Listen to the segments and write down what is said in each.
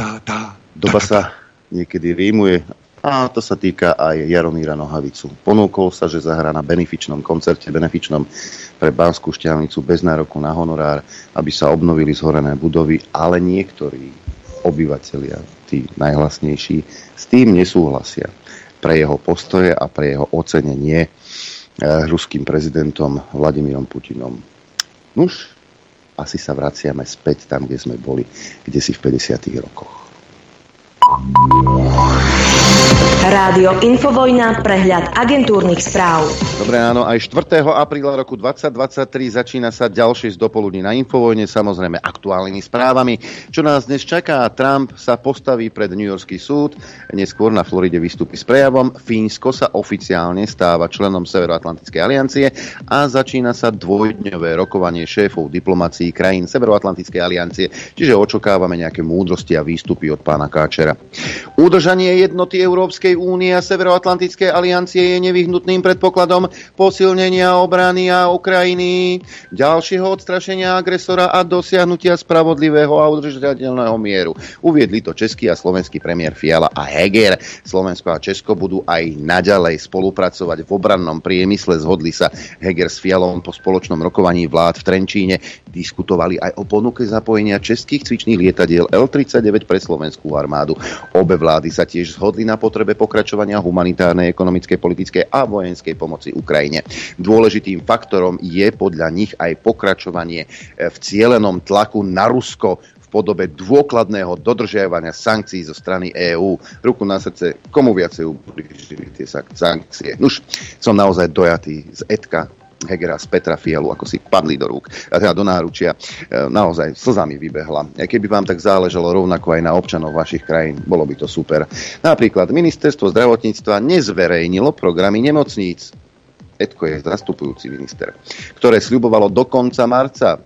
tá, tá. Doba sa niekedy rímuje a to sa týka aj Jaromíra Nohavicu. Ponúkol sa, že zahrá na benefičnom koncerte, benefičnom pre Banskú šťavnicu bez nároku na honorár, aby sa obnovili zhorené budovy, ale niektorí obyvateľia, tí najhlasnejší, s tým nesúhlasia. Pre jeho postoje a pre jeho ocenenie eh, ruským prezidentom Vladimírom Putinom. Nuž, asi sa vraciame späť tam, kde sme boli, kde si v 50. rokoch. Rádio Infovojna, prehľad agentúrnych správ. Dobré ráno, aj 4. apríla roku 2023 začína sa ďalšie z dopoludní na Infovojne, samozrejme aktuálnymi správami. Čo nás dnes čaká? Trump sa postaví pred New Yorkský súd, neskôr na Floride vystúpi s prejavom, Fínsko sa oficiálne stáva členom Severoatlantickej aliancie a začína sa dvojdňové rokovanie šéfov diplomácií krajín Severoatlantickej aliancie, čiže očakávame nejaké múdrosti a výstupy od pána Káčera. Udržanie jednoty Európskej únie a Severoatlantickej aliancie je nevyhnutným predpokladom posilnenia obrany a Ukrajiny, ďalšieho odstrašenia agresora a dosiahnutia spravodlivého a udržateľného mieru. Uviedli to český a slovenský premiér Fiala a Heger. Slovensko a Česko budú aj naďalej spolupracovať v obrannom priemysle. Zhodli sa Heger s Fialom po spoločnom rokovaní vlád v Trenčíne. Diskutovali aj o ponuke zapojenia českých cvičných lietadiel L-39 pre slovenskú armádu. Obe vlády sa tiež zhodli na potrebe pokračovania humanitárnej, ekonomickej, politickej a vojenskej pomoci Ukrajine. Dôležitým faktorom je podľa nich aj pokračovanie v cielenom tlaku na Rusko v podobe dôkladného dodržiavania sankcií zo strany EÚ. Ruku na srdce, komu viacej ubližili tie sankcie. Nuž, som naozaj dojatý z Edka, Hegera z Petra Fialu, ako si padli do rúk, teda do náručia. E, naozaj slzami vybehla. Keby vám tak záležalo rovnako aj na občanov vašich krajín, bolo by to super. Napríklad ministerstvo zdravotníctva nezverejnilo programy nemocníc. Edko je zastupujúci minister, ktoré sľubovalo do konca marca.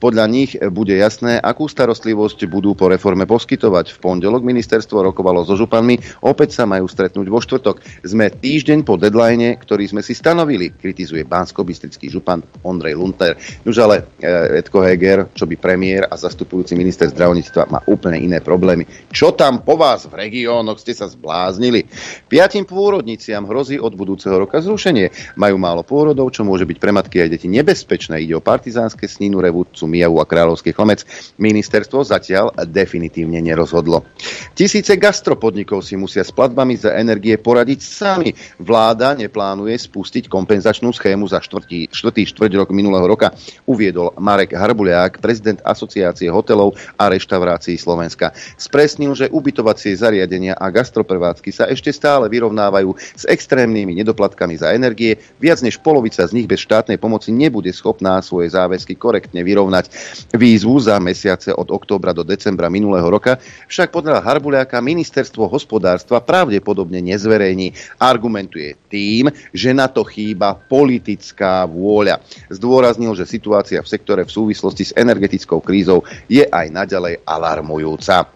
Podľa nich bude jasné, akú starostlivosť budú po reforme poskytovať. V pondelok ministerstvo rokovalo so županmi, opäť sa majú stretnúť vo štvrtok. Sme týždeň po deadline, ktorý sme si stanovili, kritizuje bansko župan Ondrej Lunter. Už ale eh, Edko Heger, čo by premiér a zastupujúci minister zdravotníctva má úplne iné problémy. Čo tam po vás v regiónoch ste sa zbláznili? Piatim pôrodniciam hrozí od budúceho roka zrušenie. Majú málo pôrodov, čo môže byť pre matky aj deti nebezpečné. Ide o partizánske sninu, revu, sudcu Mijavu a Kráľovský chlmec, ministerstvo zatiaľ definitívne nerozhodlo. Tisíce gastropodnikov si musia s platbami za energie poradiť sami. Vláda neplánuje spustiť kompenzačnú schému za štvrtý, štvrtý štvrť rok minulého roka, uviedol Marek Harbuliák, prezident Asociácie hotelov a reštaurácií Slovenska. Spresnil, že ubytovacie zariadenia a gastroprevádzky sa ešte stále vyrovnávajú s extrémnymi nedoplatkami za energie. Viac než polovica z nich bez štátnej pomoci nebude schopná svoje záväzky korektne vyrovnať vyrovnať výzvu za mesiace od októbra do decembra minulého roka, však podľa Harbuliaka ministerstvo hospodárstva pravdepodobne nezverejní. Argumentuje tým, že na to chýba politická vôľa. Zdôraznil, že situácia v sektore v súvislosti s energetickou krízou je aj naďalej alarmujúca.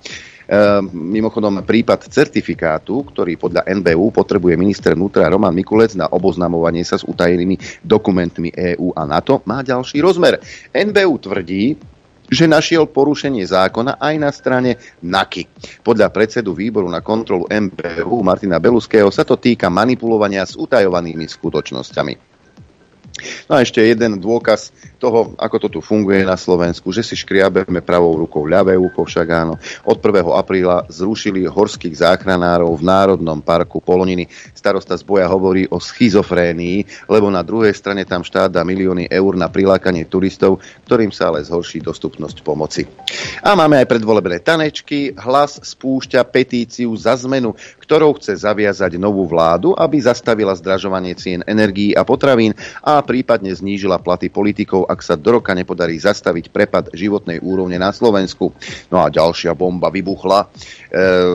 Ehm, mimochodom, prípad certifikátu, ktorý podľa NBU potrebuje minister vnútra Roman Mikulec na oboznamovanie sa s utajenými dokumentmi EÚ a NATO, má ďalší rozmer. NBU tvrdí, že našiel porušenie zákona aj na strane NAKY. Podľa predsedu výboru na kontrolu MBU Martina Beluského sa to týka manipulovania s utajovanými skutočnosťami. No a ešte jeden dôkaz toho, ako to tu funguje na Slovensku, že si škriabeme pravou rukou ľavé ucho, však áno. Od 1. apríla zrušili horských záchranárov v Národnom parku Poloniny. Starosta z boja hovorí o schizofrénii, lebo na druhej strane tam štát dá milióny eur na prilákanie turistov, ktorým sa ale zhorší dostupnosť pomoci. A máme aj predvolebné tanečky. Hlas spúšťa petíciu za zmenu, ktorou chce zaviazať novú vládu, aby zastavila zdražovanie cien energií a potravín a prípadne znížila platy politikov, ak sa do roka nepodarí zastaviť prepad životnej úrovne na Slovensku. No a ďalšia bomba vybuchla.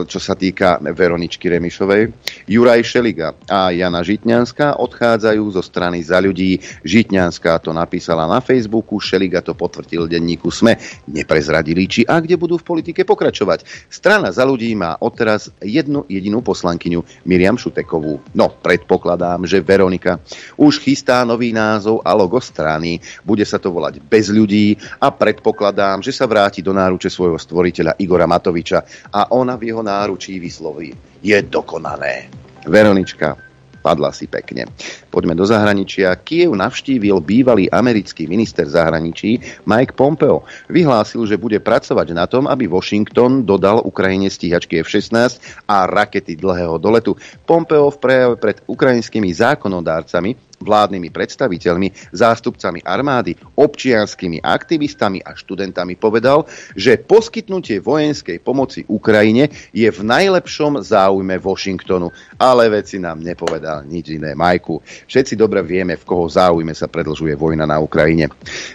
Čo sa týka Veroničky Remišovej. Juraj Šeliga a Jana Žitňanská odchádzajú zo strany za ľudí. Žitňanská to napísala na Facebooku, Šeliga to potvrdil denníku SME. Neprezradili, či a kde budú v politike pokračovať. Strana za ľudí má odteraz jednu jedinú poslankyňu Miriam Šutekovú. No, predpokladám, že Veronika už chystá nový názov a logo strany. Bude sa to volať Bez ľudí a predpokladám, že sa vráti do náruče svojho stvoriteľa Igora Matoviča a ona v jeho náručí vysloví. Je dokonané. Veronička, padla si pekne. Poďme do zahraničia. Kiev navštívil bývalý americký minister zahraničí Mike Pompeo. Vyhlásil, že bude pracovať na tom, aby Washington dodal Ukrajine stíhačky F-16 a rakety dlhého doletu. Pompeo v prejave pred ukrajinskými zákonodárcami vládnymi predstaviteľmi, zástupcami armády, občianskými aktivistami a študentami povedal, že poskytnutie vojenskej pomoci Ukrajine je v najlepšom záujme Washingtonu. Ale veci nám nepovedal nič iné. Majku, všetci dobre vieme, v koho záujme sa predlžuje vojna na Ukrajine.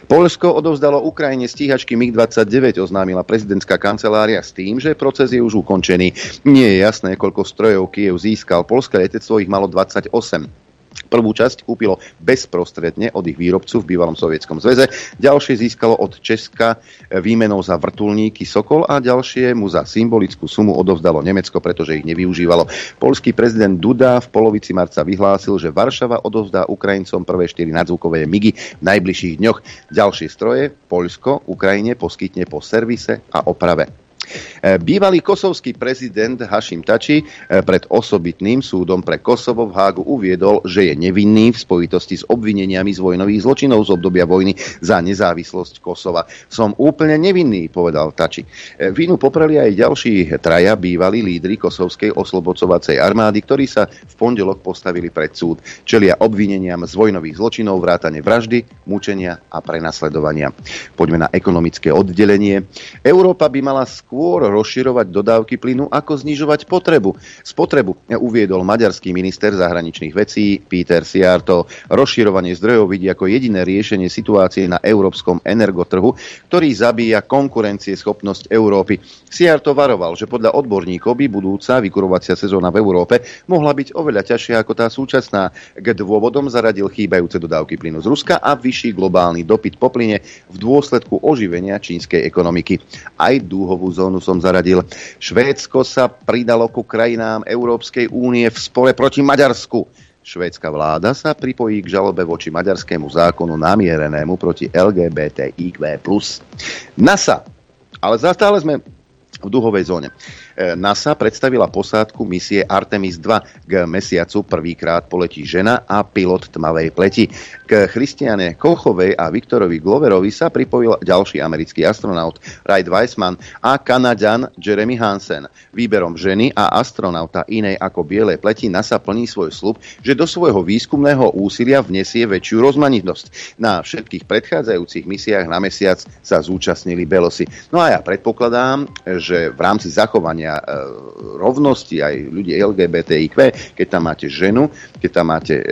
Polsko odovzdalo Ukrajine stíhačky MiG-29, oznámila prezidentská kancelária s tým, že proces je už ukončený. Nie je jasné, koľko strojov Kiev získal. Polské letectvo ich malo 28. Prvú časť kúpilo bezprostredne od ich výrobcu v bývalom sovietskom zväze, ďalšie získalo od Česka výmenou za vrtulníky Sokol a ďalšie mu za symbolickú sumu odovzdalo Nemecko, pretože ich nevyužívalo. Polský prezident Duda v polovici marca vyhlásil, že Varšava odovzdá Ukrajincom prvé štyri nadzvukové migy v najbližších dňoch. Ďalšie stroje Poľsko Ukrajine poskytne po servise a oprave. E, bývalý kosovský prezident Hašim Tači e, pred osobitným súdom pre Kosovo v Hágu uviedol, že je nevinný v spojitosti s obvineniami z vojnových zločinov z obdobia vojny za nezávislosť Kosova. Som úplne nevinný, povedal Tači. E, vinu popreli aj ďalší traja bývalí lídry kosovskej oslobocovacej armády, ktorí sa v pondelok postavili pred súd. Čelia obvineniam z vojnových zločinov, vrátane vraždy, mučenia a prenasledovania. Poďme na ekonomické oddelenie. Európa by mala skôr rozširovať dodávky plynu, ako znižovať potrebu. Spotrebu uviedol maďarský minister zahraničných vecí Peter Siarto. Rozširovanie zdrojov vidí ako jediné riešenie situácie na európskom energotrhu, ktorý zabíja konkurencieschopnosť Európy. Siarto varoval, že podľa odborníkov by budúca vykurovacia sezóna v Európe mohla byť oveľa ťažšia ako tá súčasná. K dôvodom zaradil chýbajúce dodávky plynu z Ruska a vyšší globálny dopyt po plyne v dôsledku oživenia čínskej ekonomiky. Aj dúhovú zónu som zaradil. Švédsko sa pridalo ku krajinám Európskej únie v spore proti Maďarsku. Švédska vláda sa pripojí k žalobe voči maďarskému zákonu namierenému proti LGBTIQ+. NASA. Ale zastále sme v duhovej zóne. NASA predstavila posádku misie Artemis 2. K mesiacu prvýkrát poletí žena a pilot tmavej pleti. K Christiane Kolchovej a Viktorovi Gloverovi sa pripojil ďalší americký astronaut Wright Weissman a Kanaďan Jeremy Hansen. Výberom ženy a astronauta inej ako bielej pleti NASA plní svoj slub, že do svojho výskumného úsilia vnesie väčšiu rozmanitosť. Na všetkých predchádzajúcich misiách na mesiac sa zúčastnili Belosi. No a ja predpokladám, že v rámci zachovania e, rovnosti aj ľudí LGBTIQ, keď tam máte ženu, keď tam máte e,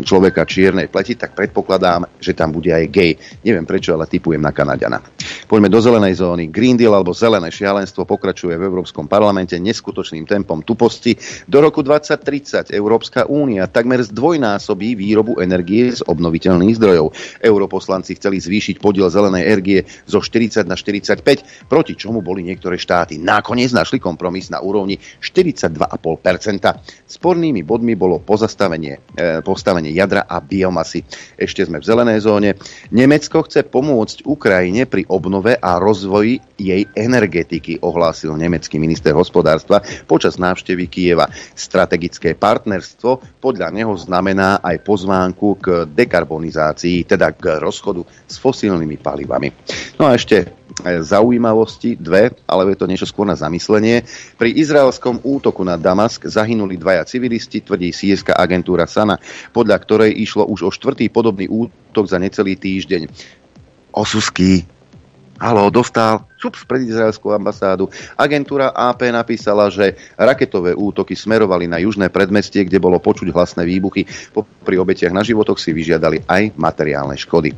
človeka čiernej pleti, tak predpokladám, že tam bude aj gay. Neviem prečo, ale typujem na Kanadiana. Poďme do zelenej zóny. Green Deal alebo zelené šialenstvo pokračuje v Európskom parlamente neskutočným tempom tuposti. Do roku 2030 Európska únia takmer zdvojnásobí výrobu energie z obnoviteľných zdrojov. Europoslanci chceli zvýšiť podiel zelenej energie zo 40 na 45, proti čomu boli niektoré štáty nakoniec našli kompromis na úrovni 42,5%. Spornými bodmi bolo pozastavenie, e, postavenie jadra a biomasy. Ešte sme v zelenej zóne. Nemecko chce pomôcť Ukrajine pri obnove a rozvoji jej energetiky, ohlásil nemecký minister hospodárstva počas návštevy Kieva. Strategické partnerstvo podľa neho znamená aj pozvánku k dekarbonizácii, teda k rozchodu s fosílnymi palivami. No a ešte zaujímavosti dve, ale je to niečo skôr na zamyslenie. Pri izraelskom útoku na Damask zahynuli dvaja civilisti, tvrdí sírska agentúra Sana, podľa ktorej išlo už o štvrtý podobný útok za necelý týždeň. Osusky. Halo, dostal. Cups pred izraelskú ambasádu. Agentúra AP napísala, že raketové útoky smerovali na južné predmestie, kde bolo počuť hlasné výbuchy. Pri obetiach na životoch si vyžiadali aj materiálne škody.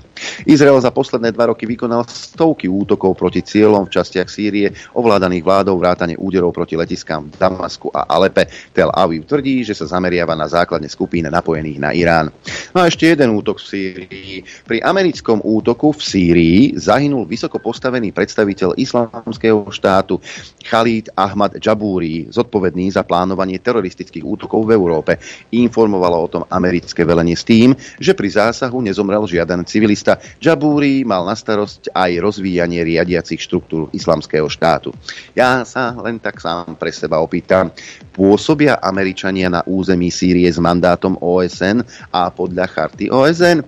Izrael za posledné dva roky vykonal stovky útokov proti cieľom v častiach Sýrie, ovládaných vládou vrátane úderov proti letiskám v Damasku a Alepe. Tel Aviv tvrdí, že sa zameriava na základne skupín napojených na Irán. No a ešte jeden útok v Sýrii. Pri americkom útoku v Sýrii zahynul vysoko postavený predstaviteľ islamského štátu Khalid Ahmad Džabúri, zodpovedný za plánovanie teroristických útokov v Európe. Informovalo o tom americké velenie s tým, že pri zásahu nezomrel žiaden civilista. Džabúri mal na starosť aj rozvíjanie riadiacich štruktúr islamského štátu. Ja sa len tak sám pre seba opýtam, pôsobia Američania na území Sýrie s mandátom OSN a podľa charty OSN?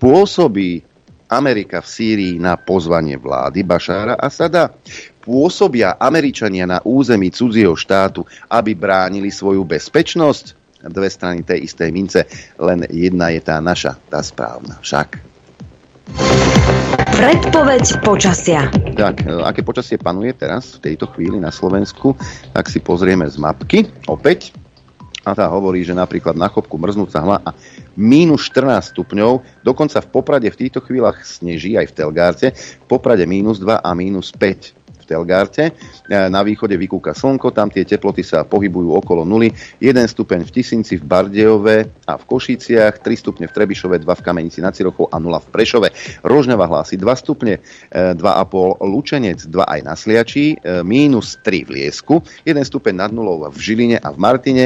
Pôsobí Amerika v Sýrii na pozvanie vlády Bašára Asada? Pôsobia Američania na území cudzieho štátu, aby bránili svoju bezpečnosť? Dve strany tej istej mince, len jedna je tá naša, tá správna však. Predpoveď počasia. Tak, e, aké počasie panuje teraz v tejto chvíli na Slovensku, tak si pozrieme z mapky opäť. A tá hovorí, že napríklad na chopku mrznúca hla a mínus 14 stupňov, dokonca v Poprade v týchto chvíľach sneží aj v Telgárte, v Poprade mínus 2 a mínus 5 Telgárte. E, na východe vykúka slnko, tam tie teploty sa pohybujú okolo nuly. 1 stupeň v Tisinci, v Bardejove a v Košiciach, 3 stupne v Trebišove, 2 v Kamenici nad Cirochou a 0 v Prešove. Rožňava hlási 2 stupne, 2,5 e, Lučenec, 2 aj na Sliačí, e, mínus 3 v Liesku, 1 stupeň nad nulou v Žiline a v Martine,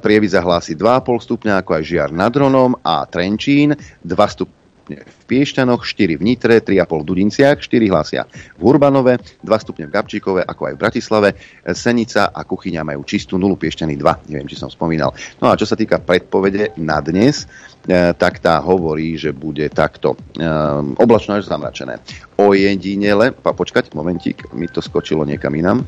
Prievidza hlási 2,5 stupňa, ako aj Žiar nad Ronom a Trenčín, 2 stupne v Piešťanoch, 4 v Nitre, 3,5 v Dudinciach, 4 hlasia v Urbanove, 2 stupne v Gabčíkove, ako aj v Bratislave. Senica a Kuchyňa majú čistú nulu, Piešťany 2, neviem, či som spomínal. No a čo sa týka predpovede na dnes, E, tak tá hovorí, že bude takto e, oblačno až zamračené. Ojedinele, pa počkať, momentík, mi to skočilo niekam inám. E,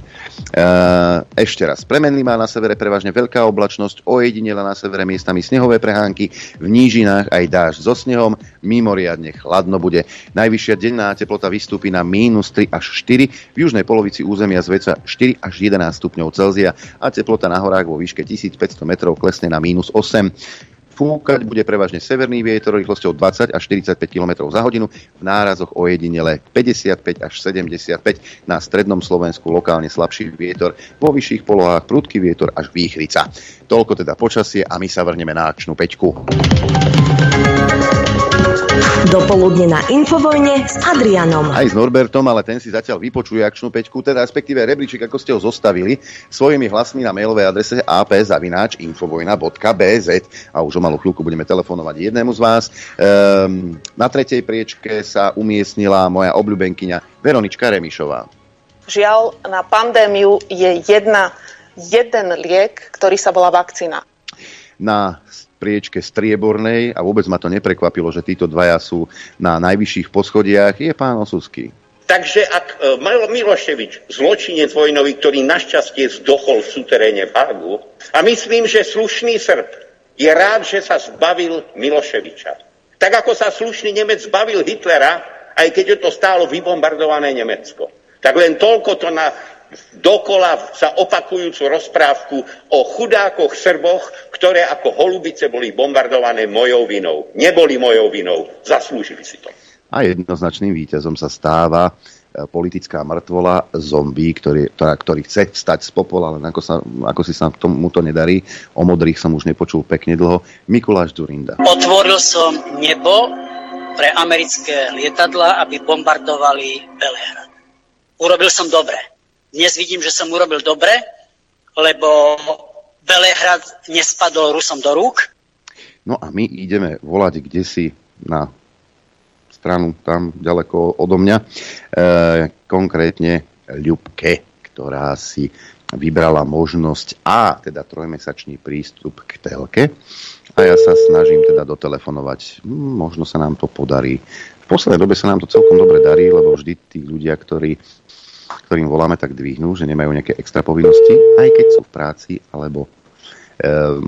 ešte raz, premenlý má na severe prevažne veľká oblačnosť, ojedinele na severe miestami snehové prehánky, v nížinách aj dáž so snehom, mimoriadne chladno bude. Najvyššia denná teplota vystúpi na mínus 3 až 4, v južnej polovici územia zväčša 4 až 11 stupňov Celzia a teplota na horách vo výške 1500 metrov klesne na mínus 8. Fúkať bude prevažne severný vietor rýchlosťou 20 až 45 km za hodinu, v nárazoch ojedinele 55 až 75, na strednom Slovensku lokálne slabší vietor, vo vyšších polohách prudký vietor až výchrica. Toľko teda počasie a my sa vrneme na akčnú peťku. Dopoludne na Infovojne s Adrianom. Aj s Norbertom, ale ten si zatiaľ vypočuje akčnú peťku, teda respektíve rebríček, ako ste ho zostavili, svojimi hlasmi na mailovej adrese apzavináč.infovojna.bz a už o malú chvíľku budeme telefonovať jednému z vás. Ehm, na tretej priečke sa umiestnila moja obľúbenkyňa Veronička Remišová. Žiaľ, na pandémiu je jedna, jeden liek, ktorý sa volá vakcína. Na priečke striebornej a vôbec ma to neprekvapilo, že títo dvaja sú na najvyšších poschodiach, je pán Osusky. Takže ak e, Miloševič, zločinec vojnový, ktorý našťastie zdochol v súteréne v Hágu, a myslím, že slušný Srb je rád, že sa zbavil Miloševiča. Tak ako sa slušný Nemec zbavil Hitlera, aj keď to stálo vybombardované Nemecko. Tak len toľko to na dokola sa opakujúcu rozprávku o chudákoch Srboch, ktoré ako holubice boli bombardované mojou vinou. Neboli mojou vinou, zaslúžili si to. A jednoznačným víťazom sa stáva e, politická mŕtvola, zombie, ktorý, ktorá, ktorý chce stať z popola, len ako, sa, ako si sa tomuto nedarí. O modrých som už nepočul pekne dlho. Mikuláš Durinda. Otvoril som nebo pre americké lietadla, aby bombardovali Belehrad. Urobil som dobre dnes vidím, že som urobil dobre, lebo Belehrad nespadol Rusom do rúk. No a my ideme volať kde si na stranu tam ďaleko odo mňa, e, konkrétne Ľubke, ktorá si vybrala možnosť A, teda trojmesačný prístup k telke. A ja sa snažím teda dotelefonovať. Hm, možno sa nám to podarí. V poslednej dobe sa nám to celkom dobre darí, lebo vždy tí ľudia, ktorí ktorým voláme, tak dvihnú, že nemajú nejaké extra povinnosti, aj keď sú v práci, alebo um,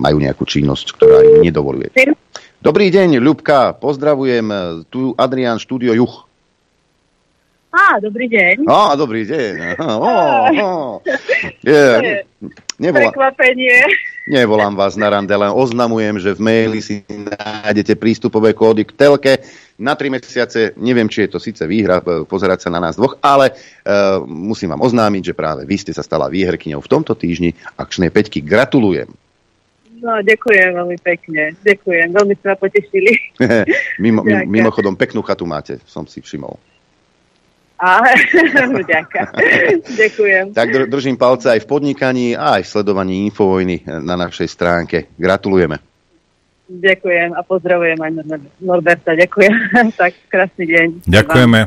majú nejakú činnosť, ktorá im nedovoluje. Dobrý deň, Ľubka, pozdravujem, tu Adrián, štúdio Juch. Á, dobrý deň. Á, dobrý deň. Á, ó. Je, nebola, Prekvapenie. Nevolám vás na rande, len oznamujem, že v maili si nájdete prístupové kódy k telke na 3 mesiace. Neviem, či je to síce výhra e, pozerať sa na nás dvoch, ale uh, musím vám oznámiť, že práve vy ste sa stala výherkyňou v tomto týždni akčnej peťky. Gratulujem. No, ďakujem veľmi pekne. Ďakujem, veľmi ste ma potešili. Mimo, mimochodom, peknú chatu máte, som si všimol. A, ďakujem. ďakujem. Tak dr- držím palce aj v podnikaní a aj v sledovaní Infovojny na našej stránke. Gratulujeme. Ďakujem a pozdravujem aj Nor- Norberta. Ďakujem. tak krásny deň. Ďakujeme.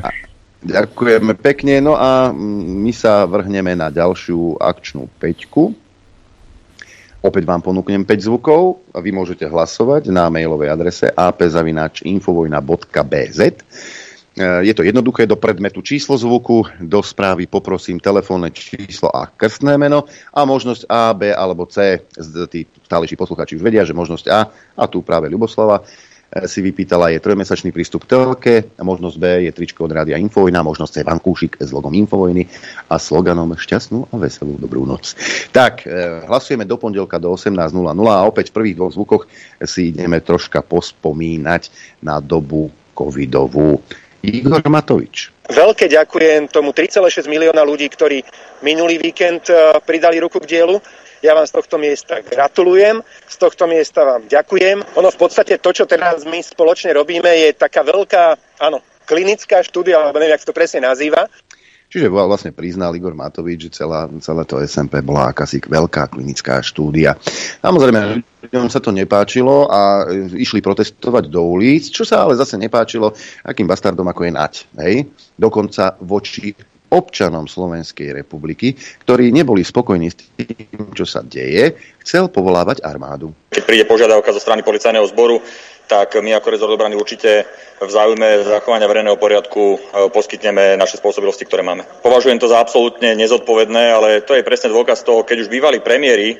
Ďakujeme pekne. No a mm, my sa vrhneme na ďalšiu akčnú peťku. Opäť vám ponúknem 5 zvukov a vy môžete hlasovať na mailovej adrese apzavinač.infovojna.bz Je to jednoduché do predmetu číslo zvuku, do správy poprosím telefónne číslo a krstné meno a možnosť A, B alebo C. Tí stálejší posluchači už vedia, že možnosť A, a tu práve Ľuboslava, e, si vypýtala je trojmesačný prístup k telke, možnosť B je tričko od Rádia Infovojna, možnosť C vankúšik s logom Infovojny a sloganom šťastnú a veselú dobrú noc. Tak, e, hlasujeme do pondelka do 18.00 a opäť v prvých dvoch zvukoch si ideme troška pospomínať na dobu covidovú. Igor Matovič. Veľké ďakujem tomu 3,6 milióna ľudí, ktorí minulý víkend eh, pridali ruku k dielu. Ja vám z tohto miesta gratulujem, z tohto miesta vám ďakujem. Ono v podstate to, čo teraz my spoločne robíme, je taká veľká, áno, klinická štúdia, alebo neviem, jak to presne nazýva, Čiže vlastne priznal Igor Matovič, že celá, celé to SMP bola akási veľká klinická štúdia. Samozrejme, ľuďom sa to nepáčilo a e, išli protestovať do ulic, čo sa ale zase nepáčilo akým bastardom ako je Nať. Hej? Dokonca voči občanom Slovenskej republiky, ktorí neboli spokojní s tým, čo sa deje, chcel povolávať armádu. Keď príde požiadavka zo strany policajného zboru, tak my ako rezort obrany určite v záujme zachovania verejného poriadku e, poskytneme naše spôsobilosti, ktoré máme. Považujem to za absolútne nezodpovedné, ale to je presne dôkaz toho, keď už bývalí premiéry e,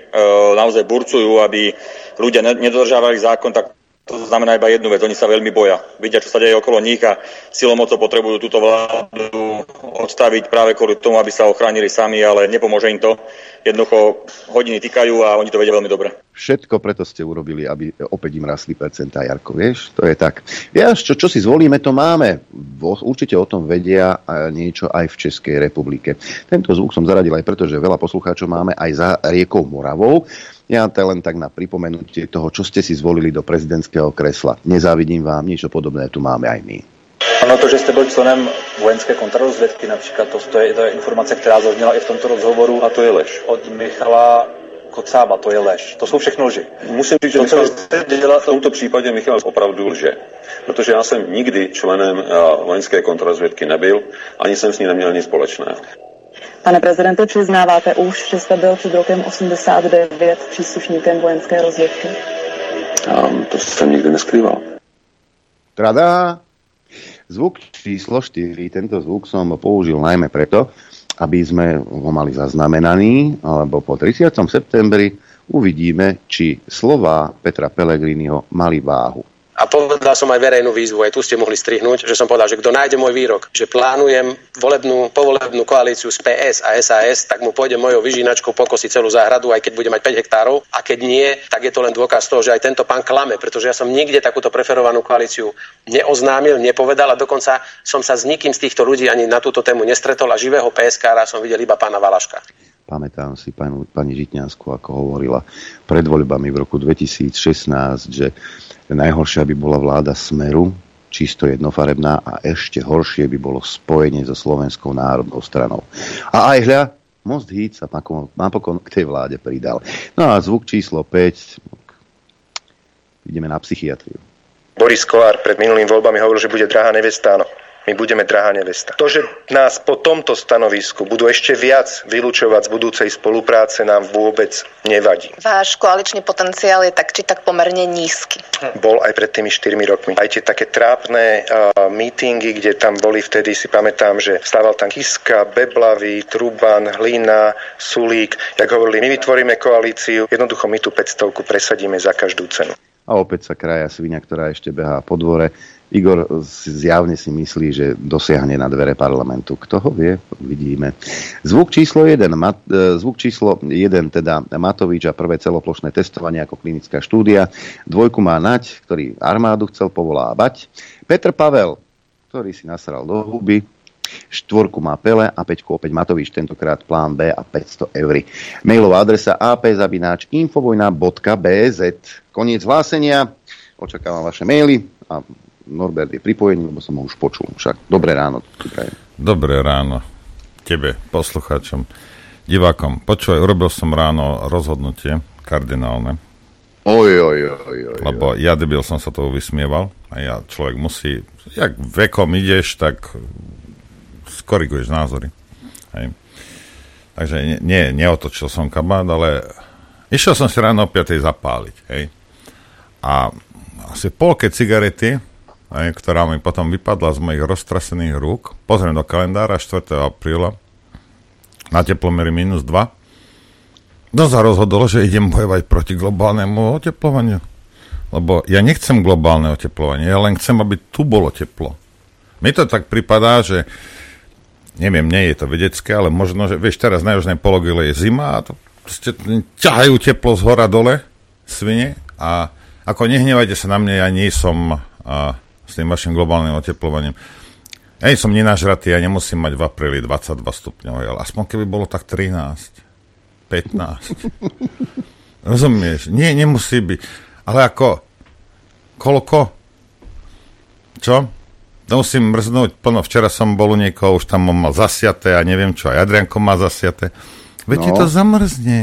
naozaj burcujú, aby ľudia ne- nedodržávali zákon, tak to znamená iba jednu vec, oni sa veľmi boja. Vidia, čo sa deje okolo nich a silomocou potrebujú túto vládu odstaviť práve kvôli tomu, aby sa ochránili sami, ale nepomôže im to. Jednoducho hodiny týkajú a oni to vedia veľmi dobre. Všetko preto ste urobili, aby opäť im rastli percentá, Jarko, vieš? To je tak. Vieš, čo, čo si zvolíme, to máme. Určite o tom vedia niečo aj v Českej republike. Tento zvuk som zaradil aj preto, že veľa poslucháčov máme aj za riekou Moravou. Ja to len tak na pripomenutie toho, čo ste si zvolili do prezidentského kresla. Nezávidím vám, niečo podobné tu máme aj my. Ano, to, že jste byl členem vojenské kontrarozvědky například, to, to, je, to je informace, která zazněla i v tomto rozhovoru. A to je lež. Od Michala Kocába, to je lež. To jsou všechno lži. Musím říct, že To, Michal dělal, v tomto případě Michal opravdu lže. Protože já jsem nikdy členem eh, vojenské kontrarozvědky nebyl, ani jsem s ní neměl nic společného. Pane prezidente, přiznáváte už, že jste byl před rokem 89 příslušníkem vojenské rozvědky? A to jsem nikdy neskrýval. Tradá! Zvuk číslo 4, tento zvuk som použil najmä preto, aby sme ho mali zaznamenaný, alebo po 30. septembri uvidíme, či slova Petra Pellegriniho mali váhu. A povedal som aj verejnú výzvu, aj tu ste mohli strihnúť, že som povedal, že kto nájde môj výrok, že plánujem volebnú, povolebnú koalíciu z PS a SAS, tak mu pôjde mojou vyžínačkou pokosiť celú záhradu, aj keď bude mať 5 hektárov. A keď nie, tak je to len dôkaz toho, že aj tento pán klame, pretože ja som nikde takúto preferovanú koalíciu neoznámil, nepovedal a dokonca som sa s nikým z týchto ľudí ani na túto tému nestretol a živého PSK som videl iba pána Valaška. Pamätám si panu, pani Žitňansku, ako hovorila pred voľbami v roku 2016, že najhoršia by bola vláda Smeru, čisto jednofarebná a ešte horšie by bolo spojenie so Slovenskou národnou stranou. A aj hľa, Most Hit sa napokon, k tej vláde pridal. No a zvuk číslo 5, ideme na psychiatriu. Boris Kolár pred minulým voľbami hovoril, že bude drahá nevesta, áno. My budeme drahá nevesta. To, že nás po tomto stanovisku budú ešte viac vylúčovať z budúcej spolupráce, nám vôbec nevadí. Váš koaličný potenciál je tak či tak pomerne nízky. Bol aj pred tými 4 rokmi. Aj tie také trápne uh, mítingy, kde tam boli vtedy, si pamätám, že stával tam Kiska, Beblavy, Truban, Hlina, Sulík. Jak hovorili, my vytvoríme koalíciu, jednoducho my tú 500 presadíme za každú cenu. a opäť sa kraja svinia, ktorá ešte behá po dvore. Igor zjavne si myslí, že dosiahne na dvere parlamentu. Kto ho vie, vidíme. Zvuk číslo 1, mat, e, zvuk číslo 1 teda Matovič a prvé celoplošné testovanie ako klinická štúdia. Dvojku má Nať, ktorý armádu chcel povolávať. Petr Pavel, ktorý si nasral do huby, štvorku má Pele a peťku opäť Matovič, tentokrát plán B a 500 eur. Mailová adresa apzabináč.infovojna.bz Koniec hlásenia, očakávam vaše maily a Norbert je pripojený, lebo som ho už počul. Však dobré ráno. Dobré ráno tebe, poslucháčom, divákom. Počúvaj, urobil som ráno rozhodnutie kardinálne. Oj, oj, oj, oj. Lebo ja debil som sa toho vysmieval a ja človek musí, jak vekom ideš, tak skoriguješ názory. Hej. Takže nie, neotočil som kabát, ale išiel som si ráno o 5. zapáliť. Hej. A asi polke cigarety aj, ktorá mi potom vypadla z mojich roztrasených rúk. Pozriem do kalendára 4. apríla na teplomery minus 2. No sa rozhodol, že idem bojovať proti globálnemu oteplovaniu. Lebo ja nechcem globálne oteplovanie, ja len chcem, aby tu bolo teplo. Mi to tak pripadá, že neviem, nie je to vedecké, ale možno, že vieš, teraz na južnej pologile je zima a to proste ťahajú teplo z hora dole, svine a ako nehnevajte sa na mňa, ja nie som a, s tým vašim globálnym oteplovaním. Ja som nenažratý, ja nemusím mať v apríli 22 stupňov, ale aspoň keby bolo tak 13, 15. Rozumieš? Nie, nemusí byť. Ale ako? Koľko? Čo? To musím mrznúť plno. Včera som bol u niekoho, už tam mal zasiaté a neviem čo, aj Adrianko má zasiaté. Veď no. ti to zamrzne.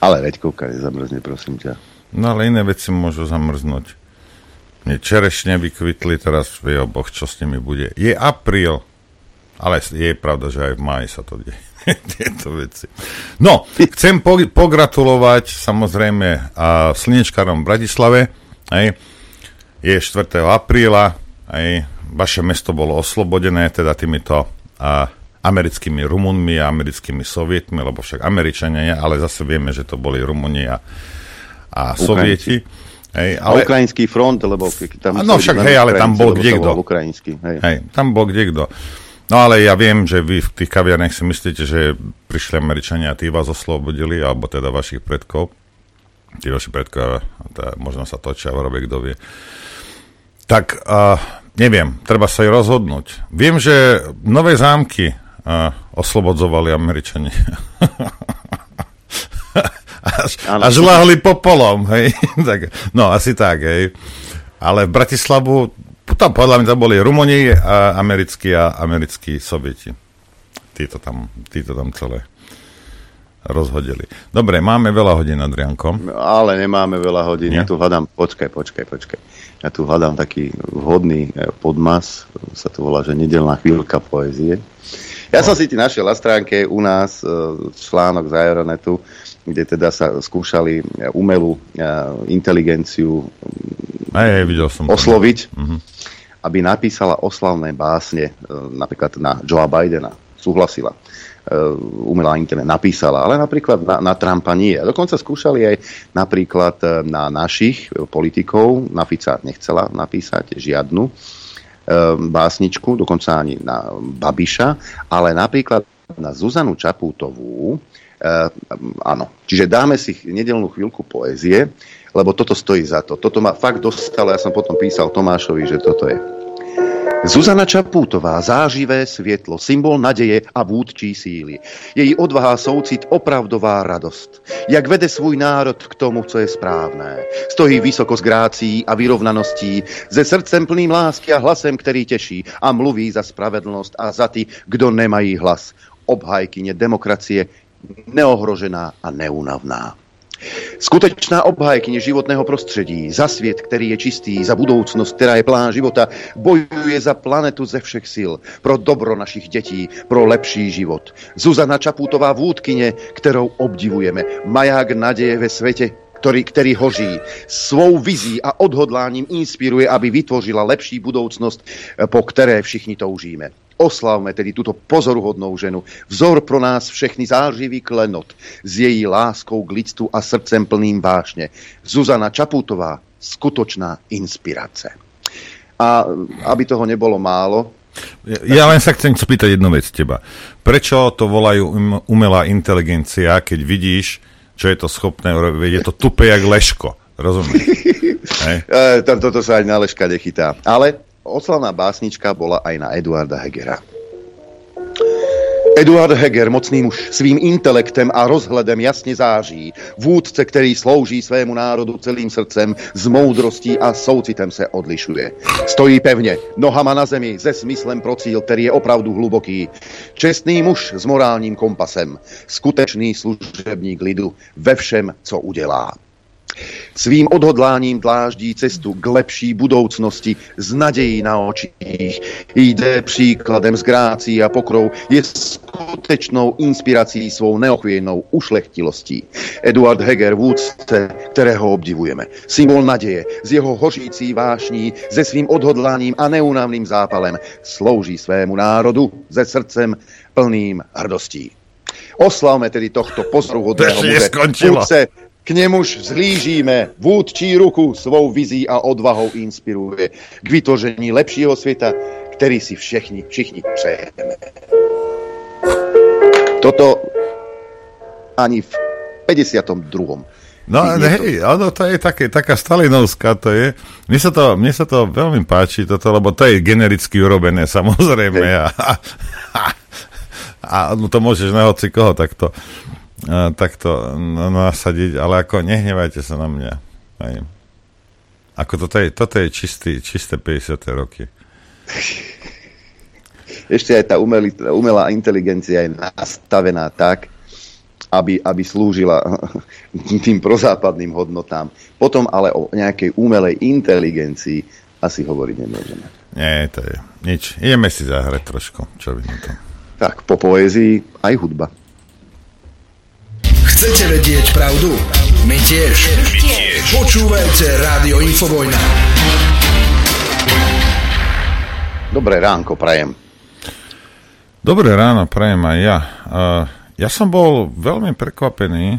Ale veď kúka, zamrzne, prosím ťa. No ale iné veci môžu zamrznúť. Mne čerešne vykvitli, teraz vie oboch, čo s nimi bude. Je apríl, ale je pravda, že aj v máji sa to deje. Tieto veci. No, chcem po- pogratulovať samozrejme a slnečkárom v Bratislave. Aj, je 4. apríla, aj, vaše mesto bolo oslobodené teda týmito a, americkými Rumunmi a americkými Sovietmi, lebo však Američania, ale zase vieme, že to boli Rumuni a, a Sovieti. Hej, ale... A ukrajinský front, lebo tam... No však, hej, ale tam bol kde kto. Hej. hej, tam bol kde kto. No ale ja viem, že vy v tých kaviarniach si myslíte, že prišli Američania a tí vás oslobodili, alebo teda vašich predkov. Tí vaši predkov, teda možno sa točia v robe, kto vie. Tak uh, neviem, treba sa aj rozhodnúť. Viem, že nové zámky uh, oslobodzovali Američania. až, až lahli popolom, hej. tak, no, asi tak, hej. Ale v Bratislavu, tam podľa mňa boli Rumuni, a americkí a americkí sovieti. Títo tam, títo tam celé rozhodili. Dobre, máme veľa hodín, Adrianko. Ale nemáme veľa hodín. Nie? Ja tu hľadám, počkaj, počkaj, počkaj. Ja tu hľadám taký vhodný e, podmas, sa to volá, že nedelná chvíľka poezie. Ja no. som si ti našiel na stránke u nás e, článok z Aeronetu, kde teda sa skúšali umelú eh, inteligenciu aj, videl som osloviť, uh-huh. aby napísala oslavné básne, eh, napríklad na Joea Bidena. Súhlasila umelá internet napísala, ale napríklad na, na Trumpa nie. A dokonca skúšali aj napríklad na našich politikov, na Fica nechcela napísať žiadnu básničku, dokonca ani na Babiša, ale napríklad na Zuzanu Čapútovú, Uh, áno. Čiže dáme si nedelnú chvíľku poézie, lebo toto stojí za to. Toto ma fakt dostalo, ja som potom písal Tomášovi, že toto je. Zuzana Čapútová, záživé svietlo, symbol nadeje a vúdčí síly. Její odvaha soucit, opravdová radost. Jak vede svůj národ k tomu, co je správné. Stojí vysoko s grácí a vyrovnaností, ze srdcem plným lásky a hlasem, který těší a mluví za spravedlnosť a za ty, kdo nemají hlas. Obhajkyne demokracie neohrožená a neúnavná. Skutečná obhajkyně životného prostředí, za svět, který je čistý, za budoucnost, která je plná života, bojuje za planetu ze všech sil, pro dobro našich dětí, pro lepší život. Zuzana Čaputová vůdkyně, kterou obdivujeme, maják naděje ve světě, ktorý, ktorý hoří. Svou vizí a odhodláním inspiruje, aby vytvořila lepší budoucnost, po které všichni toužíme. Oslavme tedy túto pozoruhodnou ženu. Vzor pro nás všechny zářivý klenot s její láskou k lidstvu a srdcem plným vášne. Zuzana Čaputová, skutočná inspirace. A aby toho nebolo málo, ja, ja len sa chcem spýtať jednu vec teba. Prečo to volajú um, umelá inteligencia, keď vidíš, čo je to schopné urobiť? Je to tupé jak leško. Rozumieš? E, toto sa aj na leška nechytá. Ale oslavná básnička bola aj na Eduarda Hegera. Eduard Heger, mocný muž, svým intelektem a rozhledem jasne září. Vůdce, který slouží svému národu celým srdcem, z moudrostí a soucitem se odlišuje. Stojí pevně, nohama na zemi, se smyslem pro cíl, který je opravdu hluboký. Čestný muž s morálním kompasem, skutečný služebník lidu ve všem, co udělá. Svým odhodláním dláždí cestu k lepší budoucnosti z nadějí na očích. Jde příkladem z grácí a pokrou, je skutečnou inspirací svou neochvějnou ušlechtilostí. Eduard Heger, vůdce, kterého obdivujeme. Symbol naděje, z jeho hořící vášní, se svým odhodláním a neunavným zápalem slouží svému národu se srdcem plným hrdostí. Oslavme tedy tohto pozoruhodného muže, k nemuž zhlížíme, vůdčí ruku svou vizí a odvahou inspiruje k vytvoření lepšího světa, který si všichni, všichni přejeme. Toto ani v 52. No hej, ono to je také, taká stalinovská to je. Mne sa to, mne sa to veľmi páči toto, lebo to je genericky urobené samozrejme a, a, a, a to môžeš na hoci koho takto takto nasadiť, ale ako nehnevajte sa na mňa. Aj. Ako toto je, toto je čistý, čisté 50. roky. Ešte aj tá umelý, umelá inteligencia je nastavená tak, aby, aby slúžila tým prozápadným hodnotám. Potom ale o nejakej umelej inteligencii asi hovoriť nemôžeme. Nie, to je nič. Ideme si zahrať trošku. Čo by to? Tak, po poézii aj hudba. Chcete vedieť pravdu? My tiež. My tiež. Počúvajte Rádio Infovojna. Dobré ránko, prajem. Dobré ráno, prajem aj ja. Uh, ja som bol veľmi prekvapený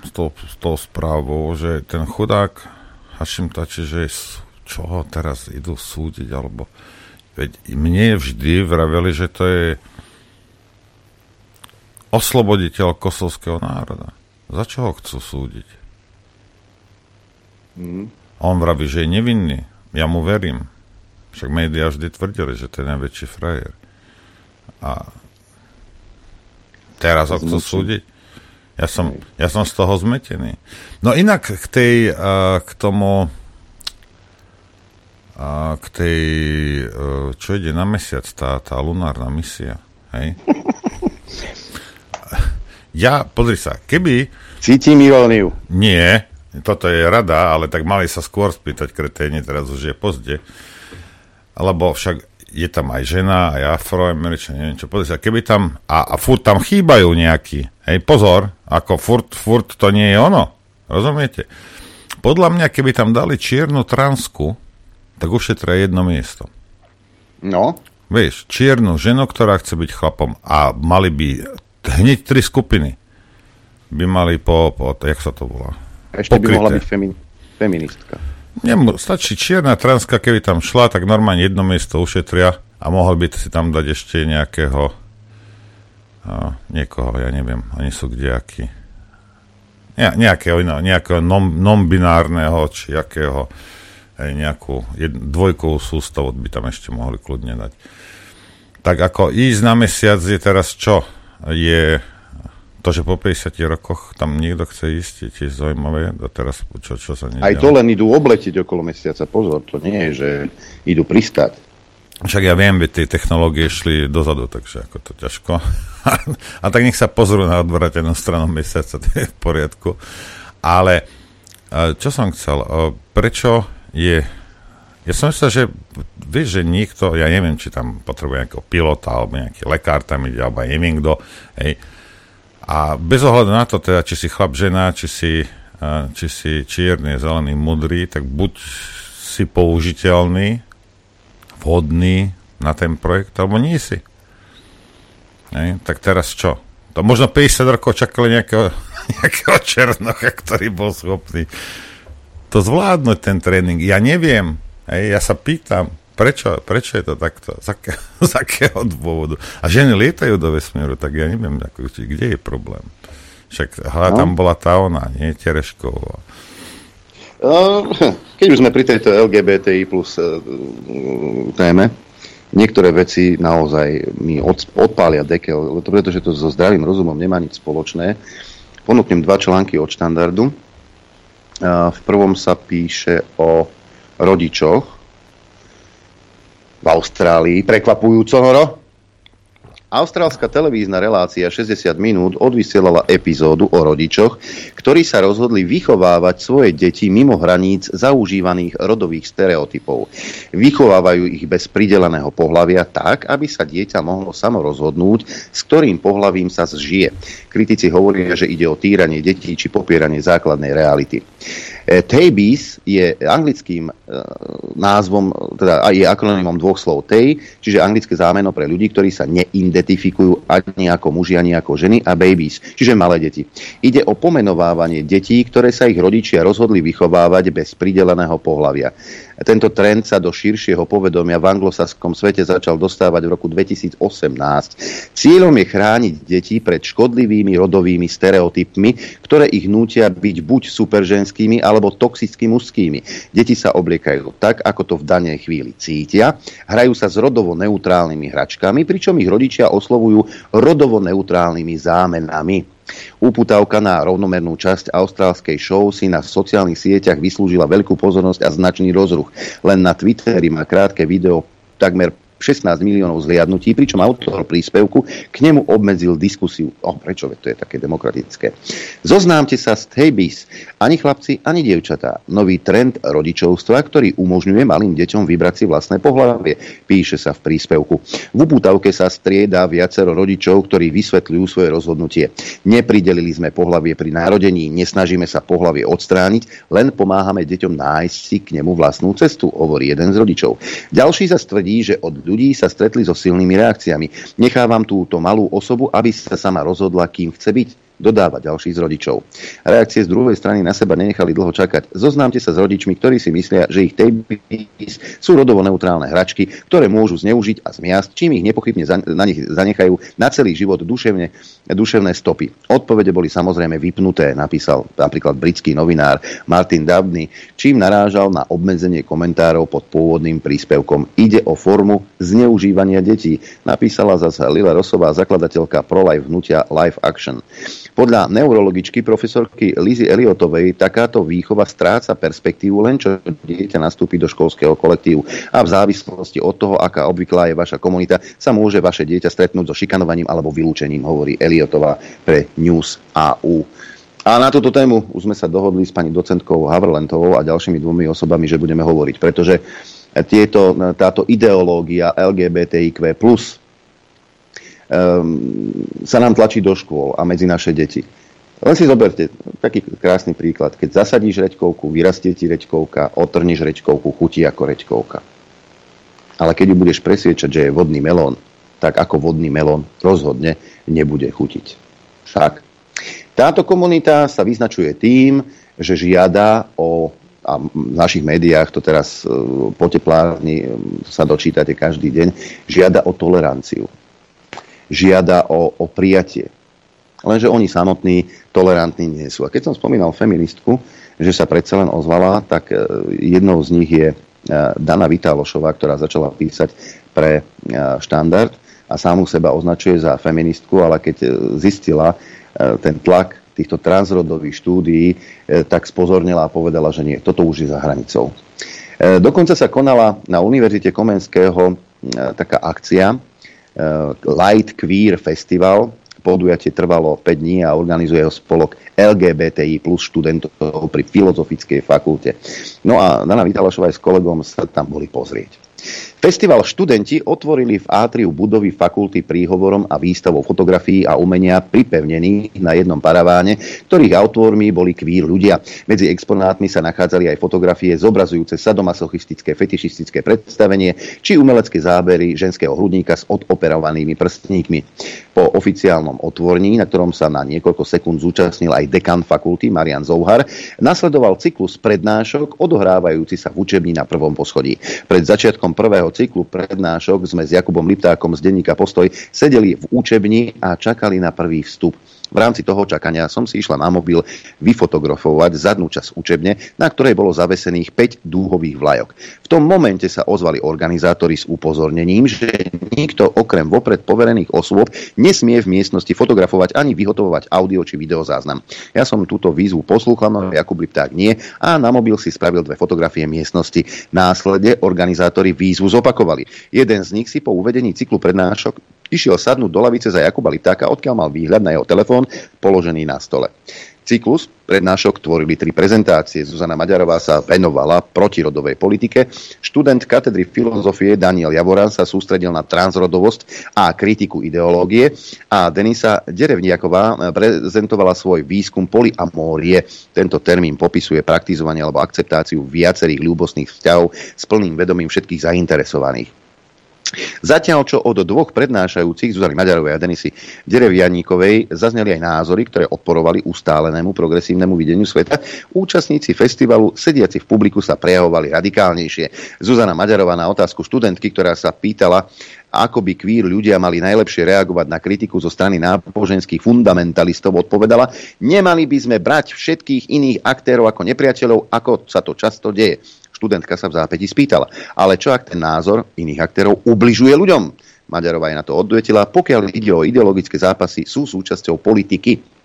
s tou, s tou správou, že ten chudák Hašim Tači, že čo ho teraz idú súdiť, alebo veď mne vždy vraveli, že to je osloboditeľ kosovského národa. Za čo ho chcú súdiť? Mm. On vraví, že je nevinný. Ja mu verím. Však médiá vždy tvrdili, že to je najväčší frajer. A teraz ho chcú súdiť? Ja som, ja som z toho zmetený. No inak k tej, uh, k tomu a k tej, čo ide na mesiac, tá, tá lunárna misia, hej? Ja, pozri sa, keby... Cítim iróniu. Nie, toto je rada, ale tak mali sa skôr spýtať kreténi, teraz už je pozde. Lebo však je tam aj žena, aj afroameričan, neviem čo, pozri sa, keby tam, a, a furt tam chýbajú nejakí, hej, pozor, ako furt, furt to nie je ono, rozumiete? Podľa mňa, keby tam dali čiernu transku, tak ušetria jedno miesto. No? Vieš, čiernu ženu, ktorá chce byť chlapom a mali by hneď tri skupiny by mali po, po jak sa to volá? Ešte Pokryté. by mohla byť femi, feministka. Nemu, stačí čierna transka, keby tam šla, tak normálne jedno miesto ušetria a mohol by si tam dať ešte nejakého a, niekoho, ja neviem, oni sú kdejakí. Ne, nejakého, iného, nejakého non, non-binárneho, či jakého aj nejakú jed, dvojkovú sústavu by tam ešte mohli kľudne dať. Tak ako ísť na mesiac je teraz čo? Je to, že po 50 rokoch tam niekto chce ísť, je tiež zaujímavé. A teraz, čo, čo sa Aj to len idú obletiť okolo mesiaca. Pozor, to nie je, že idú pristať. Však ja viem, že tie technológie šli dozadu, takže ako to ťažko. a tak nech sa pozrú na odvratenú stranu mesiaca, to je v poriadku. Ale čo som chcel, prečo je ja som myslel, že vieš, že niekto, ja neviem, či tam potrebuje nejakého pilota, alebo nejaký lekár tam ide, alebo neviem kto, hej. A bez ohľadu na to, teda, či si chlap, žena, či si, či si čierny, zelený, mudrý, tak buď si použiteľný, vhodný na ten projekt, alebo nie si. Hej. Tak teraz čo? To možno 50 rokov čakali nejakého, nejakého černocha, ktorý bol schopný to zvládnuť ten tréning. Ja neviem, hej, ja sa pýtam, prečo, prečo je to takto, z, aké, z akého dôvodu. A ženy lietajú do vesmíru, tak ja neviem, ako, kde je problém. Však hľa, no. tam bola tá ona, nie Terešková. Keď už sme pri tejto LGBTI plus uh, téme, niektoré veci naozaj mi od, odpália dekel, pretože to so zdravým rozumom nemá nič spoločné. Ponúknem dva články od štandardu. V prvom sa píše o rodičoch v Austrálii. Prekvapujúco, Noro? Austrálska televízna relácia 60 minút odvysielala epizódu o rodičoch, ktorí sa rozhodli vychovávať svoje deti mimo hraníc zaužívaných rodových stereotypov. Vychovávajú ich bez prideleného pohlavia tak, aby sa dieťa mohlo samo rozhodnúť, s ktorým pohlavím sa zžije. Kritici hovoria, že ide o týranie detí či popieranie základnej reality. E, Tabis je anglickým e, názvom, teda je akronymom dvoch slov Tay, čiže anglické zámeno pre ľudí, ktorí sa neidentifikujú ani ako muži, ani ako ženy a babies, čiže malé deti. Ide o pomenovávanie detí, ktoré sa ich rodičia rozhodli vychovávať bez prideleného pohľavia. Tento trend sa do širšieho povedomia v anglosaskom svete začal dostávať v roku 2018. Cieľom je chrániť deti pred škodlivými rodovými stereotypmi, ktoré ich nútia byť buď superženskými alebo toxicky mužskými. Deti sa obliekajú tak, ako to v danej chvíli cítia, hrajú sa s rodovo neutrálnymi hračkami, pričom ich rodičia oslovujú rodovo neutrálnymi zámenami. Uputávka na rovnomernú časť austrálskej show si na sociálnych sieťach vyslúžila veľkú pozornosť a značný rozruch. Len na Twitteri má krátke video takmer 16 miliónov zliadnutí, pričom autor príspevku k nemu obmedzil diskusiu. O, prečo to je také demokratické? Zoznámte sa s Thebis. Ani chlapci, ani dievčatá. Nový trend rodičovstva, ktorý umožňuje malým deťom vybrať si vlastné pohľavie, píše sa v príspevku. V upútavke sa strieda viacero rodičov, ktorí vysvetľujú svoje rozhodnutie. Nepridelili sme pohlavie pri narodení, nesnažíme sa pohlavie odstrániť, len pomáhame deťom nájsť si k nemu vlastnú cestu, hovorí jeden z rodičov. Ďalší sa tvrdí, že od ľudí sa stretli so silnými reakciami. Nechávam túto malú osobu, aby sa sama rozhodla, kým chce byť dodáva ďalší z rodičov. Reakcie z druhej strany na seba nenechali dlho čakať. Zoznámte sa s rodičmi, ktorí si myslia, že ich tabis sú rodovo neutrálne hračky, ktoré môžu zneužiť a zmiasť, čím ich nepochybne na nich zanechajú na celý život duševne, duševné stopy. Odpovede boli samozrejme vypnuté, napísal napríklad britský novinár Martin Dabney, čím narážal na obmedzenie komentárov pod pôvodným príspevkom. Ide o formu zneužívania detí, napísala zase Lila Rosová, zakladateľka pro-life hnutia Life Action. Podľa neurologičky profesorky Lizy Eliotovej takáto výchova stráca perspektívu len čo dieťa nastúpi do školského kolektívu a v závislosti od toho, aká obvyklá je vaša komunita, sa môže vaše dieťa stretnúť so šikanovaním alebo vylúčením, hovorí Eliotová pre News AU. A na túto tému už sme sa dohodli s pani docentkou Havrlentovou a ďalšími dvomi osobami, že budeme hovoriť, pretože tieto, táto ideológia LGBTIQ+, sa nám tlačí do škôl a medzi naše deti. Len si zoberte taký krásny príklad. Keď zasadíš reďkovku, vyrastie ti reďkovka, otrneš reďkovku, chutí ako reďkovka. Ale keď ju budeš presviečať, že je vodný melón, tak ako vodný melón rozhodne nebude chutiť. Však. Táto komunita sa vyznačuje tým, že žiada o a v našich médiách to teraz e, po teplárni sa dočítate každý deň, žiada o toleranciu žiada o, o prijatie. Lenže oni samotní tolerantní nie sú. A keď som spomínal feministku, že sa predsa len ozvala, tak e, jednou z nich je e, Dana Vitálošová, ktorá začala písať pre e, štandard a sámu seba označuje za feministku, ale keď zistila ten tlak týchto transrodových štúdií, tak spozornila a povedala, že nie, toto už je za hranicou. Dokonca sa konala na Univerzite Komenského taká akcia, Light Queer Festival. Podujatie trvalo 5 dní a organizuje ho spolok LGBTI plus študentov pri Filozofickej fakulte. No a Dana Vitalašová s kolegom sa tam boli pozrieť. Festival študenti otvorili v átriu budovy fakulty príhovorom a výstavou fotografií a umenia pripevnených na jednom paraváne, ktorých autormi boli kvír ľudia. Medzi exponátmi sa nachádzali aj fotografie zobrazujúce sadomasochistické, fetišistické predstavenie či umelecké zábery ženského hrudníka s odoperovanými prstníkmi. Po oficiálnom otvorení, na ktorom sa na niekoľko sekúnd zúčastnil aj dekan fakulty Marian Zouhar, nasledoval cyklus prednášok odohrávajúci sa v učebni na prvom poschodí. Pred začiatkom prvého cyklu prednášok sme s Jakubom Liptákom z denníka Postoj sedeli v učebni a čakali na prvý vstup. V rámci toho čakania som si išla na mobil vyfotografovať zadnú časť učebne, na ktorej bolo zavesených 5 dúhových vlajok. V tom momente sa ozvali organizátori s upozornením, že nikto okrem vopred poverených osôb nesmie v miestnosti fotografovať ani vyhotovovať audio či videozáznam. Ja som túto výzvu poslúchal, no Jakub Lipták nie a na mobil si spravil dve fotografie miestnosti. Následne organizátori výzvu zopakovali. Jeden z nich si po uvedení cyklu prednášok Išiel sadnúť do lavice za Jakuba Litáka, odkiaľ mal výhľad na jeho telefón položený na stole. Cyklus prednášok tvorili tri prezentácie. Zuzana Maďarová sa venovala protirodovej politike. Študent katedry filozofie Daniel Javorán sa sústredil na transrodovosť a kritiku ideológie a Denisa Derevniaková prezentovala svoj výskum poliamórie. Tento termín popisuje praktizovanie alebo akceptáciu viacerých ľúbostných vzťahov s plným vedomím všetkých zainteresovaných. Zatiaľ, čo od dvoch prednášajúcich, Zuzany Maďarovej a Denisy Derevianíkovej, zazneli aj názory, ktoré odporovali ustálenému progresívnemu videniu sveta, účastníci festivalu sediaci v publiku sa prejavovali radikálnejšie. Zuzana Maďarová na otázku študentky, ktorá sa pýtala, ako by kvír ľudia mali najlepšie reagovať na kritiku zo strany náboženských fundamentalistov, odpovedala, nemali by sme brať všetkých iných aktérov ako nepriateľov, ako sa to často deje. Študentka sa v zápäti spýtala, ale čo ak ten názor iných aktérov ubližuje ľuďom? Maďarová je na to odvetila, pokiaľ ide o ideologické zápasy, sú súčasťou politiky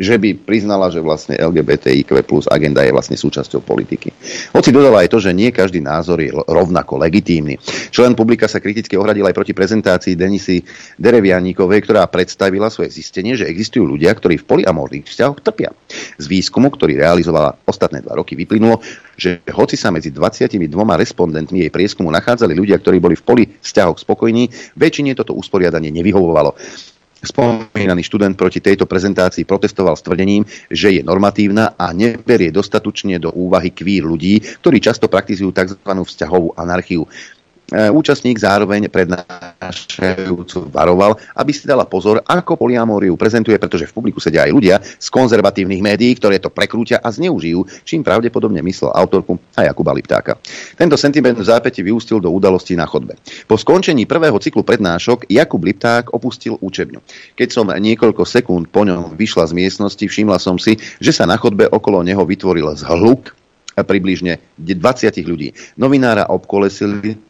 že by priznala, že vlastne LGBTIQ plus agenda je vlastne súčasťou politiky. Hoci dodala aj to, že nie každý názor je rovnako legitímny. Člen publika sa kriticky ohradil aj proti prezentácii Denisy Derevianíkovej, ktorá predstavila svoje zistenie, že existujú ľudia, ktorí v poliamorných vzťahoch trpia. Z výskumu, ktorý realizovala ostatné dva roky, vyplynulo, že hoci sa medzi 22 respondentmi jej prieskumu nachádzali ľudia, ktorí boli v poli vzťahoch spokojní, väčšine toto usporiadanie nevyhovovalo. Spomínaný študent proti tejto prezentácii protestoval s tvrdením, že je normatívna a neberie dostatočne do úvahy kvír ľudí, ktorí často praktizujú tzv. vzťahovú anarchiu. E, účastník zároveň prednášajúcu varoval, aby si dala pozor, ako poliamóriu prezentuje, pretože v publiku sedia aj ľudia z konzervatívnych médií, ktoré to prekrútia a zneužijú, čím pravdepodobne myslel autorku a Jakuba Liptáka. Tento sentiment v zápäti vyústil do udalostí na chodbe. Po skončení prvého cyklu prednášok Jakub Lipták opustil učebňu. Keď som niekoľko sekúnd po ňom vyšla z miestnosti, všimla som si, že sa na chodbe okolo neho vytvoril zhluk približne 20 ľudí. Novinára obkolesili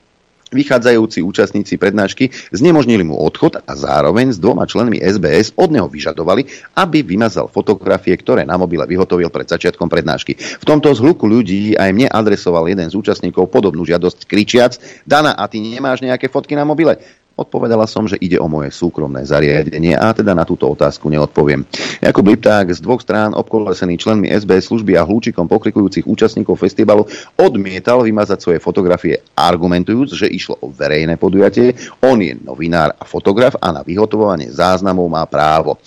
Vychádzajúci účastníci prednášky znemožnili mu odchod a zároveň s dvoma členmi SBS od neho vyžadovali, aby vymazal fotografie, ktoré na mobile vyhotovil pred začiatkom prednášky. V tomto zhluku ľudí aj mne adresoval jeden z účastníkov podobnú žiadosť kričiac Dana, a ty nemáš nejaké fotky na mobile? Odpovedala som, že ide o moje súkromné zariadenie a teda na túto otázku neodpoviem. Jakub Lipták z dvoch strán obkolesený členmi SBS služby a hlúčikom pokrikujúcich účastníkov festivalu odmietal vymazať svoje fotografie, argumentujúc, že išlo o verejné podujatie, on je novinár a fotograf a na vyhotovovanie záznamov má právo.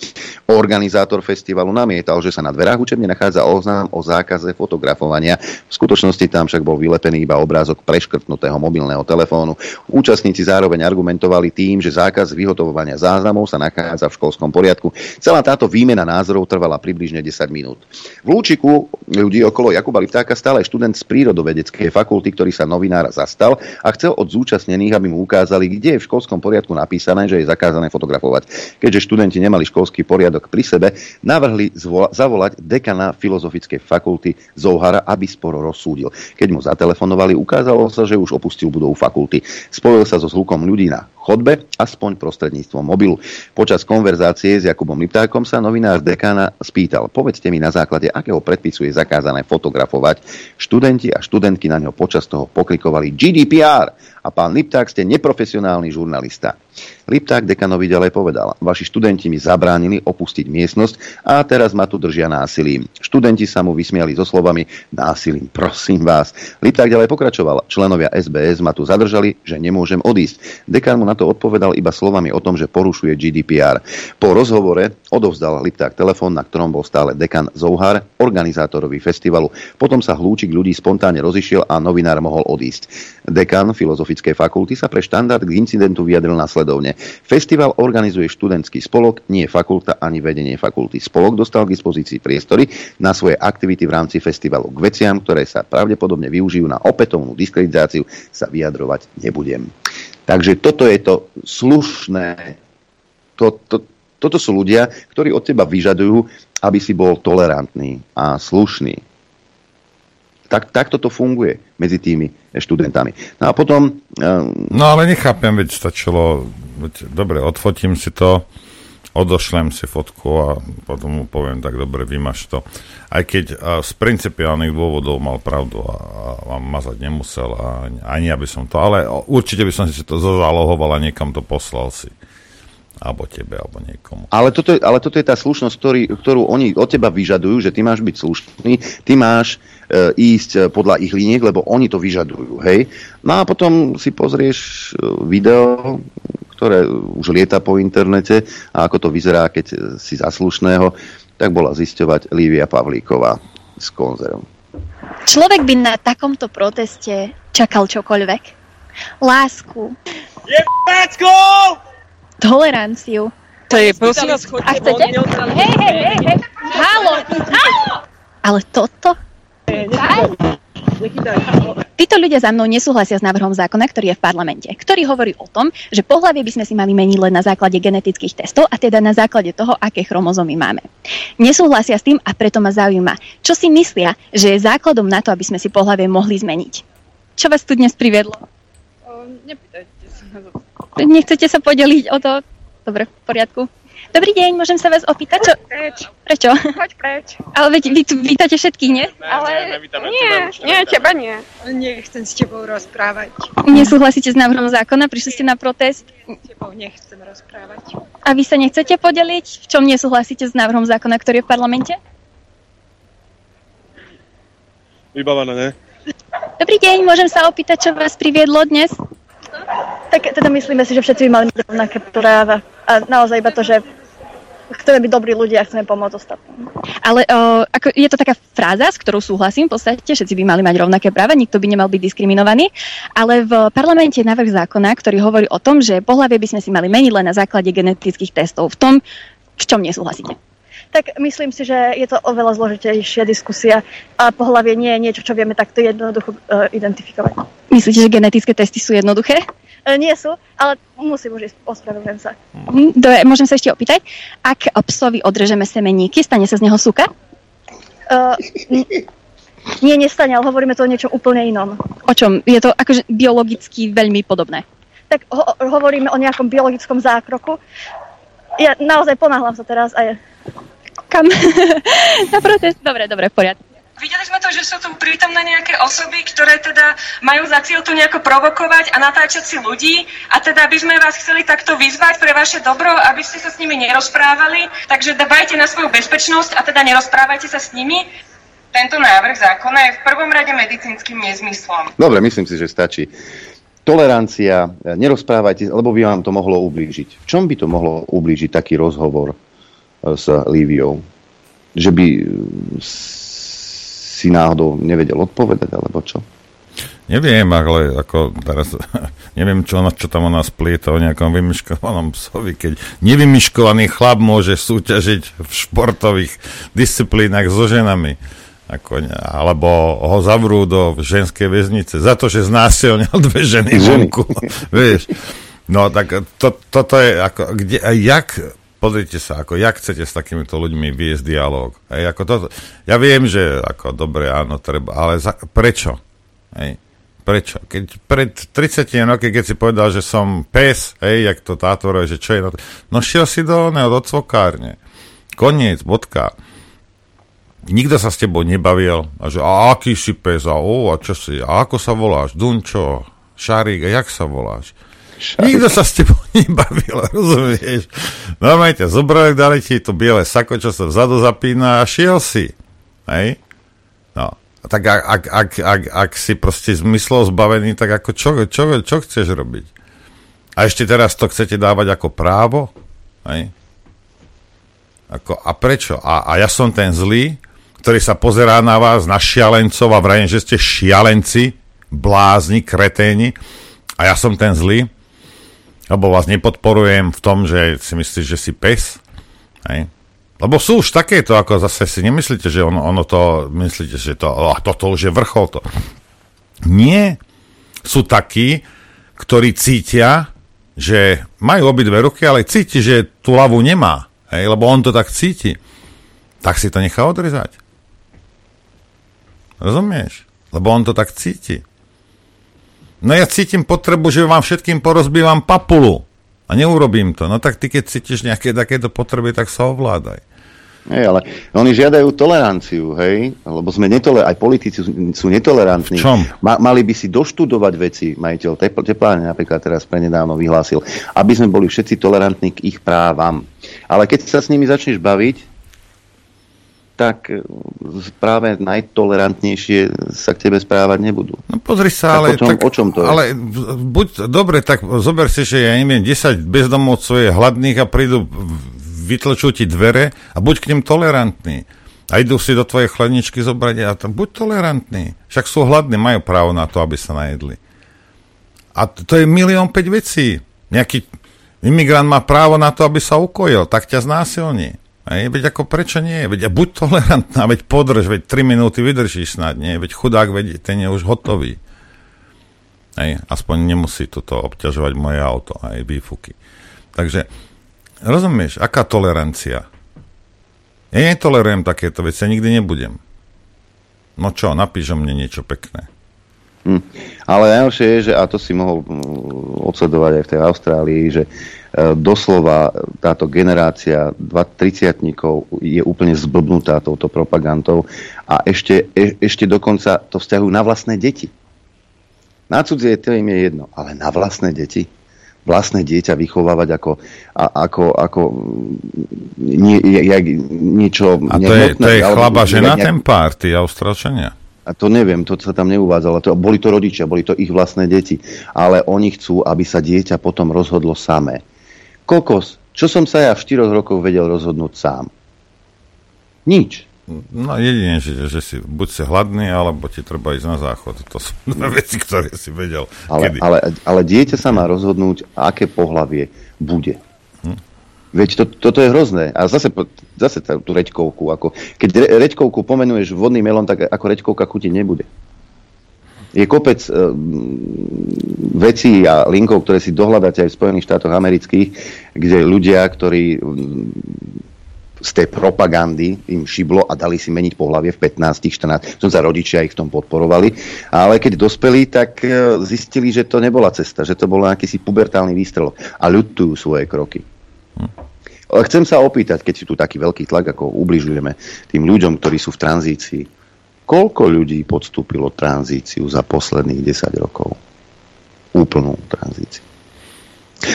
Organizátor festivalu namietal, že sa na dverách učebne nachádza oznám o zákaze fotografovania. V skutočnosti tam však bol vylepený iba obrázok preškrtnutého mobilného telefónu. Účastníci zároveň argumentovali, argumentovali tým, že zákaz vyhotovovania záznamov sa nachádza v školskom poriadku. Celá táto výmena názorov trvala približne 10 minút. V Lúčiku ľudí okolo Jakuba Liptáka stále študent z prírodovedeckej fakulty, ktorý sa novinára zastal a chcel od zúčastnených, aby mu ukázali, kde je v školskom poriadku napísané, že je zakázané fotografovať. Keďže študenti nemali školský poriadok pri sebe, navrhli zvola- zavolať dekana filozofickej fakulty Zouhara, aby sporo rozsúdil. Keď mu zatelefonovali, ukázalo sa, že už opustil budovu fakulty. Spojil sa so zhlukom ľudí na chodbe, aspoň prostredníctvom mobilu. Počas konverzácie s Jakubom Liptákom sa novinár dekána spýtal, povedzte mi na základe akého predpisu je zakázané fotografovať. Študenti a študentky na ňo počas toho pokrikovali GDPR a pán Lipták ste neprofesionálny žurnalista. Lipták dekanovi ďalej povedal, vaši študenti mi zabránili opustiť miestnosť a teraz ma tu držia násilím. Študenti sa mu vysmiali so slovami násilím, prosím vás. Lipták ďalej pokračoval, členovia SBS ma tu zadržali, že nemôžem odísť. Dekan mu na to odpovedal iba slovami o tom, že porušuje GDPR. Po rozhovore odovzdal Lipták telefón, na ktorom bol stále dekan Zouhar, organizátorovi festivalu. Potom sa hlúčik ľudí spontánne rozišiel a novinár mohol odísť. Dekan Filozofickej fakulty sa pre štandard k incidentu vyjadril nasledovne. Festival organizuje študentský spolok, nie fakulta ani vedenie fakulty. Spolok dostal k dispozícii priestory na svoje aktivity v rámci festivalu. K veciam, ktoré sa pravdepodobne využijú na opätovnú diskreditáciu, sa vyjadrovať nebudem. Takže toto je to slušné. To, to, toto sú ľudia, ktorí od teba vyžadujú, aby si bol tolerantný a slušný. Tak, takto to funguje medzi tými študentami. No a potom... Um... No ale nechápem, veď stačilo... Veď, dobre, odfotím si to, odošlem si fotku a potom mu poviem, tak dobre, vymaš to. Aj keď a, z principiálnych dôvodov mal pravdu a, a, a mazať nemusel a ani ja by som to, ale určite by som si to zazalohoval a niekam to poslal si. Alebo tebe, alebo niekomu. Ale toto, ale toto je tá slušnosť, ktorý, ktorú oni od teba vyžadujú, že ty máš byť slušný, ty máš ísť e, podľa ich liniek, lebo oni to vyžadujú, hej. No a potom si pozrieš e, video, ktoré už lieta po internete a ako to vyzerá, keď si zaslušného, tak bola zisťovať Lívia Pavlíková s konzerom. Človek by na takomto proteste čakal čokoľvek. Lásku. Je Toleranciu. To je, prosím vás, A chcete? Hej, hej, hej, hej. Halo, halo. Ale toto? Títo ľudia za mnou nesúhlasia s návrhom zákona, ktorý je v parlamente, ktorý hovorí o tom, že pohlavie by sme si mali meniť len na základe genetických testov a teda na základe toho, aké chromozomy máme. Nesúhlasia s tým a preto ma zaujíma, čo si myslia, že je základom na to, aby sme si pohlavie mohli zmeniť. Čo vás tu dnes priviedlo? nepýtajte sa. Nechcete sa podeliť o to? Dobre, v poriadku. Dobrý deň, môžem sa vás opýtať, čo... Preč. Prečo? Choď preč. Ale veď vy tu vítate všetkých, nie? Ale nie, nie, teba nie. Nechcem s tebou rozprávať. Nesúhlasíte s návrhom zákona? Prišli ste na protest? S tebou nechcem rozprávať. A vy sa nechcete podeliť? V čom nesúhlasíte s návrhom zákona, ktorý je v parlamente? Vybavené, ne? Dobrý deň, môžem sa opýtať, čo vás priviedlo dnes? Tak teda myslíme si, že všetci by mali mať rovnaké práva. A naozaj iba to, že chceme byť dobrí ľudia a chceme pomôcť ostatným. Ale o, ako, je to taká fráza, s ktorou súhlasím, v podstate všetci by mali mať rovnaké práva, nikto by nemal byť diskriminovaný, ale v parlamente je návrh zákona, ktorý hovorí o tom, že pohľavie by sme si mali meniť len na základe genetických testov. V tom, v čom nesúhlasíte? Tak myslím si, že je to oveľa zložitejšia diskusia a pohlavie nie je niečo, čo vieme takto jednoducho uh, identifikovať. Myslíte, že genetické testy sú jednoduché? Uh, nie sú, ale musím už ísť, ospravedlňujem sa. Hm, Dobre, môžem sa ešte opýtať? Ak psovi odrežeme semeníky, stane sa z neho suka? Uh, nie, nestane, ale hovoríme to o niečom úplne inom. O čom? Je to akože biologicky veľmi podobné. Tak ho- hovoríme o nejakom biologickom zákroku. Ja naozaj ponáhľam sa teraz a je... Kam? Na protest? Dobre, dobre, v poriadku. Videli sme to, že sú tu prítomné nejaké osoby, ktoré teda majú za cieľ tu nejako provokovať a natáčať si ľudí a teda by sme vás chceli takto vyzvať pre vaše dobro, aby ste sa s nimi nerozprávali, takže dbajte na svoju bezpečnosť a teda nerozprávajte sa s nimi. Tento návrh zákona je v prvom rade medicínskym nezmyslom. Dobre, myslím si, že stačí. Tolerancia, nerozprávajte, lebo by vám to mohlo ublížiť. V čom by to mohlo ublížiť taký rozhovor e, s Líviou? Že by e, si náhodou nevedel odpovedať, alebo čo? Neviem, ale ako teraz, neviem, čo, čo tam o nás plieta o nejakom vymyškovanom psovi, keď nevymyškovaný chlap môže súťažiť v športových disciplínach so ženami. Ako, alebo ho zavrú do ženskej väznice za to, že znásilnil dve ženy vonku. Vieš. No tak to, toto je ako, kde, jak pozrite sa, ako, jak chcete s takýmito ľuďmi viesť dialog. Hej, ako to, ja viem, že ako, dobre, áno, treba, ale za, prečo? Hej, prečo? Keď pred 30 roky, keď si povedal, že som pes, hej, jak to táto že čo je na to, no šiel si do, ne, do cvokárne. Koniec, bodka. Nikto sa s tebou nebavil, a že a aký si pes, a, o, a čo si, a ako sa voláš, Dunčo, Šarík, a jak sa voláš? Nikto sa s tebou nebavil, rozumieš? Normálne ťa zobrali, dali ti to biele sako, čo sa vzadu zapína a šiel si. Hej? No. A tak ak, ak, ak, ak, ak si proste zmyslov zbavený, tak ako čo, čo, čo chceš robiť? A ešte teraz to chcete dávať ako právo? Hej? Ako, a prečo? A, a ja som ten zlý, ktorý sa pozerá na vás, na šialencov a vrajem, že ste šialenci, blázni, kreténi a ja som ten zlý, lebo vás nepodporujem v tom, že si myslíš, že si pes. Hej. Lebo sú už takéto, ako zase si nemyslíte, že ono, ono to, myslíte, že to, oh, toto už je vrchol. To. Nie. Sú takí, ktorí cítia, že majú obidve ruky, ale cíti, že tú lavu nemá. Hej, lebo on to tak cíti. Tak si to nechá odrezať. Rozumieš? Lebo on to tak cíti. No ja cítim potrebu, že vám všetkým porozbívam papulu. A neurobím to. No tak ty, keď cítiš nejaké takéto potreby, tak sa ovládaj. Hej, ale oni žiadajú toleranciu, hej, lebo sme netoler- aj politici sú netolerantní. V čom? Ma- mali by si doštudovať veci, majiteľ tepl- teplárne napríklad teraz prednedávno vyhlásil, aby sme boli všetci tolerantní k ich právam. Ale keď sa s nimi začneš baviť, tak e, práve najtolerantnejšie sa k tebe správať nebudú. No pozri sa, ale... O čom, tak, o čom to je? Ale buď, dobre, tak zober si, že ja neviem, 10 bezdomovcov je hladných a prídu, vytlčú ti dvere a buď k ním tolerantný. A idú si do tvojej chladničky zobrať a tam buď tolerantný. Však sú hladní, majú právo na to, aby sa najedli. A to je milión päť vecí. Nejaký imigrant má právo na to, aby sa ukojil, tak ťa znásilní. Hej, veď ako prečo nie? Veď buď tolerantná, veď podrž, veď 3 minúty vydržíš snad, nie? Veď chudák, veď ten je už hotový. Hej, aspoň nemusí toto obťažovať moje auto, aj výfuky. Takže, rozumieš, aká tolerancia? Ja netolerujem takéto veci, ja nikdy nebudem. No čo, napíš o mne niečo pekné. Hm. Ale najhoršie je, že, a to si mohol mm, odsledovať aj v tej Austrálii, že doslova táto generácia 30 je úplne zblbnutá touto propagandou a ešte, e, ešte dokonca to vzťahujú na vlastné deti. Na cudzie to im je jedno, ale na vlastné deti vlastné dieťa vychovávať ako, a, ako, ako nie, jak, niečo A to je, to je chlaba žena nejak, ten pár, tí Austrálčania? A to neviem, to sa tam neuvádzalo. To, boli to rodičia, boli to ich vlastné deti. Ale oni chcú, aby sa dieťa potom rozhodlo samé. Kokos, čo som sa ja v 4 rokoch vedel rozhodnúť sám? Nič. No jedine, že, že si buď si hladný, alebo ti treba ísť na záchod. To sú veci, ktoré si vedel. Ale, kedy. ale, ale dieťa sa má rozhodnúť, aké pohlavie bude. Hm? Veď to, toto je hrozné. A zase, zase tú reďkovku. Ako, keď re, reďkovku pomenuješ vodný melón, tak ako reďkovka chutiť nebude je kopec uh, vecí a linkov, ktoré si dohľadáte aj v Spojených štátoch amerických, kde ľudia, ktorí z tej propagandy im šiblo a dali si meniť pohlavie v 15, 14, som sa rodičia ich v tom podporovali, ale keď dospeli, tak e, zistili, že to nebola cesta, že to bol akýsi pubertálny výstrel a ľutujú svoje kroky. Hm. Chcem sa opýtať, keď si tu taký veľký tlak, ako ubližujeme tým ľuďom, ktorí sú v tranzícii, Koľko ľudí podstúpilo tranzíciu za posledných 10 rokov? Úplnú tranzíciu.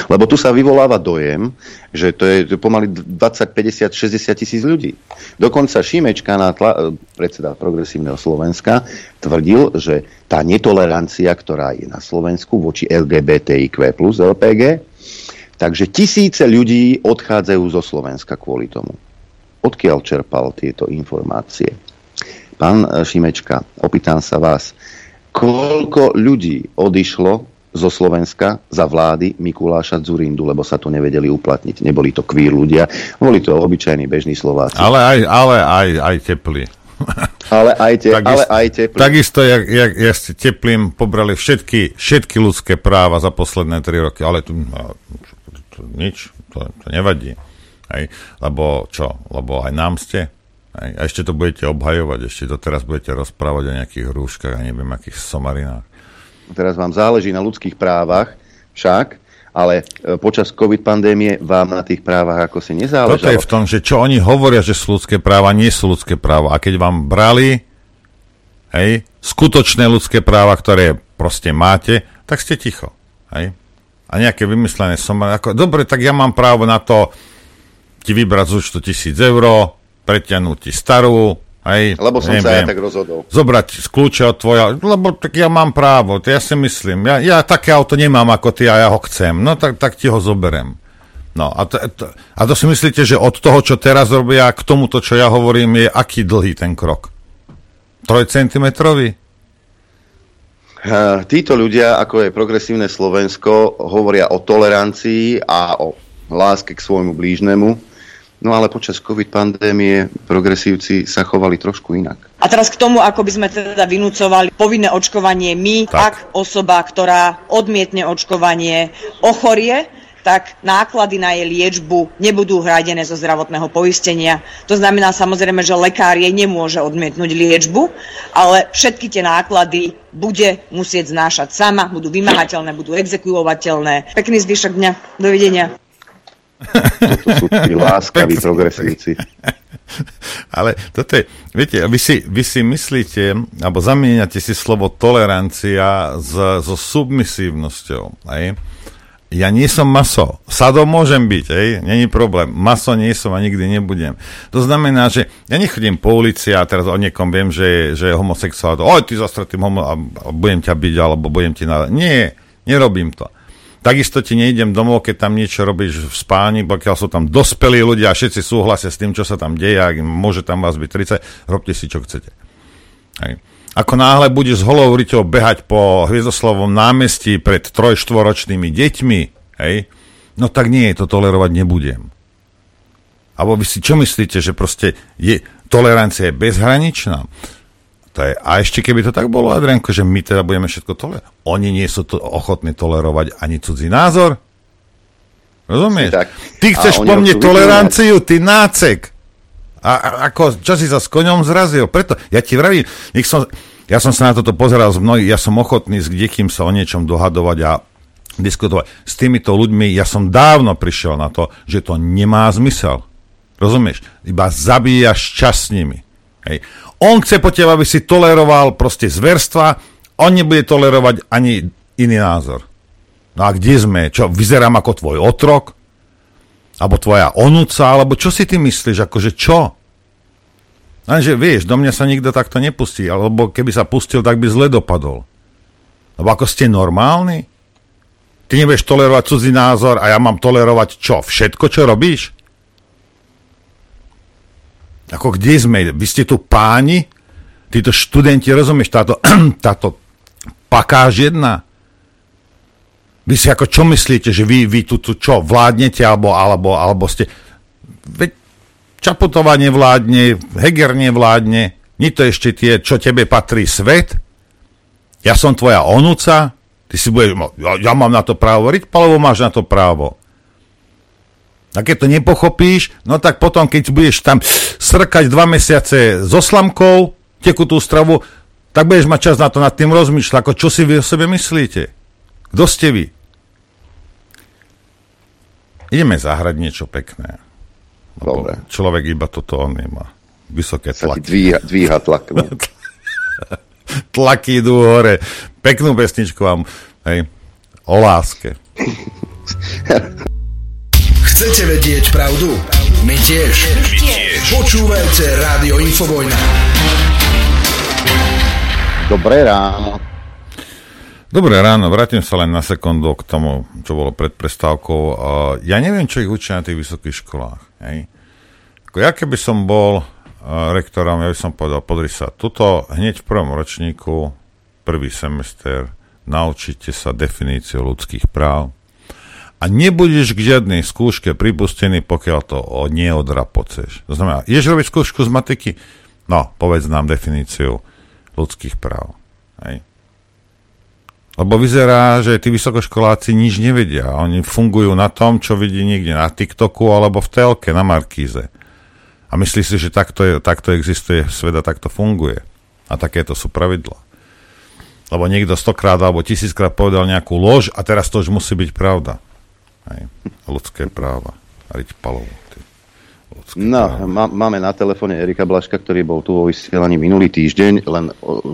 Lebo tu sa vyvoláva dojem, že to je pomaly 20, 50, 60 tisíc ľudí. Dokonca Šimečka, na tla, predseda Progresívneho Slovenska, tvrdil, že tá netolerancia, ktorá je na Slovensku voči LGBTIQ plus LPG, takže tisíce ľudí odchádzajú zo Slovenska kvôli tomu. Odkiaľ čerpal tieto informácie? Pán e, Šimečka, opýtam sa vás, koľko ľudí odišlo zo Slovenska za vlády Mikuláša Zurindu, lebo sa tu nevedeli uplatniť. Neboli to kvír ľudia, boli to obyčajní bežní Slováci. Ale aj, ale aj, aj teplí. Ale aj, te, takisto, ale aj teplí. Takisto, jak, jak, jak ste teplým pobrali všetky, všetky ľudské práva za posledné tri roky, ale tu no, to, nič, to, to nevadí. Hej? Lebo čo? Lebo aj nám ste a ešte to budete obhajovať, ešte to teraz budete rozprávať o nejakých rúškach a neviem akých somarinách. Teraz vám záleží na ľudských právach, však, ale e, počas COVID pandémie vám na tých právach ako si nezáležalo. Toto je v tom, že čo oni hovoria, že sú ľudské práva, nie sú ľudské práva. A keď vám brali hej, skutočné ľudské práva, ktoré proste máte, tak ste ticho. Hej? A nejaké vymyslené som, ako, dobre, tak ja mám právo na to ti vybrať z účtu tisíc eur, preťanúť ti starú, Hej, Lebo som neviem, sa ja tak rozhodol. Zobrať z kľúče od tvoja, lebo tak ja mám právo, to ja si myslím, ja, ja také auto nemám ako ty a ja ho chcem, no tak, tak ti ho zoberem. No a to, to, a to si myslíte, že od toho, čo teraz robia, k tomuto, čo ja hovorím, je aký dlhý ten krok? Trojcentimetrový? Títo ľudia, ako je progresívne Slovensko, hovoria o tolerancii a o láske k svojmu blížnemu No ale počas COVID pandémie progresívci sa chovali trošku inak. A teraz k tomu, ako by sme teda vynúcovali povinné očkovanie my, tak. ak osoba, ktorá odmietne očkovanie, ochorie, tak náklady na jej liečbu nebudú hradené zo zdravotného poistenia. To znamená samozrejme, že lekár jej nemôže odmietnúť liečbu, ale všetky tie náklady bude musieť znášať sama, budú vymahateľné, budú exekuovateľné. Pekný zvyšok dňa. Dovidenia. Toto sú tí láskaví progresívci. Ale toto je, viete, vy si, vy si myslíte, alebo zamieňate si slovo tolerancia s, so submisívnosťou. Aj? Ja nie som maso. Sado môžem byť, ej? není problém. Maso nie som a nikdy nebudem. To znamená, že ja nechodím po ulici a teraz o niekom viem, že, že je homosexuál. Oj, ty zastratým homo a budem ťa byť, alebo budem ti na... Nie, nerobím to. Takisto ti nejdem domov, keď tam niečo robíš v spáni, pokiaľ sú tam dospelí ľudia a všetci súhlasia s tým, čo sa tam deje, ak môže tam vás byť 30, robte si, čo chcete. Hej. Ako náhle budeš s holou riťou behať po Hviezdoslovom námestí pred trojštvoročnými deťmi, hej, no tak nie, to tolerovať nebudem. Alebo vy si čo myslíte, že proste je, tolerancia je bezhraničná? To je, a ešte keby to tak bolo, Adrianko, že my teda budeme všetko tolerovať. Oni nie sú to ochotní tolerovať ani cudzí názor. Rozumieš? Tak. Ty chceš po mne toleranciu, ty nácek. A, a ako, čo si sa s koňom zrazil? Preto, ja ti vravím, nech som, ja som sa na toto pozeral z mnohých, ja som ochotný s kdekým sa o niečom dohadovať a diskutovať. S týmito ľuďmi ja som dávno prišiel na to, že to nemá zmysel. Rozumieš? Iba zabíjaš čas s nimi. Hej. On chce po teba, aby si toleroval proste zverstva, on nebude tolerovať ani iný názor. No a kde sme? Čo, vyzerám ako tvoj otrok? Alebo tvoja onúca? Alebo čo si ty myslíš? Akože čo? Lenže vieš, do mňa sa nikto takto nepustí, alebo keby sa pustil, tak by zle dopadol. Lebo ako ste normálni? Ty nebudeš tolerovať cudzí názor a ja mám tolerovať čo? Všetko, čo robíš? Ako kde sme? Vy ste tu páni? Títo študenti, rozumieš, táto, táto pakáž jedna? Vy si ako čo myslíte, že vy, vy tu, tu čo, vládnete, alebo, alebo, alebo ste... Veď Čaputová nevládne, Heger nevládne, ni to ešte tie, čo tebe patrí svet. Ja som tvoja onúca, ty si budeš, ja, ja mám na to právo alebo máš na to právo. A keď to nepochopíš, no tak potom, keď budeš tam srkať dva mesiace so slamkou, tekutú stravu, tak budeš mať čas na to nad tým rozmýšľať, ako čo si vy o sebe myslíte. Kto ste vy? Ideme zahrať niečo pekné. Dobre. Človek iba toto on nemá. Vysoké tlaky. Dvíha, dvíha tlak. No. tlaky idú hore. Peknú pesničku vám. Hej. O láske. Chcete vedieť pravdu? My tiež. My tiež. Počúvajte Rádio Infovojna. Dobré ráno. Dobré ráno, vrátim sa len na sekundu k tomu, čo bolo pred prestávkou. Ja neviem, čo ich učia na tých vysokých školách. Hej. Ako ja keby som bol rektorom, ja by som povedal, podri sa, tuto hneď v prvom ročníku, prvý semester, naučite sa definíciu ľudských práv, a nebudeš k žiadnej skúške pripustený, pokiaľ to neodrapoceš. To znamená, ideš robiť skúšku z matiky? No, povedz nám definíciu ľudských práv. Hej. Lebo vyzerá, že tí vysokoškoláci nič nevedia. Oni fungujú na tom, čo vidí niekde na TikToku alebo v telke, na Markíze. A myslí si, že takto, je, takto existuje svet a takto funguje. A takéto sú pravidla. Lebo niekto stokrát alebo tisíckrát povedal nejakú lož a teraz to už musí byť pravda. Hej. Ľudské práva. Riť Palovo. No, má, máme na telefóne Erika Blaška, ktorý bol tu vo vysielaní minulý týždeň, len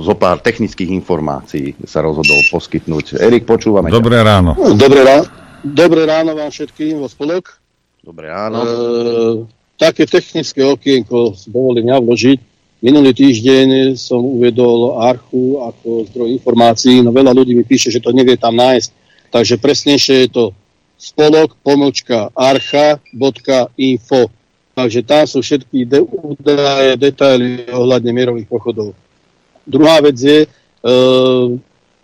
zo pár technických informácií sa rozhodol poskytnúť. Erik, počúvame. Dobré ťa. ráno. Dobré, rá- Dobré ráno vám všetkým vo spolok. Dobré ráno. E, také technické okienko si dovolím ja vložiť. Minulý týždeň som uvedol Archu ako zdroj informácií, no veľa ľudí mi píše, že to nevie tam nájsť. Takže presnejšie je to spolok pomočka archa.info. Takže tam sú všetky de- údaje, detaily ohľadne mierových pochodov. Druhá vec je, e,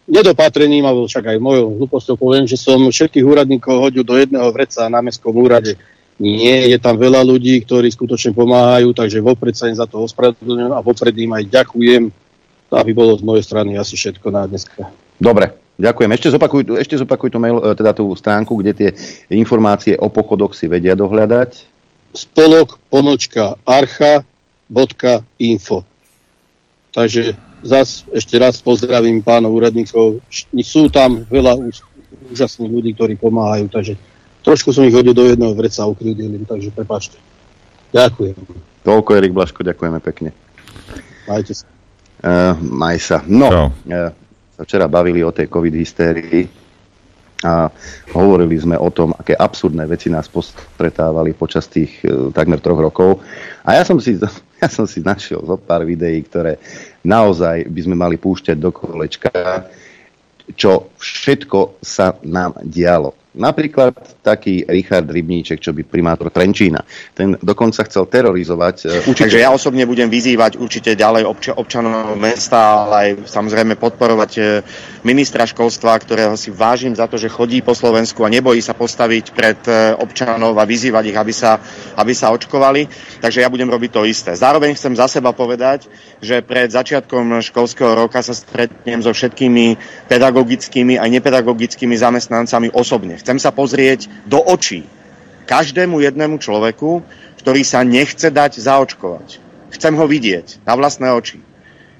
nedopatrením, alebo však aj mojou hlúposťou poviem, že som všetkých úradníkov hodil do jedného vreca na mestskom úrade. Nie, je tam veľa ľudí, ktorí skutočne pomáhajú, takže vopred sa im za to ospravedlňujem a vopred im aj ďakujem. Aby bolo z mojej strany asi všetko na dneska. Dobre, ďakujem. Ešte zopakuj, tu- ešte zopakuj tú, mail, e, teda tú stránku, kde tie informácie o pochodoch si vedia dohľadať. Spolok pomočka archa.info Takže zas ešte raz pozdravím pánov úradníkov. Sú tam veľa úžasných ľudí, ktorí pomáhajú, takže trošku som ich hodil do jedného vreca a im, takže prepáčte. Ďakujem. Toľko, Erik Blaško, ďakujeme pekne. Majte sa. Uh, maj sa. No, uh, sa včera bavili o tej covid hystérii a hovorili sme o tom, aké absurdné veci nás postretávali počas tých uh, takmer troch rokov. A ja som si, ja som si našiel zo pár videí, ktoré naozaj by sme mali púšťať do kolečka, čo všetko sa nám dialo. Napríklad taký Richard Rybníček, čo by primátor Trenčína. Ten dokonca chcel terorizovať uh, Takže ja osobne budem vyzývať určite ďalej obč- občanov mesta, ale aj samozrejme podporovať e, ministra školstva, ktorého si vážim za to, že chodí po Slovensku a nebojí sa postaviť pred e, občanov a vyzývať ich, aby sa, aby sa očkovali. Takže ja budem robiť to isté. Zároveň chcem za seba povedať, že pred začiatkom školského roka sa stretnem so všetkými pedagogickými aj nepedagogickými zamestnancami osobne. Chcem sa pozrieť do očí každému jednému človeku, ktorý sa nechce dať zaočkovať. Chcem ho vidieť na vlastné oči.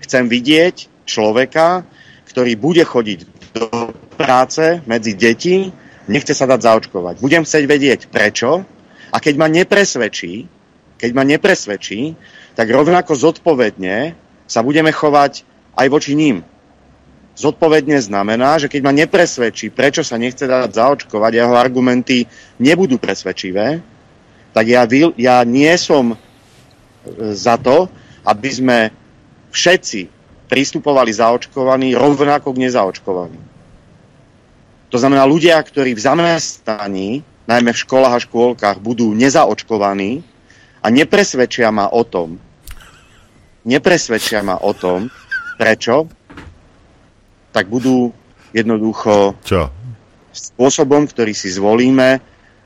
Chcem vidieť človeka, ktorý bude chodiť do práce medzi deti, nechce sa dať zaočkovať. Budem chcieť vedieť prečo a keď ma nepresvedčí, keď ma nepresvedčí, tak rovnako zodpovedne sa budeme chovať aj voči ním. Zodpovedne znamená, že keď ma nepresvedčí, prečo sa nechce dať zaočkovať, jeho argumenty nebudú presvedčivé, tak ja, ja nie som e, za to, aby sme všetci pristupovali zaočkovaní rovnako k nezaočkovaným. To znamená, ľudia, ktorí v zamestnaní, najmä v školách a škôlkach, budú nezaočkovaní a nepresvedčia ma o tom, nepresvedčia ma o tom, prečo, tak budú jednoducho Čo? spôsobom, ktorý si zvolíme,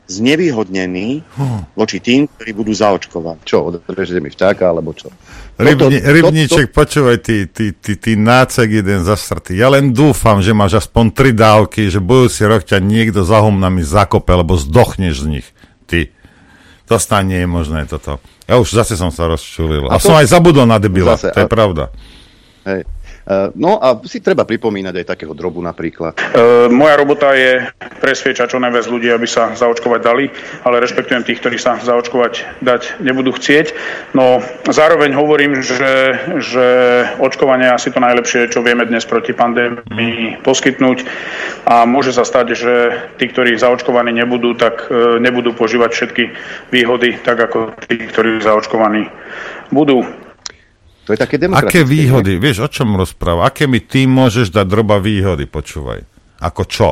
znevýhodnení voči tým, ktorí budú zaočkovať. Čo, odrežete mi vtáka, alebo čo? Rybni, Toto- rybníček, toto- počúvaj, ty, ty, ty, ty nácek jeden zasrtý. Ja len dúfam, že máš aspoň tri dávky, že budúci rok ťa niekto za humnami zakope, lebo zdochneš z nich. Ty. To snad nie je možné toto. Ja už zase som sa rozčulil. A, A to- som aj zabudol na debila, Zase, to je a- pravda. Hej. Uh, no a si treba pripomínať aj takého drobu napríklad. E, moja robota je presviečať čo najviac ľudí, aby sa zaočkovať dali, ale rešpektujem tých, ktorí sa zaočkovať dať nebudú chcieť. No zároveň hovorím, že, že očkovanie je asi to najlepšie, čo vieme dnes proti pandémii poskytnúť a môže sa stať, že tí, ktorí zaočkovaní nebudú, tak e, nebudú požívať všetky výhody, tak ako tí, ktorí zaočkovaní budú. To je také Aké výhody, vieš, o čom rozpráva? Aké mi ty môžeš dať droba výhody, počúvaj? Ako čo?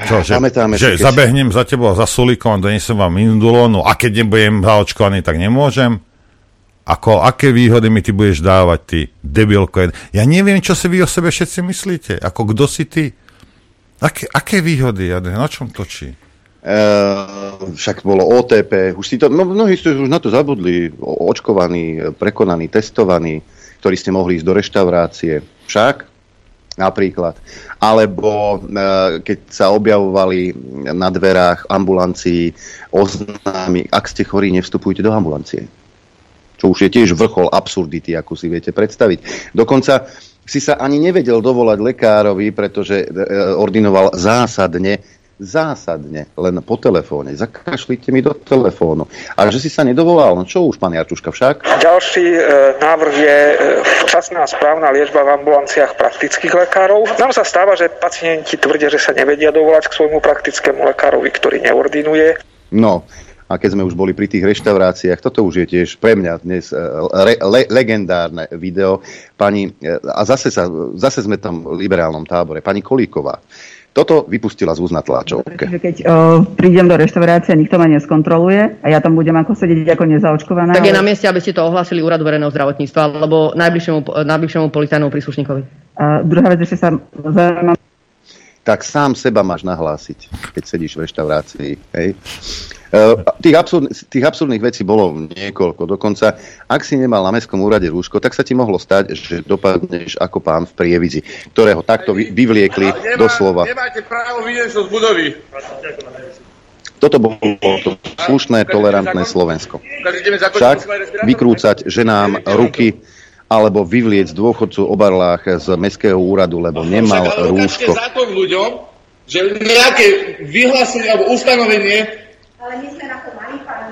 Čo, že, Pamätáme že si, keď- zabehnem za tebou za sulíkom, donesem vám indulónu a keď nebudem zaočkovaný, tak nemôžem? Ako, aké výhody mi ty budeš dávať, ty debilko? Ja neviem, čo si vy o sebe všetci myslíte. Ako, kto si ty? Aké, aké výhody? Ja, na čom točí? Uh, však bolo OTP, už si to, no, mnohí ste už na to zabudli, očkovaní, prekonaní, testovaní, ktorí ste mohli ísť do reštaurácie. Však? Napríklad. Alebo uh, keď sa objavovali na dverách ambulancií oznámy, ak ste chorí, nevstupujte do ambulancie. Čo už je tiež vrchol absurdity, ako si viete predstaviť. Dokonca si sa ani nevedel dovolať lekárovi, pretože e, ordinoval zásadne zásadne len po telefóne. Zakašlite mi do telefónu. A že si sa nedovolal, no čo už, pán Jarčuška, však? Ďalší e, návrh je e, včasná správna liečba v ambulanciách praktických lekárov. Nám sa stáva, že pacienti tvrdia, že sa nevedia dovolať k svojmu praktickému lekárovi, ktorý neordinuje. No, a keď sme už boli pri tých reštauráciách, toto už je tiež pre mňa dnes e, re, le, legendárne video. Pani, e, a zase, sa, zase sme tam v liberálnom tábore. Pani Kolíková, toto vypustila z úzna tlačovke. Keď o, prídem do reštaurácie, nikto ma neskontroluje a ja tam budem ako sedieť ako nezaočkovaná. Tak je na mieste, aby ste to ohlasili úradu verejného zdravotníctva alebo najbližšiemu, najbližšiemu policajnému príslušníkovi. A druhá vec, ešte sa zaujímam, tak sám seba máš nahlásiť, keď sedíš v reštaurácii. Hej? Uh, tých, absurd, tých absurdných vecí bolo niekoľko. Dokonca, ak si nemal na mestskom úrade rúško, tak sa ti mohlo stať, že dopadneš ako pán v prievidzi, ktorého takto vy, vyvliekli nemá, doslova. Nemáte právo vidieť z budovy. Toto bolo to slušné, tolerantné Slovensko. Však vykrúcať ženám ruky alebo vyvliec dôchodcu o barlách z mestského úradu, lebo nemal rúško. zákon ľuďom, že nejaké vyhlásenie alebo ustanovenie ale my sme na to mali pán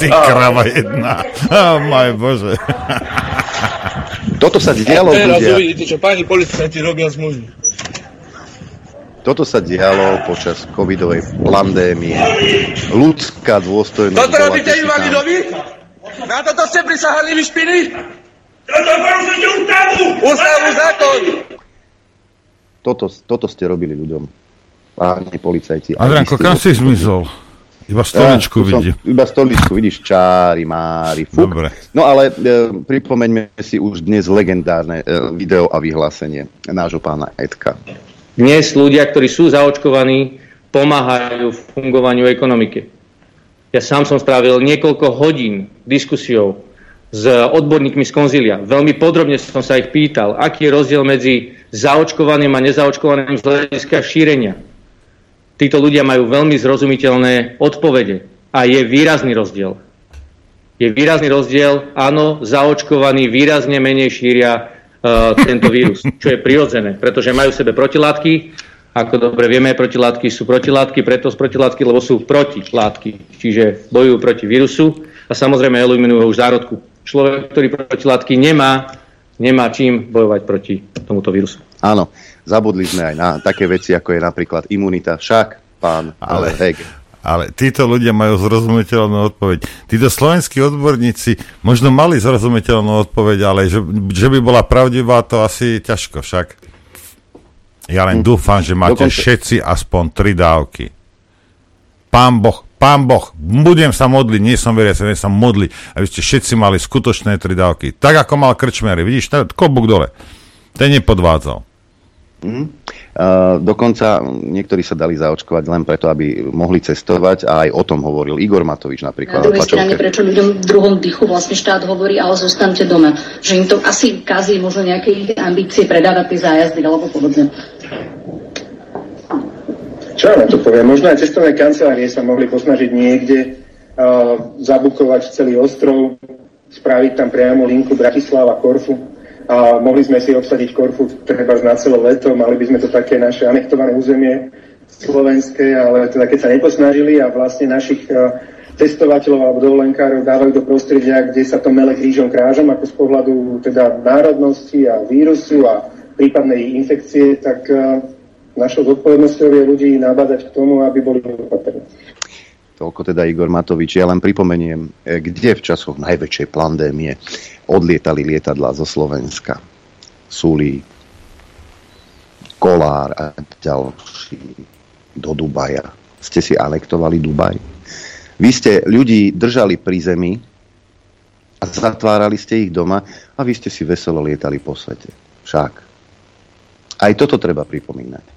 Ty krava jedna. Oh, môj Bože. Toto sa dialo, teraz ľudia. uvidíte, čo pani policajti robia s mužmi. Toto sa dialo počas covidovej pandémie. Ľudská dôstojnosť. Toto robíte invalidovi? Na toto ste prisahali vy špiny? Toto porušujete ústavu! Ústavu, zákon! Toto, toto ste robili ľuďom páni policajti. Adrianko, kam si zmizol? Iba stoličku ja, vidím. Iba stoličku, vidíš, čári, mári, fuk. Dobre. No ale e, pripomeňme si už dnes legendárne e, video a vyhlásenie nášho pána Edka. Dnes ľudia, ktorí sú zaočkovaní, pomáhajú fungovaniu ekonomiky. Ja sám som strávil niekoľko hodín diskusiou s odborníkmi z konzília. Veľmi podrobne som sa ich pýtal, aký je rozdiel medzi zaočkovaným a nezaočkovaným z hľadiska šírenia títo ľudia majú veľmi zrozumiteľné odpovede a je výrazný rozdiel. Je výrazný rozdiel, áno, zaočkovaní výrazne menej šíria uh, tento vírus, čo je prirodzené, pretože majú v sebe protilátky, ako dobre vieme, protilátky sú protilátky, preto sú protilátky, lebo sú protilátky, čiže bojujú proti vírusu a samozrejme eliminujú už zárodku. Človek, ktorý protilátky nemá, nemá čím bojovať proti tomuto vírusu. Áno, zabudli sme aj na také veci, ako je napríklad imunita. Však, pán ale, Heg. Ale títo ľudia majú zrozumiteľnú odpoveď. Títo slovenskí odborníci možno mali zrozumiteľnú odpoveď, ale že, že by bola pravdivá, to asi ťažko však. Ja len hm. dúfam, že máte Dokonce... všetci aspoň tri dávky. Pán Boh, pán Boh, budem sa modliť, nie som veriaci, nie sa modliť, aby ste všetci mali skutočné tri dávky. Tak ako mal Krčmery, vidíš, klobúk dole. Ten nepodvádzal. Mm. Uh, dokonca niektorí sa dali zaočkovať len preto, aby mohli cestovať a aj o tom hovoril Igor Matovič napríklad. Na druhej strane, prečo ľuďom v druhom dychu vlastne štát hovorí, ale zostanete doma. Že im to asi kazí možno nejaké ambície predávať tie zájazdy alebo podobne. Čo na to poviem? Možno aj cestovné kancelárie sa mohli posnažiť niekde uh, zabukovať celý ostrov, spraviť tam priamo linku Bratislava-Korfu a mohli sme si obsadiť Korfu treba na celé leto, mali by sme to také naše anektované územie slovenské, ale teda keď sa neposnažili a vlastne našich uh, testovateľov alebo dovolenkárov dávajú do prostredia, kde sa to mele krížom krážom, ako z pohľadu teda národnosti a vírusu a prípadnej infekcie, tak uh, našou zodpovednosťou je ľudí nabádať k tomu, aby boli opatrní. Toľko teda Igor Matovič. Ja len pripomeniem, e, kde v časoch najväčšej pandémie odlietali lietadla zo Slovenska. Sulí, Kolár a ďalší do Dubaja. Ste si anektovali Dubaj. Vy ste ľudí držali pri zemi a zatvárali ste ich doma a vy ste si veselo lietali po svete. Však. Aj toto treba pripomínať.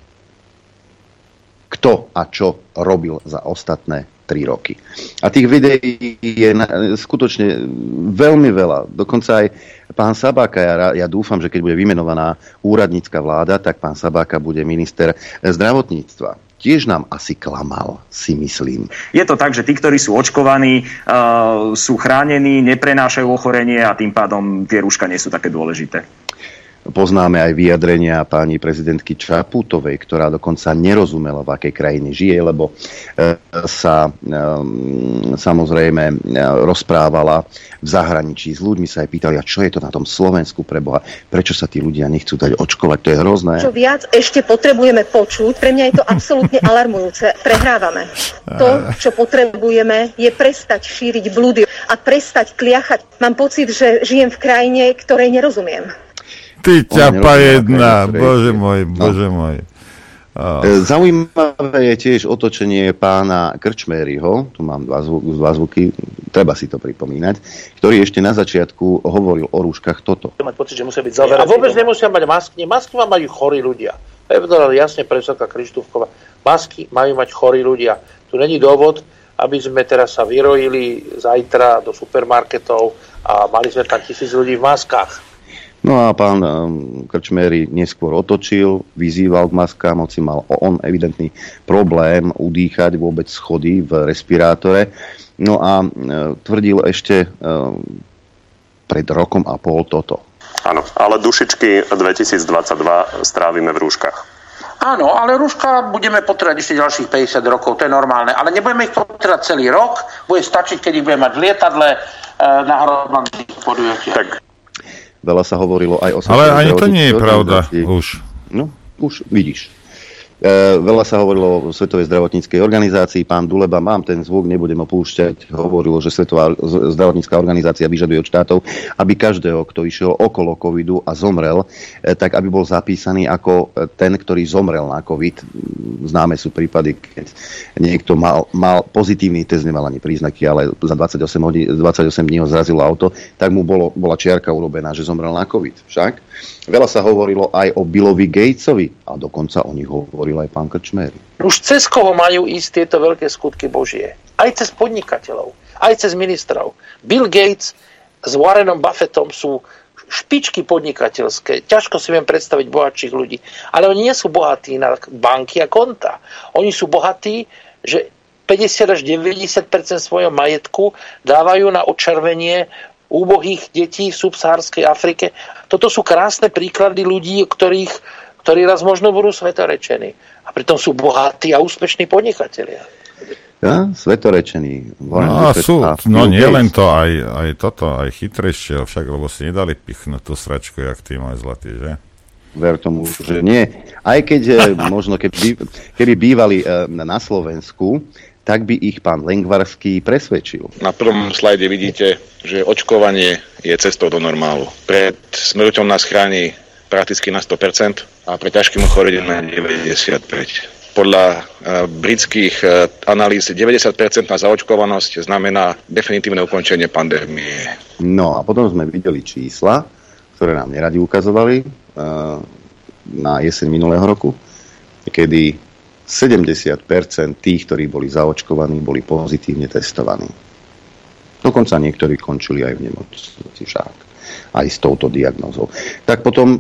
Kto a čo robil za ostatné 3 roky. A tých videí je skutočne veľmi veľa. Dokonca aj pán Sabáka, ja, ja dúfam, že keď bude vymenovaná úradnícka vláda, tak pán Sabáka bude minister zdravotníctva tiež nám asi klamal, si myslím. Je to tak, že tí, ktorí sú očkovaní, uh, sú chránení, neprenášajú ochorenie a tým pádom tie rúška nie sú také dôležité. Poznáme aj vyjadrenia pani prezidentky Čaputovej, ktorá dokonca nerozumela, v akej krajine žije, lebo e, sa e, samozrejme e, rozprávala v zahraničí s ľuďmi, sa aj pýtali, a čo je to na tom Slovensku pre Boha, prečo sa tí ľudia nechcú dať očkovať, to je hrozné. Čo viac ešte potrebujeme počuť, pre mňa je to absolútne alarmujúce. Prehrávame. To, čo potrebujeme, je prestať šíriť blúdy a prestať kliachať. Mám pocit, že žijem v krajine, ktorej nerozumiem. Ty ťapa jedna, bože môj, bože no. môj. Oh. Zaujímavé je tiež otočenie pána Krčméryho, tu mám dva, zvuk, dva zvuky, treba si to pripomínať, ktorý ešte na začiatku hovoril o rúškach toto. Mať pocit, že musia byť A vôbec nemusia mať masky, masky má majú chorí ľudia. To je povedala jasne profesorka Krištúfková. Masky majú mať chorí ľudia. Tu není dôvod, aby sme teraz sa vyrojili zajtra do supermarketov a mali sme tam tisíc ľudí v maskách No a pán um, Krčmery neskôr otočil, vyzýval k maskám, hoci mal on evidentný problém udýchať vôbec schody v respirátore. No a e, tvrdil ešte e, pred rokom a pol toto. Áno, ale dušičky 2022 strávime v rúškach. Áno, ale rúška budeme potrebovať ešte ďalších 50 rokov, to je normálne. Ale nebudeme ich potrebovať celý rok, bude stačiť, keď ich budeme mať v lietadle e, na hromadných podujatiach. Tak Veľa sa hovorilo aj o... Ale ani to nie je pravda už. No, už vidíš. E, veľa sa hovorilo o Svetovej zdravotníckej organizácii. Pán Duleba, mám ten zvuk, nebudem ho púšťať, hovorilo, že Svetová zdravotnícká organizácia vyžaduje od štátov, aby každého, kto išiel okolo covidu a zomrel, e, tak aby bol zapísaný ako ten, ktorý zomrel na covid. Známe sú prípady, keď niekto mal, mal pozitívny test, nemal ani príznaky, ale za 28, hodí, 28 dní ho zrazilo auto, tak mu bolo, bola čiarka urobená, že zomrel na covid. Však? Veľa sa hovorilo aj o Billovi Gatesovi a dokonca o nich hovoril aj pán Krčmery. Už cez koho majú ísť tieto veľké skutky Božie? Aj cez podnikateľov, aj cez ministrov. Bill Gates s Warrenom Buffettom sú špičky podnikateľské. Ťažko si viem predstaviť bohatších ľudí. Ale oni nie sú bohatí na banky a konta. Oni sú bohatí, že 50 až 90 svojho majetku dávajú na očervenie úbohých detí v subsahárskej Afrike. Toto sú krásne príklady ľudí, ktorých, ktorí raz možno budú svetorečení. A pritom sú bohatí a úspešní podnikatelia. Ja, svetorečení. No, sú, no nie len to, aj, aj toto, aj chytrejšie, však, lebo si nedali pichnúť tú sračku, jak ty môj zlatý, že? Ver tomu, že nie. Aj keď eh, možno, keby, keby bývali eh, na Slovensku, tak by ich pán Lengvarský presvedčil. Na prvom slajde vidíte, že očkovanie je cestou do normálu. Pred smrťou nás chráni prakticky na 100% a pre ťažkým ochorením na 95%. Podľa uh, britských uh, analýz 90% na zaočkovanosť znamená definitívne ukončenie pandémie. No a potom sme videli čísla, ktoré nám neradi ukazovali uh, na jeseň minulého roku, kedy 70% tých, ktorí boli zaočkovaní, boli pozitívne testovaní. Dokonca niektorí končili aj v nemocnici však. Aj s touto diagnózou. Tak potom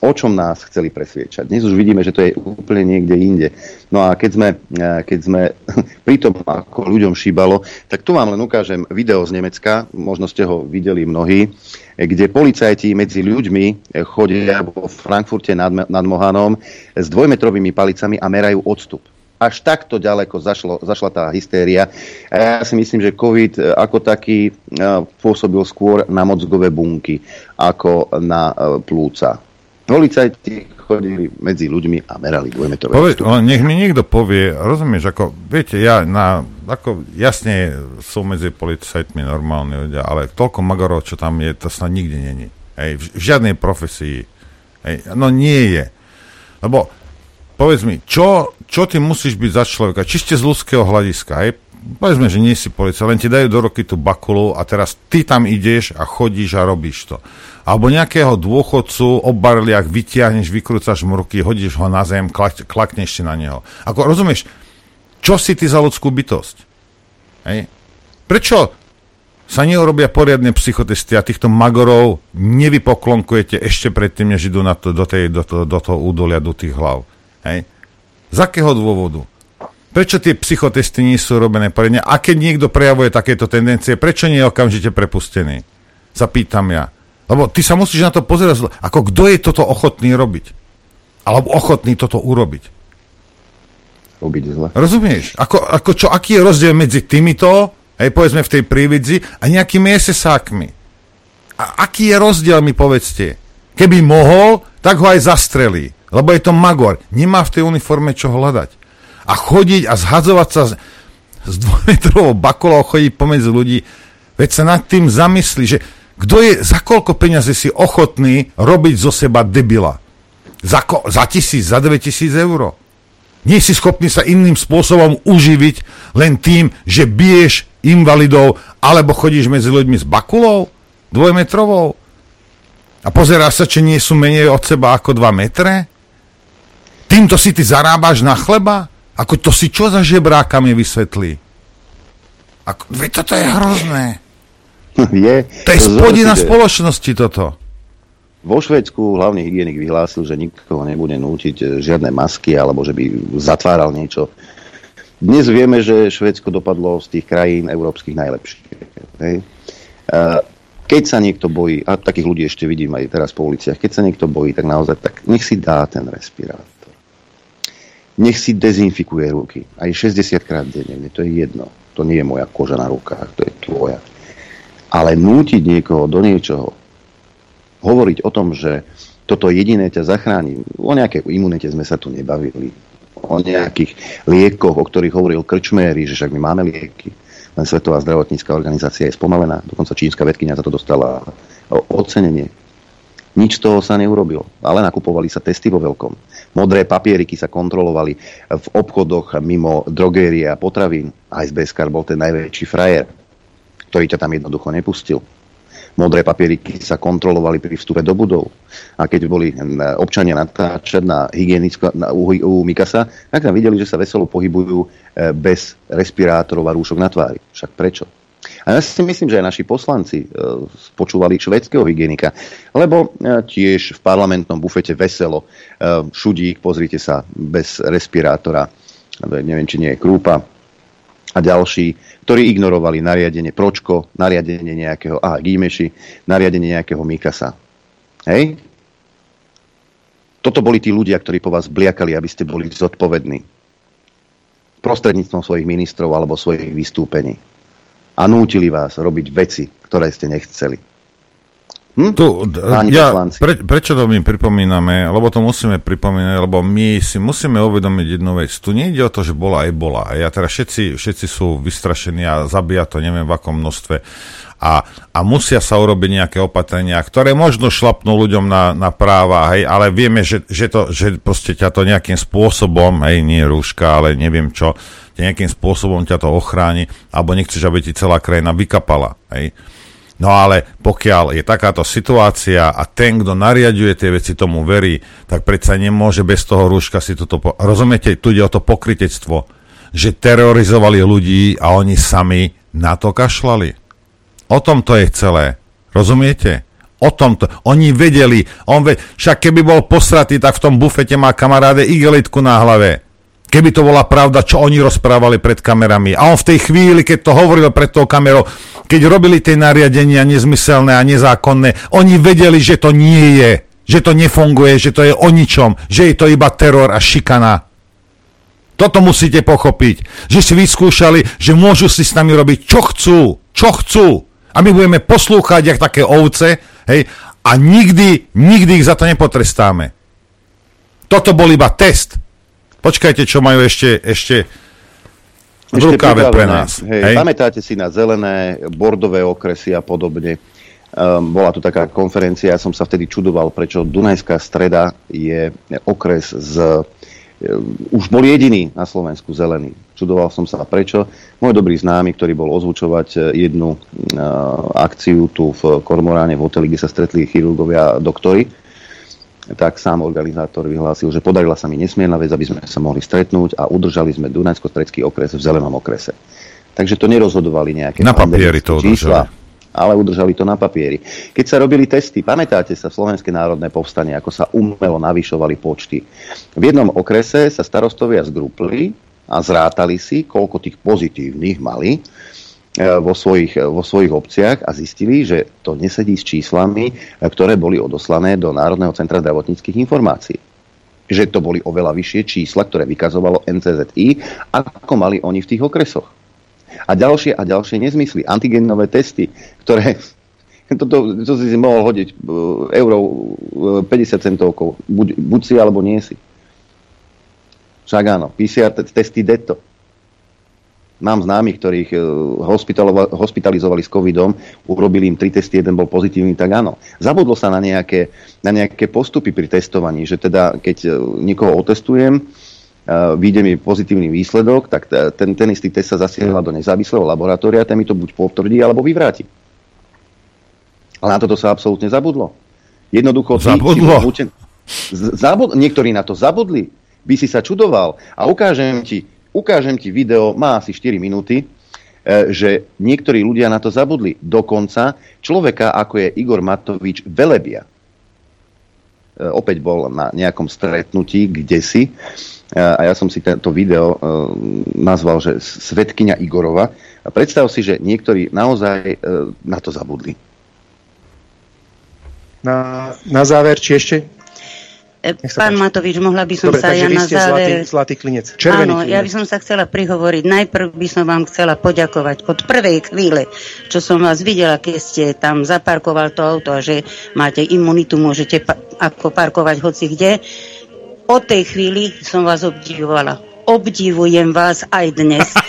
o čom nás chceli presviečať. Dnes už vidíme, že to je úplne niekde inde. No a keď sme, e, keď sme pri tom, ako ľuďom šíbalo, tak tu vám len ukážem video z Nemecka, možno ste ho videli mnohí, kde policajti medzi ľuďmi chodia vo Frankfurte nad, nad Mohanom s dvojmetrovými palicami a merajú odstup až takto ďaleko zašlo, zašla tá hystéria. A ja si myslím, že COVID e, ako taký pôsobil skôr na mozgové bunky ako na plúca. Policajti chodili medzi ľuďmi a merali dvojmetrové Povie, Nech mi niekto povie, rozumieš, ako, viete, ja na, ako jasne sú medzi policajtmi normálni ľudia, ale toľko magorov, čo tam je, to snad nikde není. Hej, v, v žiadnej profesii. Hej, no nie je. Lebo, povedz mi, čo, čo ty musíš byť za človeka, čiste z ľudského hľadiska, hej, povedzme, že nie si policajt, len ti dajú do roky tú bakulu a teraz ty tam ideš a chodíš a robíš to alebo nejakého dôchodcu obarliak vytiahneš, vykrúcaš mu ruky, hodíš ho na zem, klak, klakneš si na neho. Ako rozumieš, čo si ty za ľudskú bytosť? Hej? Prečo sa neurobia poriadne psychotesty a týchto magorov nevypoklonkujete ešte predtým, než idú na to, do, tej, do, to, do toho údolia, do tých hlav? Hej? Z akého dôvodu? Prečo tie psychotesty nie sú robené poriadne? A keď niekto prejavuje takéto tendencie, prečo nie je okamžite prepustený? Zapýtam ja. Lebo ty sa musíš na to pozerať, ako kto je toto ochotný robiť. Alebo ochotný toto urobiť. Robiť zle. Rozumieš? Ako, ako čo, aký je rozdiel medzi týmito, hej, povedzme v tej prívidzi, a nejakými esesákmi? A aký je rozdiel, mi povedzte? Keby mohol, tak ho aj zastrelí. Lebo je to magor. Nemá v tej uniforme čo hľadať. A chodiť a zhadzovať sa s, s dvojmetrovou bakolou, chodiť pomedzi ľudí, veď sa nad tým zamyslí, že kto je, za koľko peňazí si ochotný robiť zo seba debila? Za, ko, za tisíc, za 9000 eur. Nie si schopný sa iným spôsobom uživiť len tým, že biješ invalidov alebo chodíš medzi ľuďmi s bakulou dvojmetrovou a pozeráš sa, či nie sú menej od seba ako 2 metre? Týmto si ty zarábaš na chleba? Ako to si čo za žebráka mi vysvetlí? Ako, veď toto je hrozné. Je. To je spodina spoločnosti toto. Vo Švedsku hlavný hygienik vyhlásil, že nikoho nebude nútiť e, žiadne masky alebo že by zatváral niečo. Dnes vieme, že Švedsko dopadlo z tých krajín európskych najlepšie. Hej. Keď sa niekto bojí, a takých ľudí ešte vidím aj teraz po uliciach, keď sa niekto bojí, tak naozaj tak nech si dá ten respirátor. Nech si dezinfikuje ruky. Aj 60 krát denne, to je jedno. To nie je moja koža na rukách, to je tvoja. Ale nútiť niekoho do niečoho, hovoriť o tom, že toto jediné ťa zachráni. O nejakej imunite sme sa tu nebavili. O nejakých liekoch, o ktorých hovoril Krčméry, že však my máme lieky. Len Svetová zdravotnícká organizácia je spomalená. Dokonca čínska vedkynia za to dostala ocenenie. Nič z toho sa neurobilo, ale nakupovali sa testy vo veľkom. Modré papieriky sa kontrolovali v obchodoch mimo drogérie a potravín. Icebeskar bol ten najväčší frajer, ktorý ťa tam jednoducho nepustil modré papieriky sa kontrolovali pri vstupe do budov. A keď boli občania natáčať na hygienicko, na, u, u Mikasa, tak tam videli, že sa veselo pohybujú e, bez respirátorov a rúšok na tvári. Však prečo? A ja si myslím, že aj naši poslanci e, počúvali švedského hygienika, lebo e, tiež v parlamentnom bufete veselo šudík, pozrite sa, bez respirátora, neviem, či nie je krúpa, a ďalší, ktorí ignorovali nariadenie Pročko, nariadenie nejakého aha, Gímeši, nariadenie nejakého Mikasa. Hej? Toto boli tí ľudia, ktorí po vás bliakali, aby ste boli zodpovední. Prostredníctvom svojich ministrov alebo svojich vystúpení. A nútili vás robiť veci, ktoré ste nechceli. Hm? Tu, ja, pre, prečo to my pripomíname? Lebo to musíme pripomínať, lebo my si musíme uvedomiť jednu vec. Tu nejde o to, že bola aj bola. A ja teraz všetci, všetci sú vystrašení a zabíja to neviem v akom množstve. A, a musia sa urobiť nejaké opatrenia, ktoré možno šlapnú ľuďom na, na práva, hej, ale vieme, že, že, to, že proste ťa to nejakým spôsobom, hej, nie rúška, ale neviem čo, nejakým spôsobom ťa to ochráni, alebo nechceš, aby ti celá krajina vykapala, hej. No ale pokiaľ je takáto situácia a ten, kto nariaduje tie veci, tomu verí, tak predsa nemôže bez toho rúška si toto... Po... Rozumiete, tu ide o to pokritectvo, že terorizovali ľudí a oni sami na to kašlali. O tom to je celé. Rozumiete? O tomto. Oni vedeli, on ve, však keby bol posratý, tak v tom bufete má kamaráde igelitku na hlave. Keby to bola pravda, čo oni rozprávali pred kamerami. A on v tej chvíli, keď to hovoril pred tou kamerou, keď robili tie nariadenia nezmyselné a nezákonné, oni vedeli, že to nie je, že to nefunguje, že to je o ničom, že je to iba teror a šikana. Toto musíte pochopiť, že si vyskúšali, že môžu si s nami robiť, čo chcú, čo chcú. A my budeme poslúchať, jak také ovce, hej, a nikdy, nikdy ich za to nepotrestáme. Toto bol iba test. Počkajte, čo majú ešte, ešte v rukáve pre nás. Hej, hej? Pamätáte si na zelené, bordové okresy a podobne. Um, bola tu taká konferencia, ja som sa vtedy čudoval, prečo Dunajská streda je okres z... Um, už bol jediný na Slovensku zelený. Čudoval som sa prečo. Môj dobrý známy, ktorý bol ozvučovať e, jednu uh, akciu tu v Kormoráne v hoteli, kde sa stretli chirurgovia a doktory, tak sám organizátor vyhlásil, že podarila sa mi nesmierna vec, aby sme sa mohli stretnúť a udržali sme Dunajsko-Stredský okres v zelenom okrese. Takže to nerozhodovali nejaké na papieri to čísla, ale udržali to na papieri. Keď sa robili testy, pamätáte sa Slovenské národné povstanie, ako sa umelo navyšovali počty. V jednom okrese sa starostovia zgrupli a zrátali si, koľko tých pozitívnych mali vo svojich, vo svojich obciach a zistili, že to nesedí s číslami, ktoré boli odoslané do Národného centra zdravotníckých informácií že to boli oveľa vyššie čísla, ktoré vykazovalo NCZI, ako mali oni v tých okresoch. A ďalšie a ďalšie nezmysly, antigenové testy, ktoré toto, to si mohol hodiť euro uh, 50 centovkou, buď, buď si alebo nie si. Však áno, PCR testy DETO. Mám známych, ktorých uh, hospitalizovali s covidom, urobili im tri testy, jeden bol pozitívny, tak áno. Zabudlo sa na nejaké, na nejaké postupy pri testovaní, že teda keď uh, niekoho otestujem, uh, vyjde mi pozitívny výsledok, tak ten, ten istý test sa zasiela do nezávislého laboratória, ten mi to buď potvrdí, alebo vyvráti. Ale na toto sa absolútne zabudlo. Jednoducho... Zabudlo? Tí, zabud, niektorí na to zabudli. By si sa čudoval. A ukážem ti, ukážem ti video, má asi 4 minúty, e, že niektorí ľudia na to zabudli. Dokonca človeka, ako je Igor Matovič, velebia. E, opäť bol na nejakom stretnutí, kde si, e, a ja som si tento video nazval, že Svetkyňa Igorova. Predstav si, že niektorí naozaj na to zabudli. Na, na záver, či ešte? E, pán Matovič, mohla by som Dobre, sa ja na záver... Zlatý, zlatý klinec. Červený Áno, klinec. ja by som sa chcela prihovoriť. Najprv by som vám chcela poďakovať od prvej chvíle, čo som vás videla, keď ste tam zaparkoval to auto a že máte imunitu, môžete pa- ako parkovať hoci kde. Od tej chvíli som vás obdivovala. Obdivujem vás aj dnes.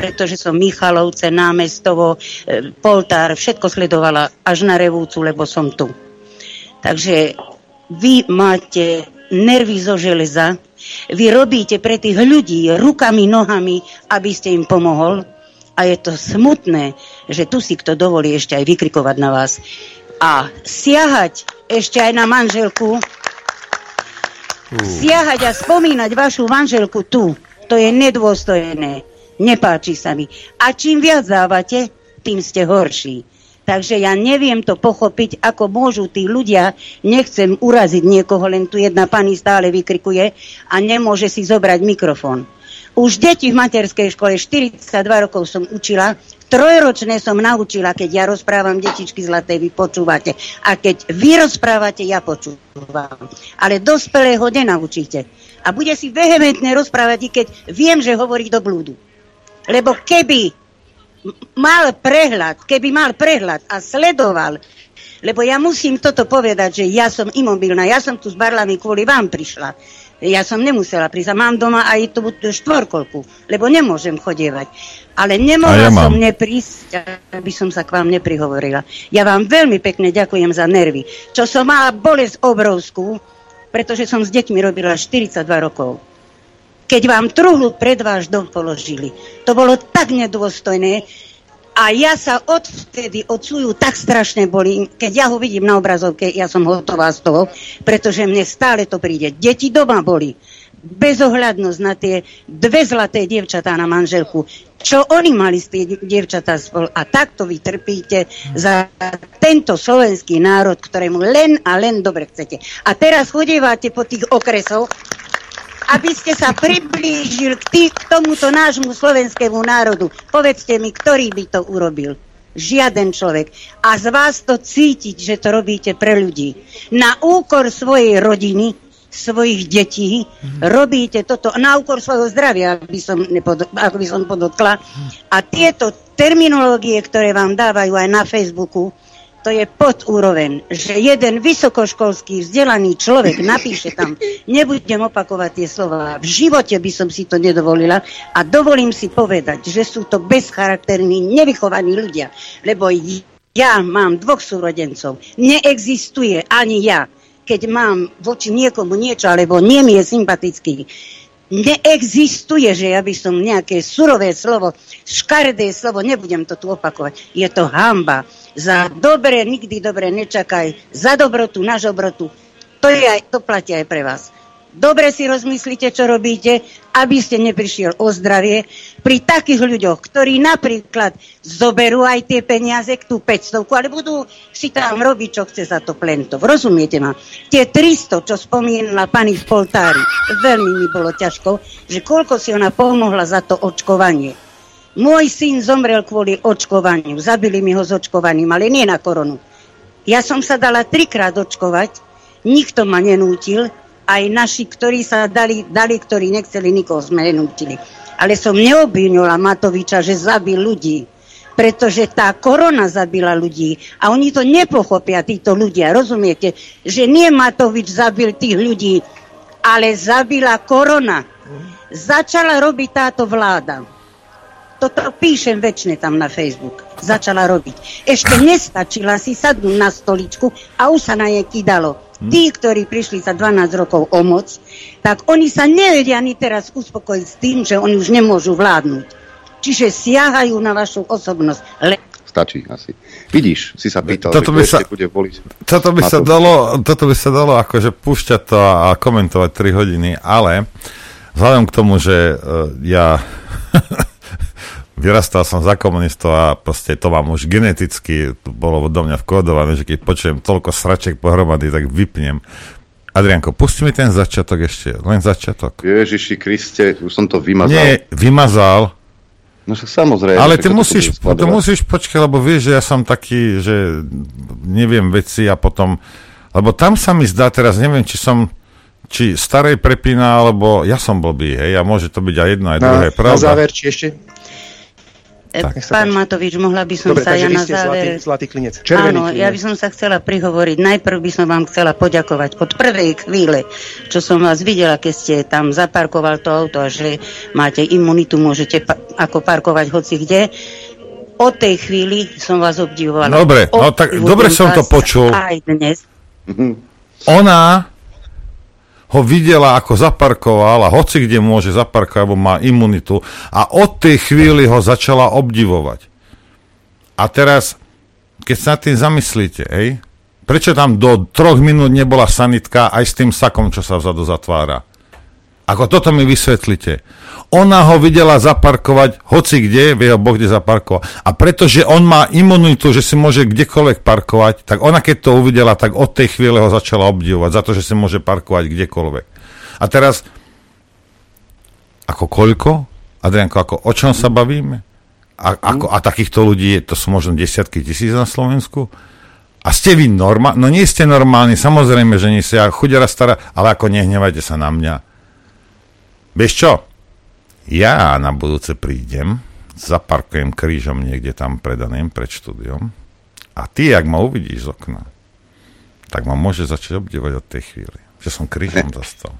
pretože som Michalovce, námestovo, e, Poltár, všetko sledovala až na Revúcu, lebo som tu. Takže vy máte nervy zo železa, vy robíte pre tých ľudí rukami, nohami, aby ste im pomohol. A je to smutné, že tu si kto dovolí ešte aj vykrikovať na vás. A siahať ešte aj na manželku, siahať a spomínať vašu manželku tu, to je nedôstojné. Nepáči sa mi. A čím viac dávate, tým ste horší. Takže ja neviem to pochopiť, ako môžu tí ľudia, nechcem uraziť niekoho, len tu jedna pani stále vykrikuje a nemôže si zobrať mikrofón. Už deti v materskej škole, 42 rokov som učila, trojročné som naučila, keď ja rozprávam detičky zlaté, vy počúvate. A keď vy rozprávate, ja počúvam. Ale dospelého nenaučíte. A bude si vehementne rozprávať, keď viem, že hovorí do blúdu. Lebo keby mal prehľad, keby mal prehľad a sledoval, lebo ja musím toto povedať, že ja som imobilná, ja som tu s barlami kvôli vám prišla. Ja som nemusela prísť a mám doma aj tú štvorkolku, lebo nemôžem chodievať. Ale nemohla ja som neprísť, aby som sa k vám neprihovorila. Ja vám veľmi pekne ďakujem za nervy. Čo som mala bolesť obrovskú, pretože som s deťmi robila 42 rokov keď vám truhlu pred váš dom položili. To bolo tak nedôstojné a ja sa odvtedy od súju tak strašne boli, keď ja ho vidím na obrazovke, ja som hotová z toho, pretože mne stále to príde. Deti doma boli bezohľadnosť na tie dve zlaté dievčatá na manželku. Čo oni mali z tie dievčatá spolu? A takto vy trpíte za tento slovenský národ, ktorému len a len dobre chcete. A teraz chodívate po tých okresoch aby ste sa priblížil k, tý, k tomuto nášmu slovenskému národu. Povedzte mi, ktorý by to urobil. Žiaden človek. A z vás to cítiť, že to robíte pre ľudí. Na úkor svojej rodiny, svojich detí, robíte toto na úkor svojho zdravia, aby som, nepod, ako by som podotkla. A tieto terminológie, ktoré vám dávajú aj na Facebooku, to je pod úroveň, že jeden vysokoškolský vzdelaný človek napíše tam, nebudem opakovať tie slova, v živote by som si to nedovolila a dovolím si povedať, že sú to bezcharakterní, nevychovaní ľudia, lebo ja mám dvoch súrodencov, neexistuje ani ja, keď mám voči niekomu niečo, alebo nie mi je sympatický, neexistuje, že ja by som nejaké surové slovo, škaredé slovo, nebudem to tu opakovať. Je to hamba. Za dobre nikdy dobre nečakaj, za dobrotu na žobrotu. To, je aj, to platí aj pre vás. Dobre si rozmyslíte, čo robíte, aby ste neprišiel o zdravie. Pri takých ľuďoch, ktorí napríklad zoberú aj tie peniaze, tú 500, ale budú si tam robiť, čo chce za to plentov. Rozumiete ma? Tie 300, čo spomínala pani v Poltári, veľmi mi bolo ťažko, že koľko si ona pomohla za to očkovanie. Môj syn zomrel kvôli očkovaniu. Zabili mi ho s očkovaním, ale nie na koronu. Ja som sa dala trikrát očkovať, nikto ma nenútil, aj naši, ktorí sa dali, dali ktorí nechceli, nikoho sme nenútili. Ale som neobvinula Matoviča, že zabil ľudí pretože tá korona zabila ľudí a oni to nepochopia, títo ľudia, rozumiete, že nie Matovič zabil tých ľudí, ale zabila korona. Začala robiť táto vláda. Toto píšem väčšine tam na Facebook. Začala robiť. Ešte nestačila si sadnúť na stoličku a už sa na jej kýdalo. Hm? Tí, ktorí prišli za 12 rokov o moc, tak oni sa nevedia ani teraz uspokojiť s tým, že oni už nemôžu vládnuť. Čiže siahajú na vašu osobnosť. Le- Stačí asi. Vidíš, si sa pýtal, toto by sa, bude voliť. Toto by, sa dalo, toto by sa dalo akože púšťať to a komentovať 3 hodiny, ale vzhľadom k tomu, že uh, ja vyrastal som za komunistov a proste to mám už geneticky, to bolo do mňa vkodované, že keď počujem toľko sraček pohromady, tak vypnem. Adrianko, pusti mi ten začiatok ešte, len začiatok. Ježiši Kriste, už som to vymazal. Nie, vymazal, No však samozrejme. Ale ty musíš, to musíš počkať, lebo vieš, že ja som taký, že neviem veci a potom, lebo tam sa mi zdá teraz, neviem, či som či starej prepína, alebo ja som blbý, hej, a môže to byť aj jedno, aj druhé, pravda? Na záver, či ešte tak, Pán Matovič, mohla by som Dobre, sa ja na Zlatý, záver... zlatý klinec. Červený Áno, klinec. ja by som sa chcela prihovoriť. Najprv by som vám chcela poďakovať od prvej chvíle, čo som vás videla, keď ste tam zaparkoval to auto a že máte imunitu, môžete pa- ako parkovať hoci kde. Od tej chvíli som vás obdivovala. Dobre, no tak dobre som to počul. Aj dnes. Ona ho videla, ako zaparkoval a hoci kde môže zaparkovať, lebo má imunitu a od tej chvíli ho začala obdivovať. A teraz, keď sa nad tým zamyslíte, ej, prečo tam do troch minút nebola sanitka aj s tým sakom, čo sa vzadu zatvára? Ako toto mi vysvetlite. Ona ho videla zaparkovať hoci kde, vie ho Boh kde zaparkoval. A pretože on má imunitu, že si môže kdekoľvek parkovať, tak ona keď to uvidela, tak od tej chvíle ho začala obdivovať za to, že si môže parkovať kdekoľvek. A teraz, ako koľko? Adrianko, ako o čom sa bavíme? A, ako, a takýchto ľudí, je- to sú možno desiatky tisíc na Slovensku? A ste vy normálni? No nie ste normálni, samozrejme, že nie ste. Ja chudera stará, ale ako nehnevajte sa na mňa. Vieš čo? Ja na budúce prídem, zaparkujem krížom niekde tam predaným pred štúdiom a ty, ak ma uvidíš z okna, tak ma môže začať obdivovať od tej chvíli, že som krížom zastal.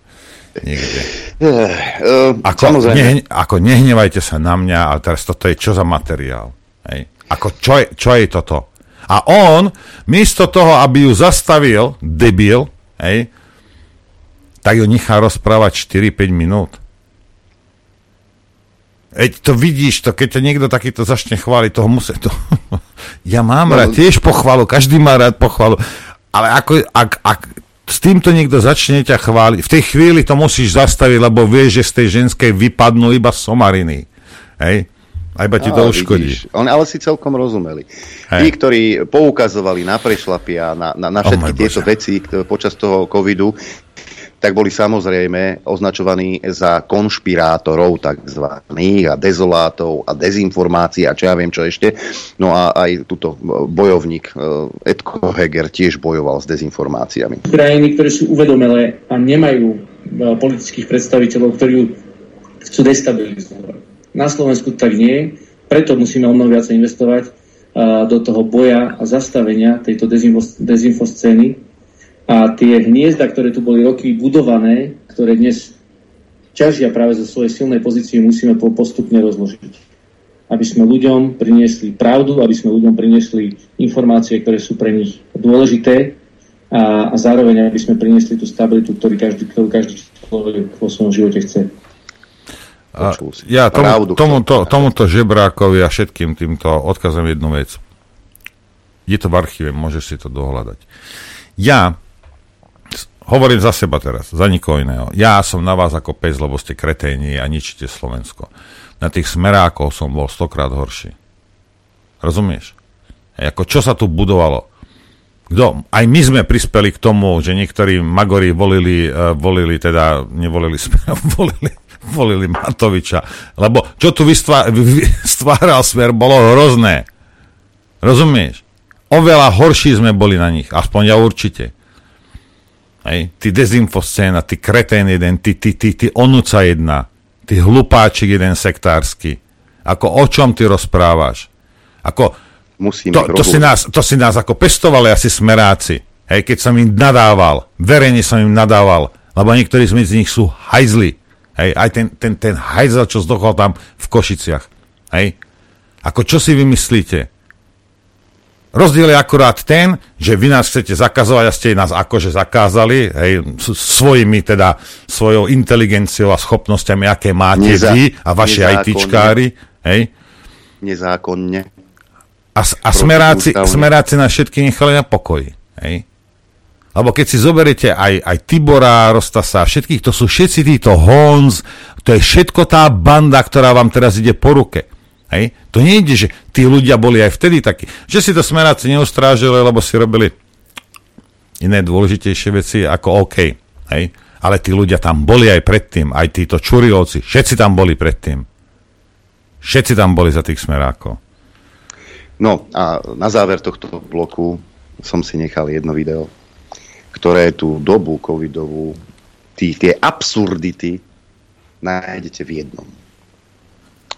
Niekde. Uh, Ako, samozrejme. nehne, ako nehnevajte sa na mňa, ale teraz toto je čo za materiál. Hej? Ako čo je, čo je toto? A on, miesto toho, aby ju zastavil, debil, hej, tak ju nechá rozprávať 4-5 minút. Eď to vidíš, to keď ťa niekto takýto začne chváliť, toho musí... To... ja mám No. rád tiež pochvalu, každý má rád pochvalu, ale ako, ak, ak s týmto niekto začne ťa chváliť, v tej chvíli to musíš zastaviť, lebo vieš, že z tej ženskej vypadnú iba somariny. Hej? A iba ti to uškodí. vidíš, On, ale si celkom rozumeli. Hej. Tí, ktorí poukazovali na prešlapia, na, na, na Oh všetky môj tieto veci k- počas toho covidu, tak boli samozrejme označovaní za konšpirátorov takzvaných a dezolátov a dezinformácií a čo ja viem čo ešte. No a aj túto bojovník eh, Edko Heger tiež bojoval s dezinformáciami. krajiny, ktoré sú uvedomelé a nemajú e, politických predstaviteľov, ktorí chcú destabilizovať. Na Slovensku tak nie preto musíme o mnoho viac investovať e, do toho boja a zastavenia tejto dezinfo, dezinfoscény a tie hniezda, ktoré tu boli roky budované, ktoré dnes ťažia práve zo svojej silnej pozície, musíme po- postupne rozložiť. Aby sme ľuďom priniesli pravdu, aby sme ľuďom priniesli informácie, ktoré sú pre nich dôležité a, a zároveň aby sme priniesli tú stabilitu, ktorý každý, ktorú každý človek vo svojom živote chce. A ja tomu, tomuto, tomuto žebrákovi a všetkým týmto odkazujem jednu vec. Je to v archíve, môžeš si to dohľadať. Ja hovorím za seba teraz, za nikoho iného. Ja som na vás ako pes, lebo ste kreténi a ničíte Slovensko. Na tých smerákov som bol stokrát horší. Rozumieš? Hej, Ako čo sa tu budovalo? Kto? Aj my sme prispeli k tomu, že niektorí magori volili, uh, volili teda, nevolili sme, volili, volili Matoviča. Lebo čo tu vystvá, stváral smer, bolo hrozné. Rozumieš? Oveľa horší sme boli na nich, aspoň ja určite. Hej, ty dezinfoscéna, ty kretén jeden, ty, ty, ty, ty onúca jedna, ty hlupáčik jeden sektársky. Ako o čom ty rozprávaš? Ako, Musíme to, to, si nás, to si nás ako pestovali asi smeráci. Hej, keď som im nadával, verejne som im nadával, lebo niektorí z nich sú hajzli. Hej, aj ten, ten, ten hajzel, čo zdochol tam v Košiciach. Hej. Ako čo si vymyslíte? Rozdiel je akurát ten, že vy nás chcete zakazovať a ste nás akože zakázali, hej, svojimi teda, svojou inteligenciou a schopnosťami, aké máte Neza, vy a vaši ITčkári, hej. Nezákonne. A, a smeráci, smeráci nás všetky nechali na pokoji, hej. Lebo keď si zoberiete aj, aj Tibora, Rostasa, všetkých, to sú všetci títo Hons, to je všetko tá banda, ktorá vám teraz ide po ruke. Hej? To nejde, že tí ľudia boli aj vtedy takí, že si to smeráci neustrážili, lebo si robili iné dôležitejšie veci ako OK. Hej? Ale tí ľudia tam boli aj predtým, aj títo čuriovci, všetci tam boli predtým. Všetci tam boli za tých smerákov. No a na záver tohto bloku som si nechal jedno video, ktoré tú dobu covidovú, tí, tie absurdity nájdete v jednom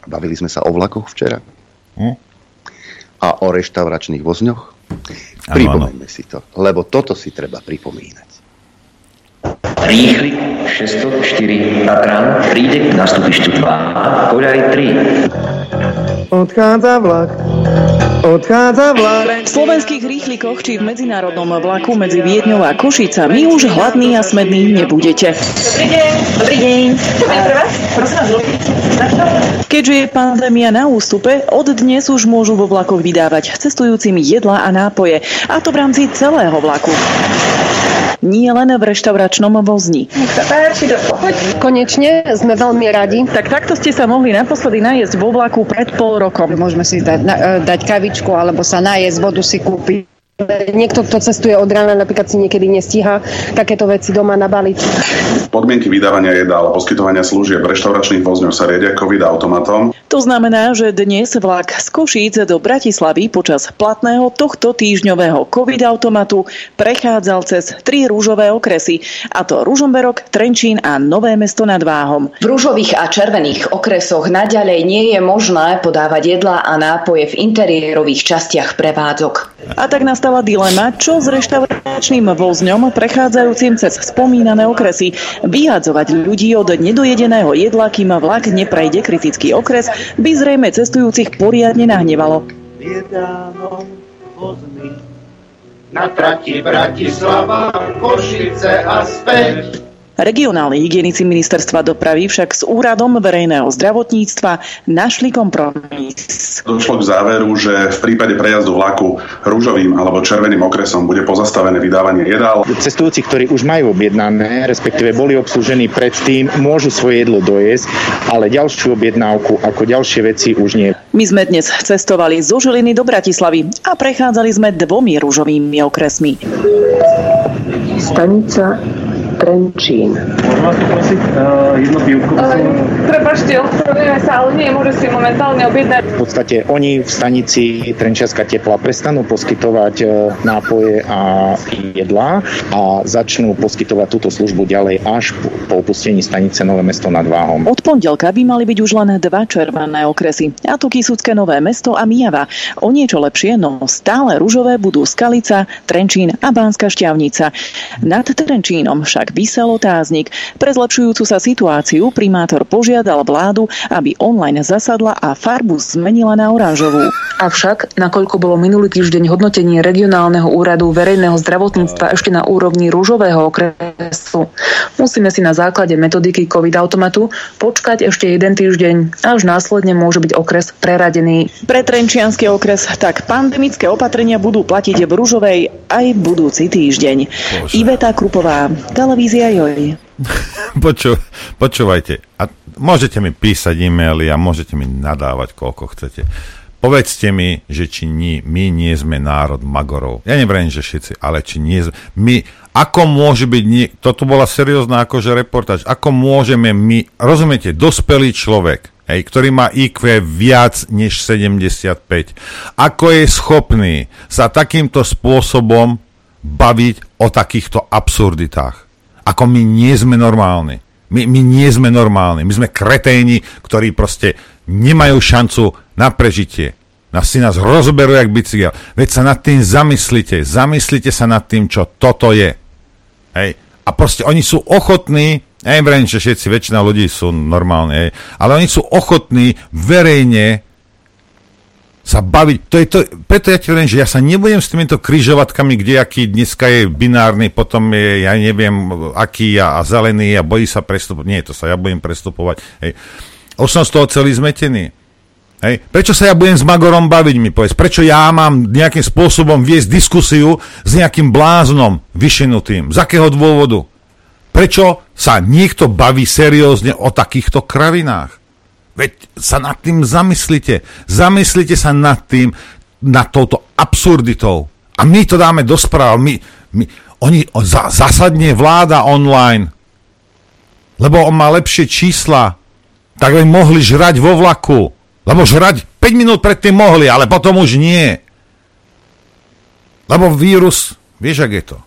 Bavili sme sa o vlakoch včera. Hm? A o reštauračných vozňoch. Pripomeňme si to, lebo toto si treba pripomínať. Rýchly 604 Tatran príde k nastupišťu 2, Koľaj 3. Odchádza vlak. Odchádza vlak. V slovenských rýchlikoch či v medzinárodnom vlaku medzi Viedňou a Košicami už hladný a smedný nebudete. Dobrý deň. Dobrý deň. Keďže je pandémia na ústupe, od dnes už môžu vo vlakoch vydávať cestujúcim jedla a nápoje, a to v rámci celého vlaku. Nie len v reštauračnom vozni. Konečne sme veľmi radi. Tak takto ste sa mohli naposledy najesť vo vlaku pred pol rokom. Môžeme si dať, na, e, dať kavičku alebo sa najesť, vodu si kúpiť. Niekto, kto cestuje od rána, napríklad si niekedy nestíha takéto veci doma nabaliť. Podmienky vydávania jedál a poskytovania služieb reštauračných vozňov sa riedia COVID automatom. To znamená, že dnes vlak z Košíc do Bratislavy počas platného tohto týždňového COVID-automatu prechádzal cez tri rúžové okresy, a to Ružomberok, Trenčín a Nové mesto nad Váhom. V rúžových a červených okresoch naďalej nie je možné podávať jedlá a nápoje v interiérových častiach prevádzok. A tak nastala dilema, čo s reštauračným vozňom prechádzajúcim cez spomínané okresy. Vyhadzovať ľudí od nedojedeného jedla, kým vlak neprejde kritický okres, by zrejme cestujúcich poriadne nahnevalo. Na trati Bratislava, Košice a späť. Regionálni hygienici ministerstva dopravy však s úradom verejného zdravotníctva našli kompromis. Došlo k záveru, že v prípade prejazdu vlaku rúžovým alebo červeným okresom bude pozastavené vydávanie jedál. Cestujúci, ktorí už majú objednané, respektíve boli obslúžení predtým, môžu svoje jedlo dojesť, ale ďalšiu objednávku ako ďalšie veci už nie. My sme dnes cestovali zo Žiliny do Bratislavy a prechádzali sme dvomi rúžovými okresmi. Stanica Trenčín. Môžem vás poprosiť uh, jedno pivko? Prepašte, ospravedlňujem sa, ale nie, môže si momentálne objednať. V podstate oni v stanici Trenčiaska tepla prestanú poskytovať uh, nápoje a jedlá a začnú poskytovať túto službu ďalej až po, opustení stanice Nové mesto nad Váhom. Od pondelka by mali byť už len dva červené okresy, a to Kisucké Nové mesto a Mijava. O niečo lepšie, no stále ružové budú Skalica, Trenčín a Bánska Šťavnica. Nad Trenčínom však vysel otáznik. Pre zlepšujúcu sa situáciu primátor požiadal vládu, aby online zasadla a farbu zmenila na oranžovú. Avšak, nakoľko bolo minulý týždeň hodnotenie regionálneho úradu verejného zdravotníctva ešte na úrovni rúžového okresu, musíme si na základe metodiky COVID automatu počkať ešte jeden týždeň, až následne môže byť okres preradený. Pre Trenčianský okres tak pandemické opatrenia budú platiť v rúžovej aj budúci týždeň. Bože. Iveta Krupová, televízia Joj. Poču, počúvajte, a môžete mi písať e-maily a môžete mi nadávať, koľko chcete. Povedzte mi, že či nie, my nie sme národ magorov. Ja nevrajím, že všetci, ale či nie sme... My, ako môže byť... Nie, toto bola seriózna akože reportáž. Ako môžeme my... Rozumiete, dospelý človek, hej, ktorý má IQ viac než 75, ako je schopný sa takýmto spôsobom baviť o takýchto absurditách. Ako my nie sme normálni. My, my nie sme normálni. My sme kreténi, ktorí proste nemajú šancu na prežitie. Nás si nás rozberú jak bicykel. Veď sa nad tým zamyslite. Zamyslite sa nad tým, čo toto je. Hej. A proste oni sú ochotní, neviem, že všetci, väčšina ľudí sú normálne, hej, ale oni sú ochotní verejne sa baviť. To je to, preto ja ti hovorím, že ja sa nebudem s týmito kryžovatkami, kde aký dneska je binárny, potom je, ja neviem, aký a, a zelený a bojí sa prestupovať. Nie, to sa ja budem prestupovať. Hej. Už som z toho celý zmetený. Hej. Prečo sa ja budem s Magorom baviť, mi povedz? Prečo ja mám nejakým spôsobom viesť diskusiu s nejakým bláznom vyšinutým? Z akého dôvodu? Prečo sa niekto baví seriózne o takýchto kravinách? Veď sa nad tým zamyslite. Zamyslite sa nad tým, nad touto absurditou. A my to dáme do správ. My, my, oni, za, zasadne vláda online, lebo on má lepšie čísla, tak by mohli žrať vo vlaku. Lebo žrať 5 minút predtým mohli, ale potom už nie. Lebo vírus, vieš, ak je to?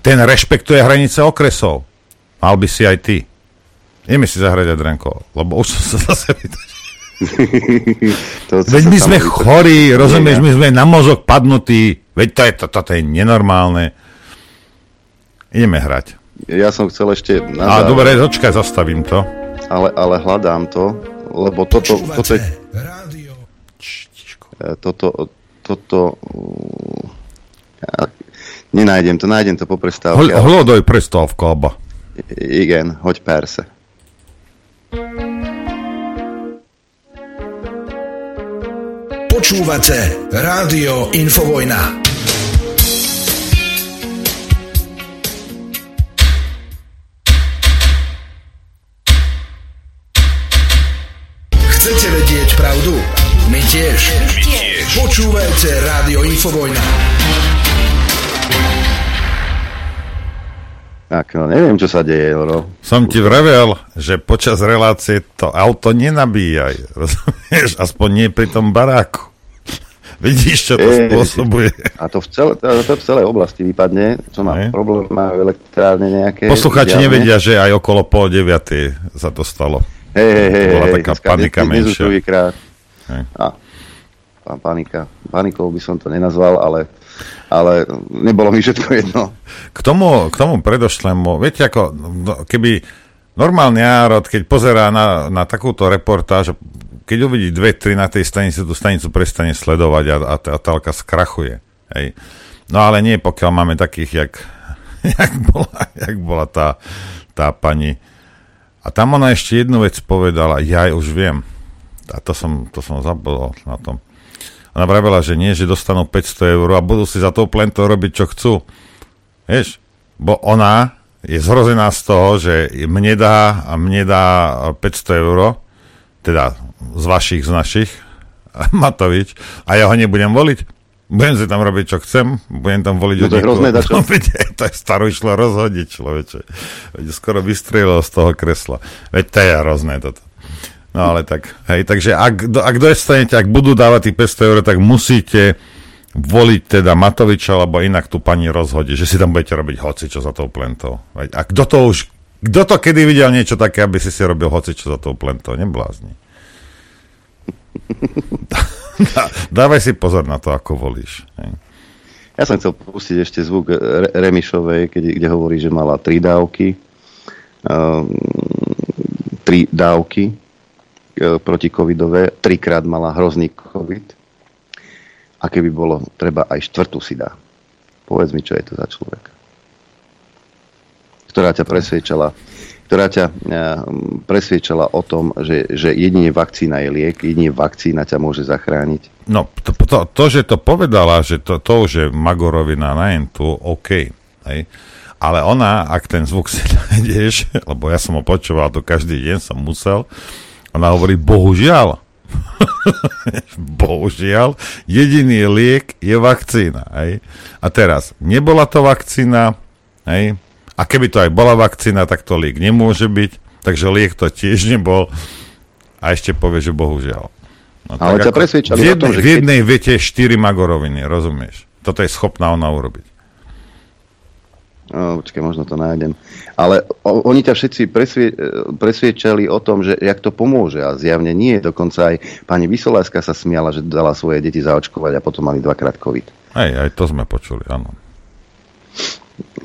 Ten rešpektuje hranice okresov. Mal by si aj ty. Ideme si zahrať Adrenko, lebo už som sa zase to, Veď my sme chorí, rozumieš, my sme na mozog padnutí, veď to je, to, toto je nenormálne. Ideme hrať. Ja som chcel ešte... Na A dobre, počkaj, zastavím to. Ale, ale hľadám to, lebo toto, toto je E, toto, toto ja, nenájdem to, nájdem to po prestávke. Hľadaj prestávka, aba. Igen, hoď perse. Počúvate Rádio Infovojna. Chcete vedieť pravdu? My tiež. My tiež. Počúvajte Rádio Infovojna. Tak, no neviem, čo sa deje, Loro. Som ti vrevel, že počas relácie to auto nenabíjaj, rozumieš? Aspoň nie pri tom baráku. Vidíš, čo to e, spôsobuje. A to v, celé, to, to v celej oblasti vypadne, čo má problém, majú elektrárne nejaké. Poslucháči nevedia, že aj okolo pol deviatej sa to stalo. Hej, hej, hej. Bola taká panika dnes, menšia. Dnes a, panika. Panikou by som to nenazval, ale, ale nebolo mi všetko jedno. K tomu, k tomu predošlému, viete, ako no, keby normálny národ, keď pozerá na, na takúto reportáž, keď uvidí dve, tri na tej stanici, tú stanicu prestane sledovať a, a, a telka skrachuje. Hej. No ale nie, pokiaľ máme takých, jak, jak, bola, jak bola tá, tá pani. A tam ona ešte jednu vec povedala, ja už viem, a to som, to som zabudol na tom. Ona vravela, že nie, že dostanú 500 eur a budú si za to plento robiť, čo chcú. Vieš, bo ona je zhrozená z toho, že mne dá, mne dá 500 eur, teda z vašich, z našich, Matovič, a ja ho nebudem voliť. Budem si tam robiť, čo chcem, budem tam voliť to, je hrozné, no, to je starú išlo rozhodiť, človeče. Skoro vystrelilo z toho kresla. Veď to je hrozné toto. No ale tak, hej, takže ak, ak dostanete, ak budú dávať tých 500 eur, tak musíte voliť teda Matoviča, alebo inak tu pani rozhodí, že si tam budete robiť hoci čo za tou plentou. A kto to už, kto to kedy videl niečo také, aby si si robil hoci čo za tou plentou? Neblázni. Dávaj si pozor na to, ako volíš. Hej. Ja som chcel pustiť ešte zvuk Re- Remišovej, keď, kde hovorí, že mala tri dávky. Um, tri dávky protikovidové, trikrát mala hrozný covid. A keby bolo treba, aj štvrtú si dá. Povedz mi, čo je to za človek. Ktorá ťa presviečala ktorá ťa e, presviečala o tom, že, že jedine vakcína je liek, jedine vakcína ťa môže zachrániť? No, to, to, to že to povedala, že to, to že Magorovina na tu, OK. Hej. Ale ona, ak ten zvuk si nájdeš, lebo ja som ho počúval to každý deň, som musel, ona hovorí, bohužiaľ, Bohužiaľ, jediný liek je vakcína. Hej? A teraz, nebola to vakcína, hej? a keby to aj bola vakcína, tak to liek nemôže byť, takže liek to tiež nebol. A ešte povie, že bohužiaľ. No, Ale ťa presvedčali v o tom, jednej, že v jednej vete štyri magoroviny, rozumieš? Toto je schopná ona urobiť. No, počkaj, možno to nájdem. Ale o, oni ťa všetci presvie, e, presviečali o tom, že jak to pomôže a zjavne nie. Dokonca aj pani Vysolajská sa smiala, že dala svoje deti zaočkovať a potom mali dvakrát COVID. Hej, aj to sme počuli, áno.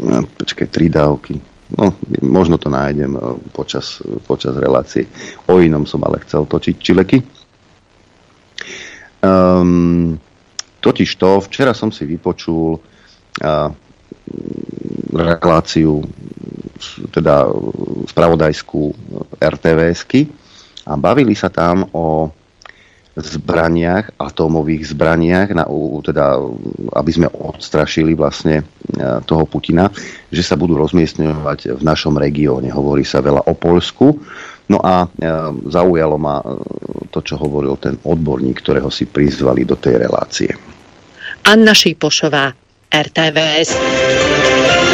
No, počkaj, tri dávky. No, možno to nájdem e, počas, počas relácie. O inom som ale chcel točiť čileky. Um, totiž to, včera som si vypočul uh, reláciu teda spravodajskú RTVSky a bavili sa tam o zbraniach, atómových zbraniach, na, teda, aby sme odstrašili vlastne e, toho Putina, že sa budú rozmiestňovať v našom regióne. Hovorí sa veľa o Polsku. No a e, zaujalo ma e, to, čo hovoril ten odborník, ktorého si prizvali do tej relácie. Anna Šípošová, RTVS.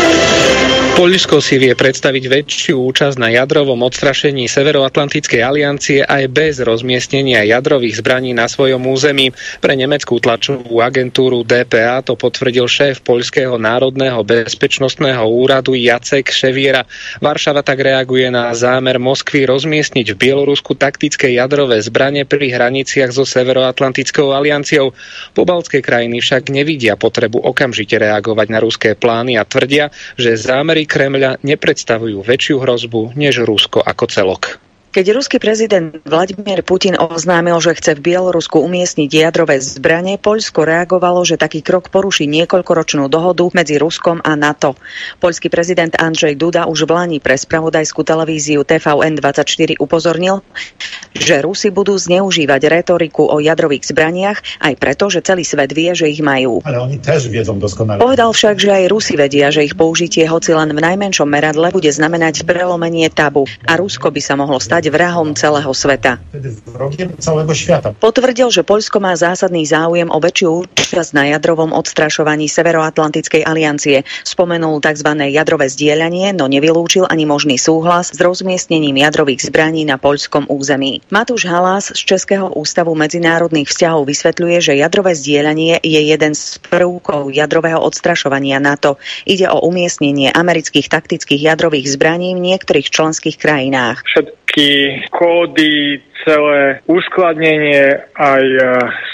Poľsko si vie predstaviť väčšiu účasť na jadrovom odstrašení Severoatlantickej aliancie aj bez rozmiestnenia jadrových zbraní na svojom území. Pre nemeckú tlačovú agentúru DPA to potvrdil šéf Poľského národného bezpečnostného úradu Jacek Ševiera. Varšava tak reaguje na zámer Moskvy rozmiestniť v Bielorusku taktické jadrové zbranie pri hraniciach so Severoatlantickou alianciou. Pobaltské krajiny však nevidia potrebu okamžite reagovať na ruské plány a tvrdia, že zámery Kremľa nepredstavujú väčšiu hrozbu než Rusko ako celok. Keď ruský prezident Vladimír Putin oznámil, že chce v Bielorusku umiestniť jadrové zbranie, Poľsko reagovalo, že taký krok poruší niekoľkoročnú dohodu medzi Ruskom a NATO. Poľský prezident Andrzej Duda už v Lani pre spravodajskú televíziu TVN24 upozornil, že Rusi budú zneužívať retoriku o jadrových zbraniach aj preto, že celý svet vie, že ich majú. Ale oni wiedzą doskonale. Povedal však, že aj Rusi vedia, že ich použitie hoci len v najmenšom meradle bude znamenať prelomenie tabu a Rusko by sa mohlo stať vrahom celého sveta. Potvrdil, že Poľsko má zásadný záujem o väčšiu účasť na jadrovom odstrašovaní Severoatlantickej aliancie. Spomenul tzv. jadrové zdieľanie, no nevylúčil ani možný súhlas s rozmiestnením jadrových zbraní na poľskom území. Matúš Halás z Českého ústavu medzinárodných vzťahov vysvetľuje, že jadrové zdieľanie je jeden z prvkov jadrového odstrašovania NATO. Ide o umiestnenie amerických taktických jadrových zbraní v niektorých členských krajinách. Všetky kódy, celé uskladnenie aj e,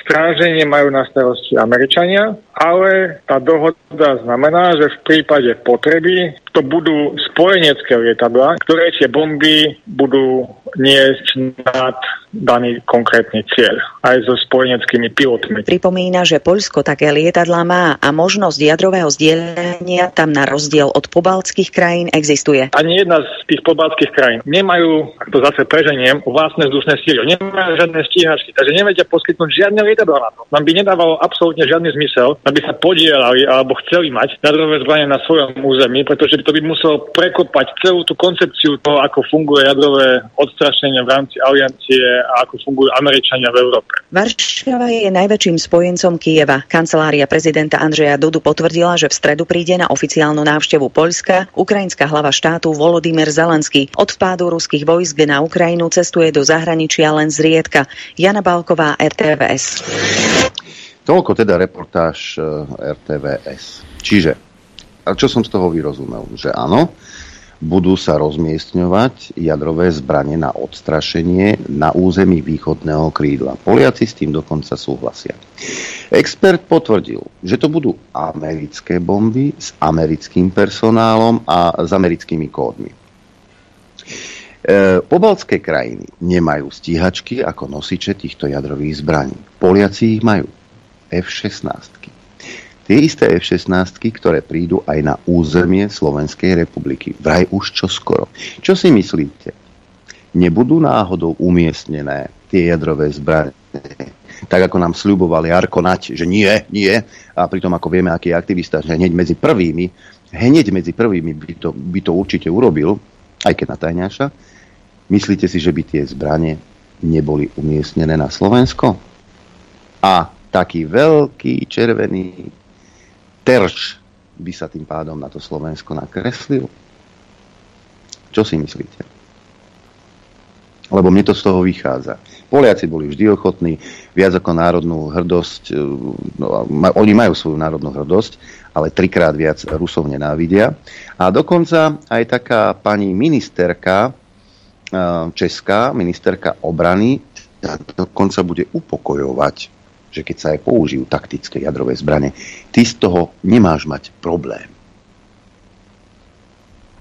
stráženie majú na starosti Američania, ale tá dohoda znamená, že v prípade potreby to budú spojenecké lietadla, ktoré tie bomby budú niesť nad daný konkrétny cieľ, aj so spojeneckými pilotmi. Pripomína, že Poľsko také lietadlá má a možnosť jadrového zdieľania tam na rozdiel od pobaltských krajín existuje. Ani jedna z tých pobaltských krajín nemajú, ak to zase preženiem, vlastné vzdušné Oni Nemajú žiadne stíhačky, takže nevedia poskytnúť žiadne lietadlo na to. Nám by nedávalo absolútne žiadny zmysel, aby sa podielali alebo chceli mať jadrové zbranie na svojom území, pretože to by muselo prekopať celú tú koncepciu toho, ako funguje jadrové odstrašenie v rámci aliancie a ako fungujú Američania v Európe. Varšava je najväčším spojencom Kieva. Kancelária prezidenta Andreja Dudu potvrdila, že v stredu príde na oficiálnu návštevu Poľska ukrajinská hlava štátu Volodymyr Zelenský. Od vpádu ruských vojsk na Ukrajinu cestuje do zahraničia len zriedka. Jana Balková, RTVS. Toľko teda reportáž e, RTVS. Čiže, a čo som z toho vyrozumel? Že áno, budú sa rozmiestňovať jadrové zbranie na odstrašenie na území východného krídla. Poliaci s tým dokonca súhlasia. Expert potvrdil, že to budú americké bomby s americkým personálom a s americkými kódmi. E, pobaltské krajiny nemajú stíhačky ako nosiče týchto jadrových zbraní. Poliaci ich majú. F-16. Tie isté F-16, ktoré prídu aj na územie Slovenskej republiky. Vraj už čo skoro. Čo si myslíte? Nebudú náhodou umiestnené tie jadrové zbranie? Tak ako nám sľuboval Jarko Nať, že nie, nie. A pritom ako vieme, aký je aktivista, že hneď medzi prvými, hneď medzi prvými by to, by to určite urobil, aj keď natajňaša. Myslíte si, že by tie zbranie neboli umiestnené na Slovensko? A taký veľký červený terč by sa tým pádom na to Slovensko nakreslil? Čo si myslíte? Lebo mne to z toho vychádza. Poliaci boli vždy ochotní viac ako národnú hrdosť, e, no, oni majú svoju národnú hrdosť, ale trikrát viac Rusov nenávidia. A dokonca aj taká pani ministerka, e, česká ministerka obrany, dokonca bude upokojovať, že keď sa aj použijú taktické jadrové zbranie, ty z toho nemáš mať problém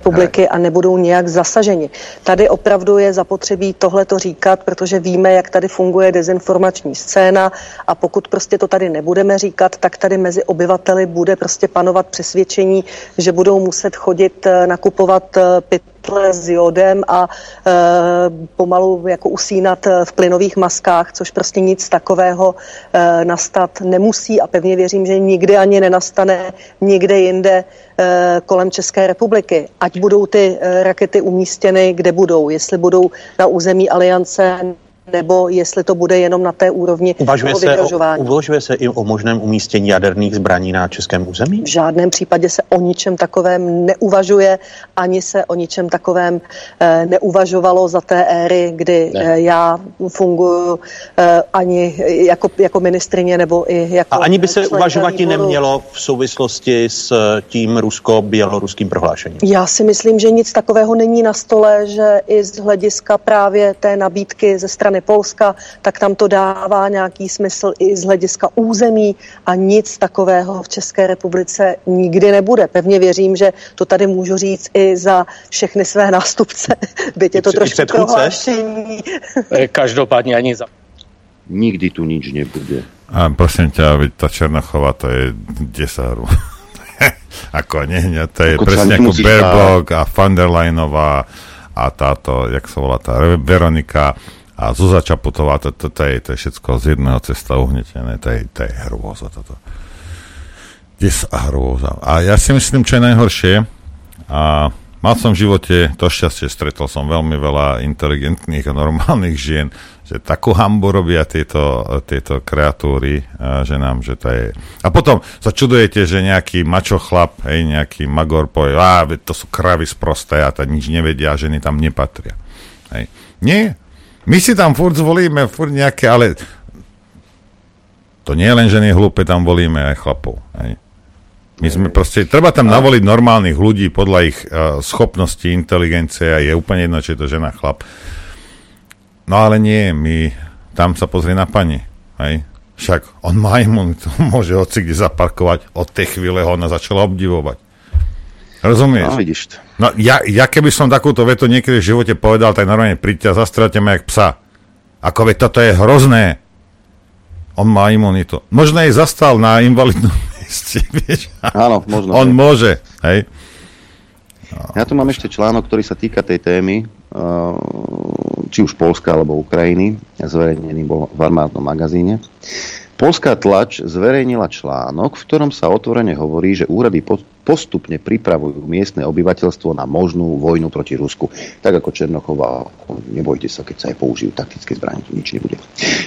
republiky a nebudou nějak zasaženi. Tady opravdu je zapotřebí tohle to říkat, protože víme, jak tady funguje dezinformační scéna a pokud prostě to tady nebudeme říkat, tak tady mezi obyvateli bude prostě panovat přesvědčení, že budou muset chodit eh, nakupovat eh, pytle s jodem a e, pomalu jako usínat v plynových maskách, což prostě nic takového e, nastat nemusí a pevně věřím, že nikdy ani nenastane nikde jinde kolem České republiky. Ať budou ty e, rakety umístěny, kde budou, jestli budou na území aliance nebo jestli to bude jenom na té úrovni Uvažuje se, o, uvažuje se i o možném umístění jaderných zbraní na českém území? V žádném případě se o ničem takovém neuvažuje, ani se o ničem takovém eh, neuvažovalo za té éry, kdy Ne. eh, já funguji eh, ani jako, jako ministrině nebo i jako A ani by se uvažovat výboru. nemělo v souvislosti s tím rusko-běloruským prohlášením. Já si myslím, že nic takového není na stole, že i z hlediska právě té nabídky ze strany Polska, tak tam to dává nějaký smysl i z hlediska území a nic takového v České republice nikdy nebude. Pevně věřím, že to tady můžu říct i za všechny své nástupce, byť je to trošku prohlášení. Každopádne ani za... Nikdy tu nič nebude. A prosím ťa, veď tá Černochová, to je 10 rú. ako nie, nie, to je Ako presne ako Baerbock a van der Leyenová a táto, jak sa volá tá Veronika a Zuzá Čaputová, to, to, to, je, to je všetko z jedného cesta uhnetené, to je, to je hrôza toto. Des a hrôza. A ja si myslím, čo je najhoršie, a mal som v živote to šťastie, stretol som veľmi veľa inteligentných a normálnych žien, že takú hambu robia tieto, tieto kreatúry a ženám, že to je... A potom sa čudujete, že nejaký mačo chlap, hej, nejaký magor povie, a to sú kravy sprosté a to nič nevedia, ženy tam nepatria. Hej. Nie. My si tam furt zvolíme, furt nejaké, ale to nie je len ženy hlúpe, tam volíme aj chlapov. Hej. My sme proste, treba tam navoliť normálnych ľudí podľa ich uh, schopností, inteligencie a je úplne jedno, či je to žena, chlap. No ale nie, my, tam sa pozrie na pani, hej. Však on má imunitu, môže hoci kde zaparkovať, od tej chvíle ho ona začala obdivovať. Rozumieš? No, vidíš to. No ja, ja keby som takúto vetu niekedy v živote povedal, tak normálne príďte a zastrate ma jak psa. Ako veď toto je hrozné. On má imunitu. Možno jej zastal na invalidnom mieste, vieš. Áno, možno. On môže, hej. Ja tu mám ešte článok, ktorý sa týka tej témy, uh, či už Polska alebo Ukrajiny, zverejnený bol v armádnom magazíne. Polská tlač zverejnila článok, v ktorom sa otvorene hovorí, že úrady po- postupne pripravujú miestne obyvateľstvo na možnú vojnu proti Rusku. Tak ako Černochová, nebojte sa, keď sa aj použijú taktické zbranie, nič nebude.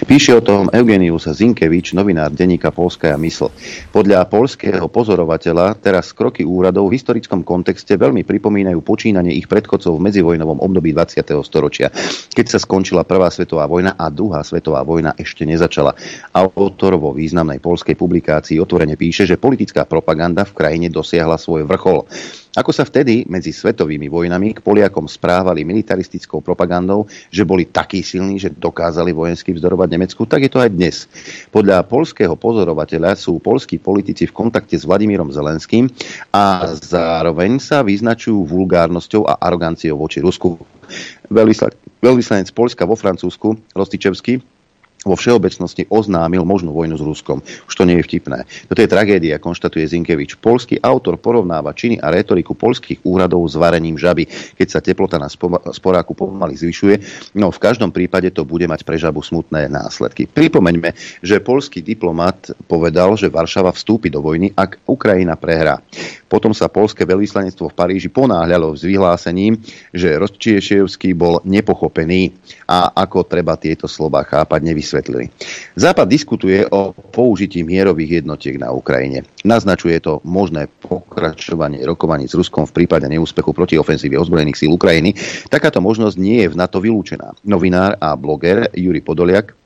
Píše o tom Eugenius Zinkevič, novinár denníka Polskaja mysl. Podľa polského pozorovateľa teraz kroky úradov v historickom kontexte veľmi pripomínajú počínanie ich predchodcov v medzivojnovom období 20. storočia, keď sa skončila Prvá svetová vojna a Druhá svetová vojna ešte nezačala. Autor vo významnej polskej publikácii otvorene píše, že politická propaganda v krajine dosiahla svoj vrchol. Ako sa vtedy medzi svetovými vojnami k Poliakom správali militaristickou propagandou, že boli takí silní, že dokázali vojensky vzdorovať Nemecku, tak je to aj dnes. Podľa polského pozorovateľa sú polskí politici v kontakte s Vladimírom Zelenským a zároveň sa vyznačujú vulgárnosťou a aroganciou voči Rusku. Veľvysla- Veľvyslanec Polska vo Francúzsku, Rostičevský, vo všeobecnosti oznámil možnú vojnu s Ruskom. Už to nie je vtipné. Toto je tragédia, konštatuje Zinkevič. Polský autor porovnáva činy a retoriku polských úradov s varením žaby, keď sa teplota na spo- sporáku pomaly zvyšuje. No v každom prípade to bude mať pre žabu smutné následky. Pripomeňme, že polský diplomat povedal, že Varšava vstúpi do vojny, ak Ukrajina prehrá. Potom sa polské veľvyslanectvo v Paríži ponáhľalo s vyhlásením, že Rozčieševský bol nepochopený a ako treba tieto slova chápať, nevysvetlili. Západ diskutuje o použití mierových jednotiek na Ukrajine. Naznačuje to možné pokračovanie rokovaní s Ruskom v prípade neúspechu proti ofenzíve ozbrojených síl Ukrajiny. Takáto možnosť nie je v NATO vylúčená. Novinár a bloger Juri Podoliak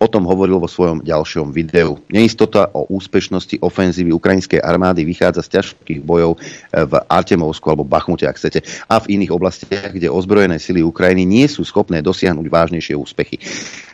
O tom hovoril vo svojom ďalšom videu. Neistota o úspešnosti ofenzívy ukrajinskej armády vychádza z ťažkých bojov v Artemovsku alebo Bachmute, ak chcete, a v iných oblastiach, kde ozbrojené sily Ukrajiny nie sú schopné dosiahnuť vážnejšie úspechy.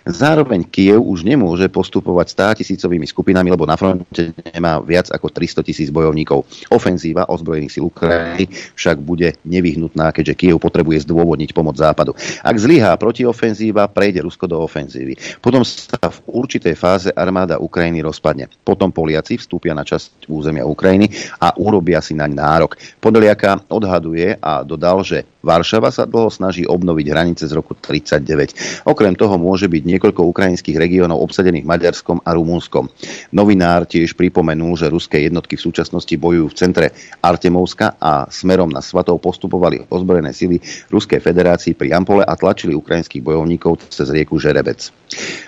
Zároveň Kiev už nemôže postupovať stá tisícovými skupinami, lebo na fronte nemá viac ako 300 tisíc bojovníkov. Ofenzíva ozbrojených síl Ukrajiny však bude nevyhnutná, keďže Kiev potrebuje zdôvodniť pomoc západu. Ak zlyhá protiofenzíva, prejde Rusko do ofenzívy. Potom sa v určitej fáze armáda Ukrajiny rozpadne. Potom Poliaci vstúpia na časť územia Ukrajiny a urobia si naň nárok. Podoliaka odhaduje a dodal, že Varšava sa dlho snaží obnoviť hranice z roku 1939. Okrem toho môže byť niekoľko ukrajinských regiónov obsadených Maďarskom a Rumunskom. Novinár tiež pripomenul, že ruské jednotky v súčasnosti bojujú v centre Artemovska a smerom na Svatov postupovali ozbrojené sily Ruskej federácii pri Ampole a tlačili ukrajinských bojovníkov cez rieku Žerebec.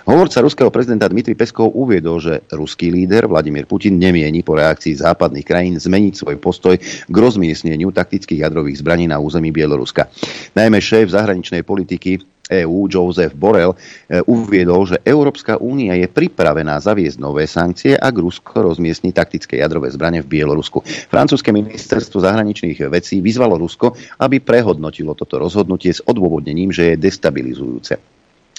Hovorca ruského prezidenta Dmitry Peskov uviedol, že ruský líder Vladimír Putin nemieni po reakcii západných krajín zmeniť svoj postoj k rozmiestneniu taktických jadrových zbraní na území Bieloruska. Najmä šéf zahraničnej politiky EÚ Joseph Borrell e, uviedol, že Európska únia je pripravená zaviesť nové sankcie, ak Rusko rozmiestni taktické jadrové zbranie v Bielorusku. Francúzske ministerstvo zahraničných vecí vyzvalo Rusko, aby prehodnotilo toto rozhodnutie s odôvodnením, že je destabilizujúce.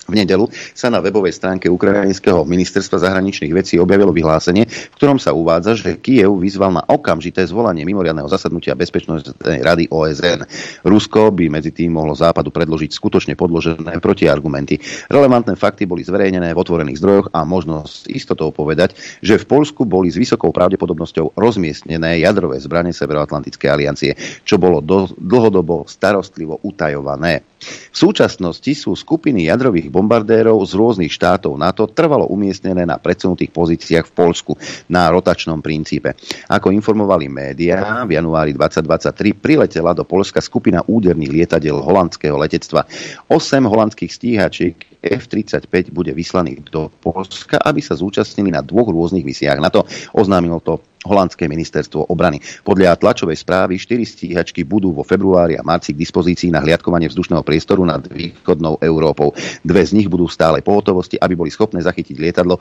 V nedelu sa na webovej stránke Ukrajinského ministerstva zahraničných vecí objavilo vyhlásenie, v ktorom sa uvádza, že Kiev vyzval na okamžité zvolanie mimoriadného zasadnutia Bezpečnostnej rady OSN. Rusko by medzi tým mohlo Západu predložiť skutočne podložené protiargumenty. Relevantné fakty boli zverejnené v otvorených zdrojoch a možno s istotou povedať, že v Polsku boli s vysokou pravdepodobnosťou rozmiestnené jadrové zbranie Severoatlantickej aliancie, čo bolo do, dlhodobo starostlivo utajované. V súčasnosti sú skupiny jadrových bombardérov z rôznych štátov NATO trvalo umiestnené na predsunutých pozíciách v Polsku na rotačnom princípe. Ako informovali médiá, v januári 2023 priletela do Polska skupina úderných lietadiel holandského letectva. 8 holandských stíhačiek F-35 bude vyslaný do Polska, aby sa zúčastnili na dvoch rôznych misiách NATO. Oznámilo to holandské ministerstvo obrany. Podľa tlačovej správy 4 stíhačky budú vo februári a marci k dispozícii na hliadkovanie vzdušného priestoru nad východnou Európou. Dve z nich budú v stálej pohotovosti, aby boli schopné zachytiť lietadlo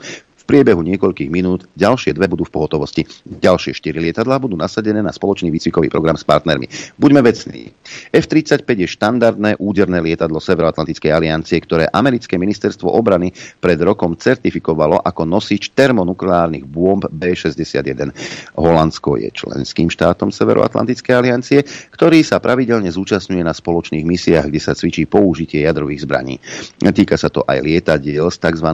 priebehu niekoľkých minút ďalšie dve budú v pohotovosti. Ďalšie štyri lietadlá budú nasadené na spoločný výcvikový program s partnermi. Buďme vecní. F-35 je štandardné úderné lietadlo Severoatlantickej aliancie, ktoré americké ministerstvo obrany pred rokom certifikovalo ako nosič termonukleárnych bomb B-61. Holandsko je členským štátom Severoatlantickej aliancie, ktorý sa pravidelne zúčastňuje na spoločných misiách, kde sa cvičí použitie jadrových zbraní. Týka sa to aj lietadiel z tzv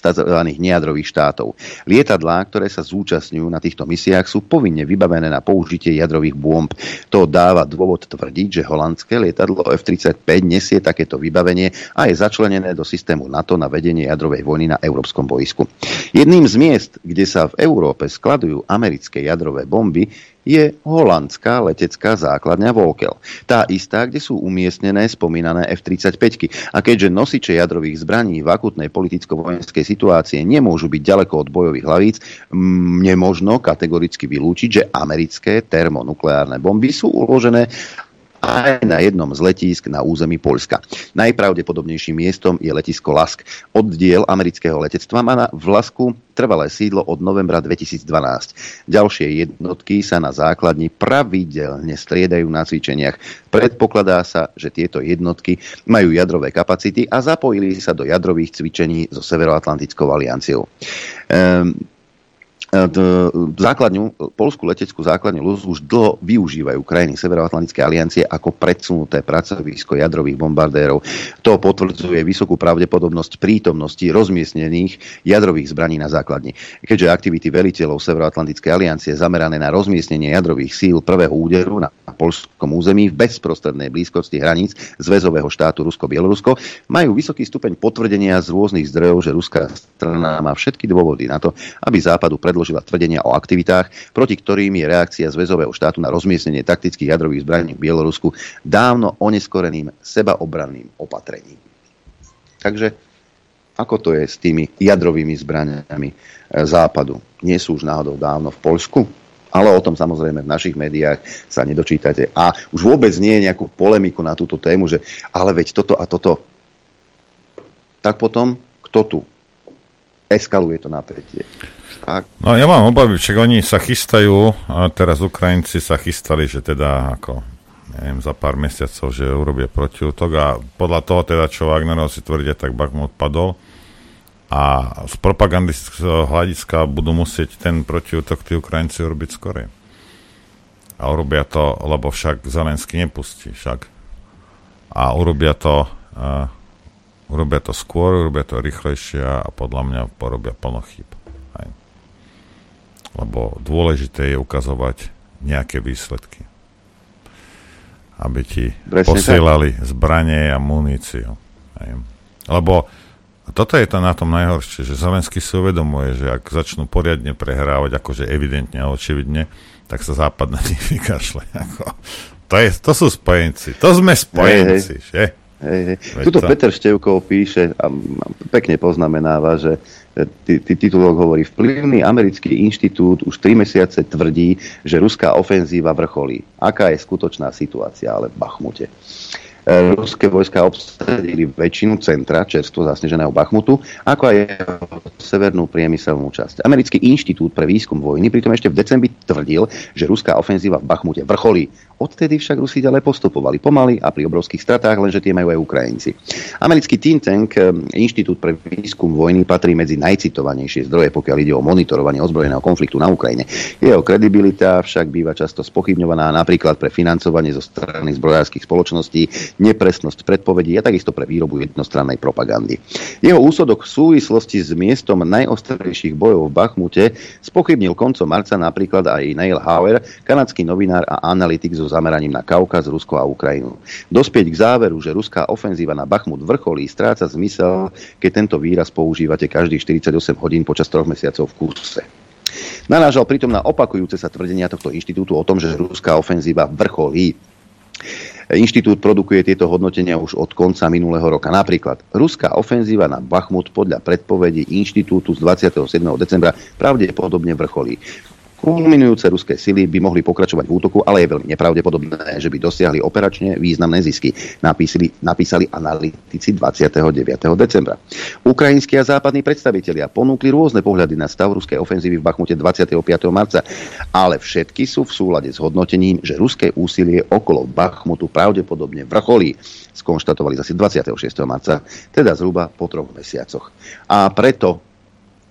tzv. nejadrových štátov. Lietadlá, ktoré sa zúčastňujú na týchto misiách, sú povinne vybavené na použitie jadrových bomb. To dáva dôvod tvrdiť, že holandské lietadlo F-35 nesie takéto vybavenie a je začlenené do systému NATO na vedenie jadrovej vojny na európskom boisku. Jedným z miest, kde sa v Európe skladujú americké jadrové bomby, je holandská letecká základňa Volkel. Tá istá, kde sú umiestnené spomínané F-35. A keďže nosiče jadrových zbraní v akutnej politicko-vojenskej situácie nemôžu byť ďaleko od bojových hlavíc, nemožno kategoricky vylúčiť, že americké termonukleárne bomby sú uložené aj na jednom z letísk na území Polska. Najpravdepodobnejším miestom je letisko Lask. Oddiel amerického letectva má na Vlasku trvalé sídlo od novembra 2012. Ďalšie jednotky sa na základni pravidelne striedajú na cvičeniach. Predpokladá sa, že tieto jednotky majú jadrové kapacity a zapojili sa do jadrových cvičení so Severoatlantickou alianciou. Ehm, základňu, polskú leteckú základňu LUS už dlho využívajú krajiny Severoatlantickej aliancie ako predsunuté pracovisko jadrových bombardérov. To potvrdzuje vysokú pravdepodobnosť prítomnosti rozmiestnených jadrových zbraní na základni. Keďže aktivity veliteľov Severoatlantickej aliancie zamerané na rozmiestnenie jadrových síl prvého úderu na polskom území v bezprostrednej blízkosti hraníc zväzového štátu Rusko-Bielorusko majú vysoký stupeň potvrdenia z rôznych zdrojov, že ruská strana má všetky dôvody na to, aby západu predložila predložila tvrdenia o aktivitách, proti ktorým je reakcia zväzového štátu na rozmiestnenie taktických jadrových zbraní v Bielorusku dávno oneskoreným sebaobranným opatrením. Takže ako to je s tými jadrovými zbraniami e, západu? Nie sú už náhodou dávno v Poľsku? Ale o tom samozrejme v našich médiách sa nedočítate. A už vôbec nie je nejakú polemiku na túto tému, že ale veď toto a toto. Tak potom, kto tu? Eskaluje to napätie. No ja mám obavy, však oni sa chystajú, a teraz Ukrajinci sa chystali, že teda ako neviem, za pár mesiacov, že urobia protiútok a podľa toho teda, čo Wagnerovci tvrdia, tak Bakhmut padol a z propagandického hľadiska budú musieť ten protiútok tí Ukrajinci urobiť skorej. A urobia to, lebo však Zelensky nepustí však. A urobia to, uh, urobia to skôr, urobia to rýchlejšie a podľa mňa porobia plno chyb. Lebo dôležité je ukazovať nejaké výsledky. Aby ti Presne posielali tak. zbranie a muníciu. Lebo a toto je to na tom najhoršie, že Zelensky si uvedomuje, že ak začnú poriadne prehrávať, akože evidentne a očividne, tak sa západ na nich vykašle. Ako, to, je, to sú spojenci. To sme spojenci, hej, že? Hej, hej. Tuto to... Peter Števkov píše a pekne poznamenáva, že e, titulok hovorí, vplyvný americký inštitút už 3 mesiace tvrdí, že ruská ofenzíva vrcholí. Aká je skutočná situácia ale v Bachmute? ruské vojska obsadili väčšinu centra čerstvo zasneženého Bachmutu, ako aj severnú priemyselnú časť. Americký inštitút pre výskum vojny pritom ešte v decembri tvrdil, že ruská ofenzíva v Bachmute vrcholí. Odtedy však Rusi ďalej postupovali pomaly a pri obrovských stratách, lenže tie majú aj Ukrajinci. Americký think tank eh, Inštitút pre výskum vojny patrí medzi najcitovanejšie zdroje, pokiaľ ide o monitorovanie ozbrojeného konfliktu na Ukrajine. Jeho kredibilita však býva často spochybňovaná napríklad pre financovanie zo strany zbrojárskych spoločností, nepresnosť predpovedí a takisto pre výrobu jednostrannej propagandy. Jeho úsodok v súvislosti s miestom najostrejších bojov v Bachmute spochybnil koncom marca napríklad aj Neil Hauer, kanadský novinár a analytik zo zameraním na Kaukaz, Rusko a Ukrajinu. Dospieť k záveru, že ruská ofenzíva na Bachmut vrcholí, stráca zmysel, keď tento výraz používate každých 48 hodín počas troch mesiacov v kurse. Narážal pritom na opakujúce sa tvrdenia tohto inštitútu o tom, že ruská ofenzíva vrcholí. Inštitút produkuje tieto hodnotenia už od konca minulého roka. Napríklad, ruská ofenzíva na Bachmut podľa predpovedí inštitútu z 27. decembra pravdepodobne vrcholí. Kulminujúce ruské sily by mohli pokračovať v útoku, ale je veľmi nepravdepodobné, že by dosiahli operačne významné zisky, napísali, napísali analytici 29. decembra. Ukrajinskí a západní predstavitelia ponúkli rôzne pohľady na stav ruskej ofenzívy v Bachmute 25. marca, ale všetky sú v súlade s hodnotením, že ruské úsilie okolo Bachmutu pravdepodobne vrcholí, skonštatovali zase 26. marca, teda zhruba po troch mesiacoch. A preto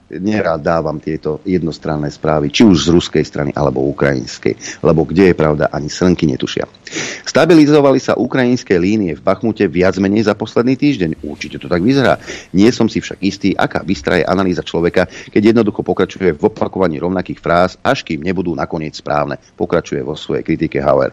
nerád dávam tieto jednostranné správy, či už z ruskej strany alebo ukrajinskej, lebo kde je pravda, ani slnky netušia. Stabilizovali sa ukrajinské línie v Bachmute viac menej za posledný týždeň. Určite to tak vyzerá. Nie som si však istý, aká vystraje analýza človeka, keď jednoducho pokračuje v opakovaní rovnakých fráz, až kým nebudú nakoniec správne. Pokračuje vo svojej kritike Hauer.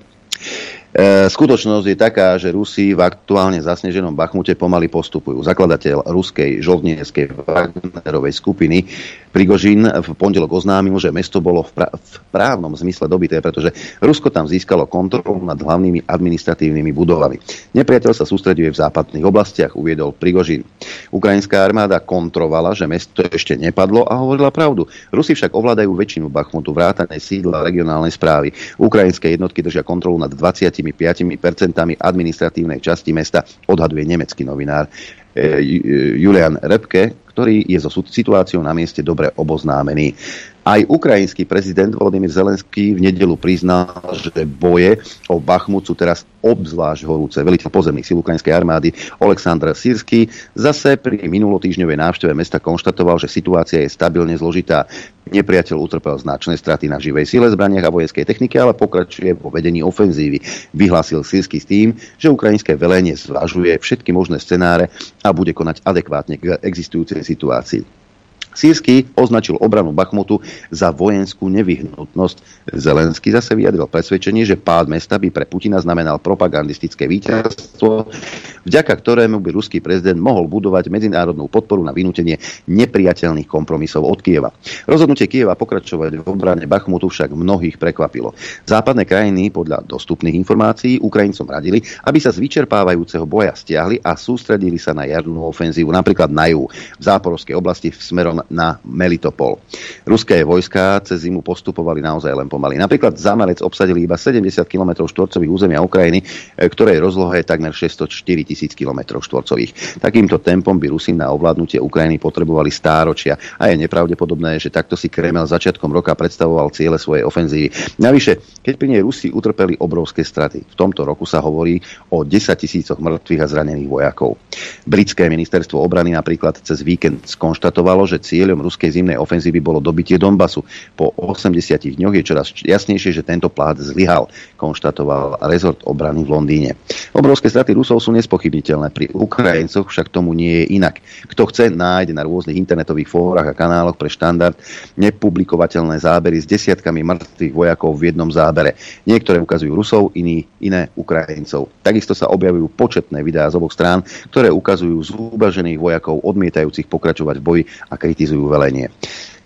E, skutočnosť je taká, že Rusi v aktuálne zasneženom Bachmute pomaly postupujú. Zakladateľ ruskej žoldnieckej Wagnerovej skupiny Prigožin v pondelok oznámil, že mesto bolo v, pra- v právnom zmysle dobité, pretože Rusko tam získalo kontrolu nad hlavnými administratívnymi budovami. Nepriateľ sa sústreduje v západných oblastiach, uviedol Prigožin. Ukrajinská armáda kontrovala, že mesto ešte nepadlo a hovorila pravdu. Rusi však ovládajú väčšinu Bachmutu, vrátane sídla regionálnej správy. Ukrajinské jednotky držia kontrolu nad 20 25% administratívnej časti mesta, odhaduje nemecký novinár eh, Julian Repke, ktorý je so situáciou na mieste dobre oboznámený. Aj ukrajinský prezident Volodymyr Zelenský v nedelu priznal, že boje o Bachmut sú teraz obzvlášť horúce. Veliteľ pozemných síl ukrajinskej armády Oleksandr Sírsky zase pri minulotýždňovej návšteve mesta konštatoval, že situácia je stabilne zložitá. Nepriateľ utrpel značné straty na živej sile, zbraniach a vojenskej technike, ale pokračuje vo vedení ofenzívy. Vyhlásil Sírsky s tým, že ukrajinské velenie zvažuje všetky možné scenáre a bude konať adekvátne k existujúcej situácii. Sírsky označil obranu Bachmutu za vojenskú nevyhnutnosť. Zelenský zase vyjadril presvedčenie, že pád mesta by pre Putina znamenal propagandistické víťazstvo, vďaka ktorému by ruský prezident mohol budovať medzinárodnú podporu na vynútenie nepriateľných kompromisov od Kieva. Rozhodnutie Kieva pokračovať v obrane Bachmutu však mnohých prekvapilo. Západné krajiny podľa dostupných informácií Ukrajincom radili, aby sa z vyčerpávajúceho boja stiahli a sústredili sa na jarnú ofenzívu, napríklad na juhu, v záporovskej oblasti smerom na Melitopol. Ruské vojská cez zimu postupovali naozaj len pomaly. Napríklad Zamalec obsadili iba 70 km štvorcových územia Ukrajiny, e, ktorej rozloha je takmer 604 tisíc km štvorcových. Takýmto tempom by Rusi na ovládnutie Ukrajiny potrebovali stáročia a je nepravdepodobné, že takto si Kreml začiatkom roka predstavoval ciele svojej ofenzívy. Navyše, keď pri nej Rusi utrpeli obrovské straty. V tomto roku sa hovorí o 10 tisícoch mŕtvych a zranených vojakov. Britské ministerstvo obrany napríklad cez víkend skonštatovalo, že cieľom ruskej zimnej ofenzívy bolo dobitie Donbasu. Po 80 dňoch je čoraz jasnejšie, že tento plát zlyhal, konštatoval rezort obrany v Londýne. Obrovské straty Rusov sú nespochybniteľné, pri Ukrajincoch však tomu nie je inak. Kto chce, nájde na rôznych internetových fórach a kanáloch pre štandard nepublikovateľné zábery s desiatkami mŕtvych vojakov v jednom zábere. Niektoré ukazujú Rusov, iní, iné Ukrajincov. Takisto sa objavujú početné videá z oboch strán, ktoré ukazujú zúbažených vojakov odmietajúcich pokračovať v boji a kritizujú velenie.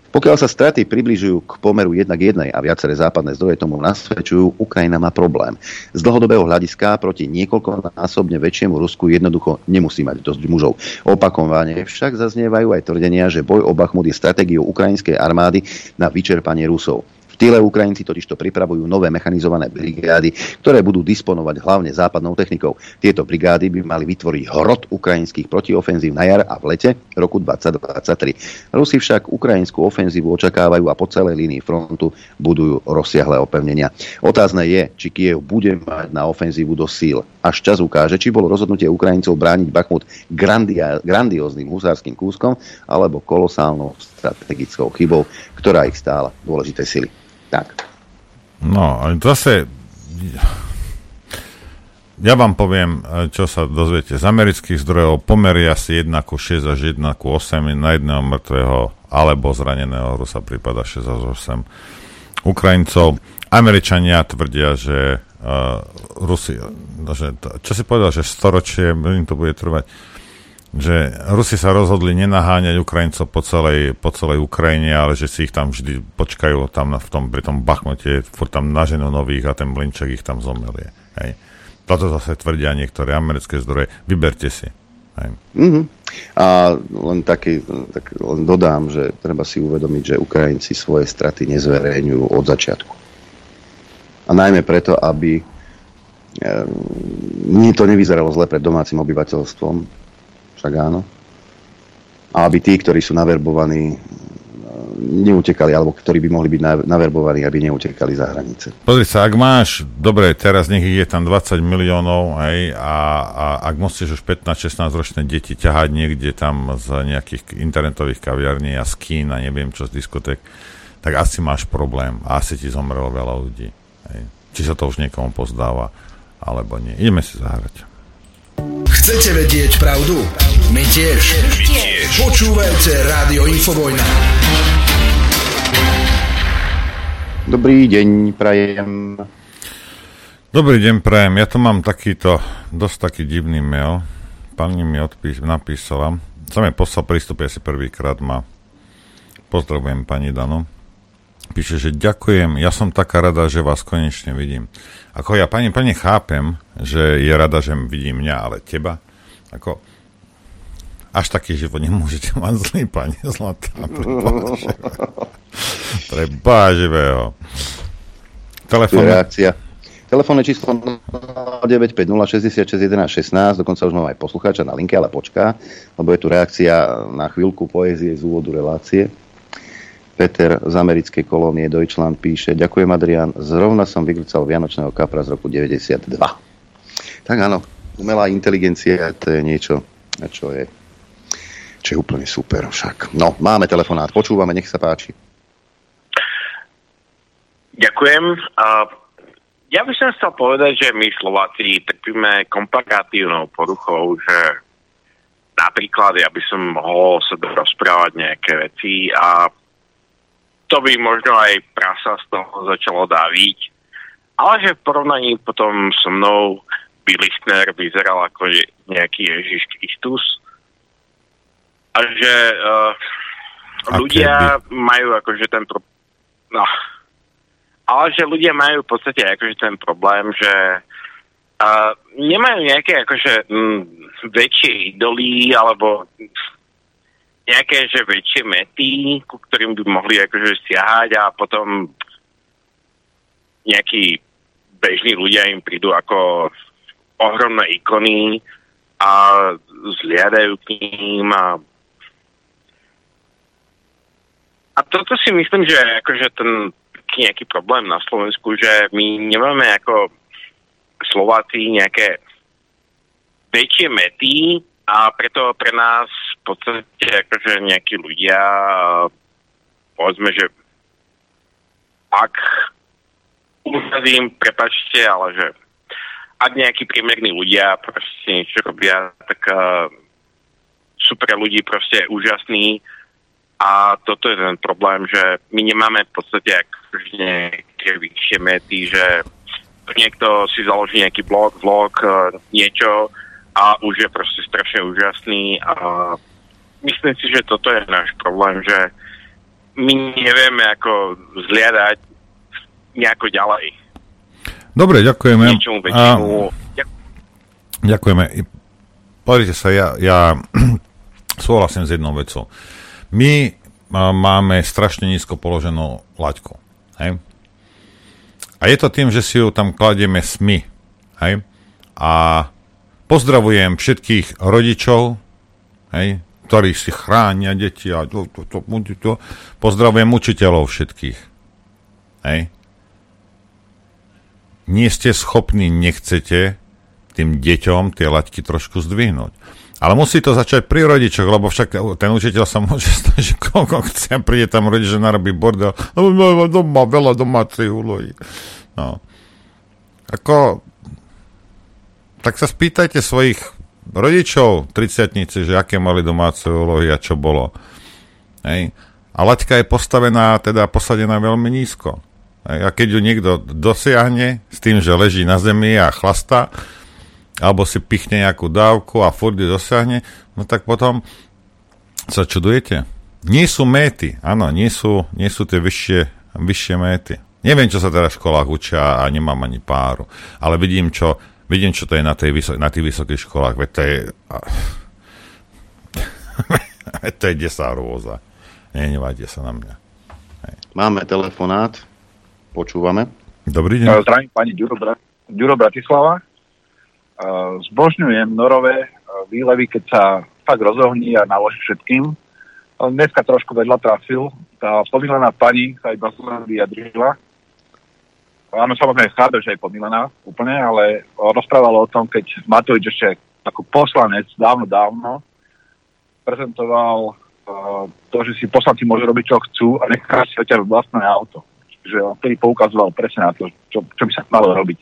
Pokiaľ sa straty približujú k pomeru 1 k 1 a viaceré západné zdroje tomu nasvedčujú, Ukrajina má problém. Z dlhodobého hľadiska proti niekoľkonásobne väčšiemu Rusku jednoducho nemusí mať dosť mužov. Opakovane však zaznievajú aj tvrdenia, že boj o Bachmut je stratégiou ukrajinskej armády na vyčerpanie Rusov tyle Ukrajinci totižto pripravujú nové mechanizované brigády, ktoré budú disponovať hlavne západnou technikou. Tieto brigády by mali vytvoriť hrot ukrajinských protiofenzív na jar a v lete roku 2023. Rusi však ukrajinskú ofenzívu očakávajú a po celej línii frontu budujú rozsiahle opevnenia. Otázne je, či Kiev bude mať na ofenzívu do síl. Až čas ukáže, či bolo rozhodnutie Ukrajincov brániť Bachmut grandia, grandióznym husárským kúskom alebo kolosálnou strategickou chybou, ktorá ich stála dôležité sily. Tak. No, zase ja vám poviem, čo sa dozviete z amerických zdrojov. Pomery asi 1 ku 6 až 1 ku 8 na jedného mŕtvého alebo zraneného Rusa prípada 6 až 8 Ukrajincov. Američania tvrdia, že uh, Rusi, že, čo si povedal, že storočie im to bude trvať že Rusi sa rozhodli nenaháňať Ukrajincov po celej, po celej Ukrajine, ale že si ich tam vždy počkajú tam v tom, pri tom Bachmote, furt tam naženú nových a ten Blinček ich tam zomelie. Hej. Toto zase tvrdia niektoré americké zdroje. Vyberte si. Hej. Mm-hmm. A len taký, tak len dodám, že treba si uvedomiť, že Ukrajinci svoje straty nezverejňujú od začiatku. A najmä preto, aby e, to nevyzeralo zle pred domácim obyvateľstvom, však áno. A aby tí, ktorí sú naverbovaní, neutekali, alebo ktorí by mohli byť naverbovaní, aby neutekali za hranice. Pozri sa, ak máš, dobre, teraz nech je tam 20 miliónov, hej, a, a ak musíš už 15-16 ročné deti ťahať niekde tam z nejakých internetových kaviarní a z kín a neviem čo z diskotek, tak asi máš problém a asi ti zomrelo veľa ľudí. Hej. Či sa to už niekomu pozdáva, alebo nie. Ideme si zahrať. Chcete vedieť pravdu? My tiež. My tiež. Počúvajte Rádio Infovojna. Dobrý deň, prajem. Dobrý deň, prajem. Ja tu mám takýto, dosť taký divný mail. Pani mi odpís, napísala. Sa mi poslal prístup, ja si prvýkrát ma. Pozdravujem pani Danu. Píše, že ďakujem, ja som taká rada, že vás konečne vidím. Ako ja pani plne chápem, že je rada, že vidím mňa, ale teba, ako až taký život nemôžete mať zlý, pani Zlatá. Preba živého. Telefón. Reakcia. Telefónne číslo 950661116, dokonca už mám aj poslucháča na linke, ale počká, lebo je tu reakcia na chvíľku poézie z úvodu relácie. Peter z americkej kolónie Deutschland píše, ďakujem Adrian, zrovna som vygrcal Vianočného kapra z roku 92. Tak áno, umelá inteligencia to je niečo, čo je, čo je úplne super však. No, máme telefonát, počúvame, nech sa páči. Ďakujem. Uh, ja by som chcel povedať, že my Slováci trpíme komparatívnou poruchou, že napríklad ja by som mohol sebe rozprávať nejaké veci a to by možno aj prasa z toho začalo dáviť. Ale že v porovnaní potom so mnou by Lichtner vyzeral ako nejaký Ježiš Kristus. A že uh, ľudia by... majú akože ten pro... no. Ale že ľudia majú v podstate akože ten problém, že uh, nemajú nejaké akože m, väčšie idoly alebo nejaké že väčšie mety, ku ktorým by mohli akože siahať a potom nejakí bežní ľudia im prídu ako ohromné ikony a zliadajú k ním a a toto si myslím, že akože ten nejaký problém na Slovensku, že my nemáme ako Slováci nejaké väčšie mety a preto pre nás podstate akože nejakí ľudia povedzme, že ak urazím, prepačte, ale že ak nejakí priemerní ľudia proste niečo robia, tak uh, sú pre ľudí proste úžasní a toto je ten problém, že my nemáme v podstate akože nejaké vyššie mety, že niekto si založí nejaký blog, vlog, uh, niečo a už je proste strašne úžasný a myslím si, že toto je náš problém, že my nevieme ako zliadať nejako ďalej. Dobre, ďakujeme. Niečomu väčšiemu. A... Ďakujeme. Pozrite sa, ja, ja súhlasím s jednou vecou. My máme strašne nízko položenú laťku. Hej? A je to tým, že si ju tam kladieme smy. Hej? A pozdravujem všetkých rodičov, hej? Ktorí si chránia deti a to, to, to, to. Pozdravujem učiteľov všetkých. Hej? nie ste schopní, nechcete tým deťom tie laťky trošku zdvihnúť. Ale musí to začať pri rodičoch, lebo však ten učiteľ sa môže že koľko chce, príde tam rodič, že narobí bordel, doma veľa domácich úlohy. No. Ako, tak sa spýtajte svojich rodičov, triciatnici, že aké mali domáce úlohy a čo bolo. Hej. A laťka je postavená, teda posadená veľmi nízko. A keď ju niekto dosiahne s tým, že leží na zemi a chlasta, alebo si pichne nejakú dávku a furt ju dosiahne, no tak potom sa čudujete. Nie sú méty, áno, nie sú, nie sú tie vyššie, vyššie méty. Neviem, čo sa teraz v školách učia a nemám ani páru, ale vidím, čo, vidím, čo to je na, tej vyso- na tých vysokých školách, veď to je... to je desá rôza. Nenevajte sa na mňa. Hej. Máme telefonát. Počúvame. Dobrý deň. Zdravím pani Ďuro, Bra- Ďuro Bratislava. Zbožňujem norové výlevy, keď sa fakt rozohní a naloží všetkým. Dneska trošku vedľa trafil. Tá pomílená pani sa iba vyjadrila. Áno, samozrejme chápem, že je pomílená úplne, ale rozprávalo o tom, keď Matovič ešte ako poslanec dávno, dávno prezentoval uh, to, že si poslanci môžu robiť, čo chcú a nechá si odtiaľ vlastné auto že on vtedy poukazoval presne na to, čo, čo by sa malo robiť.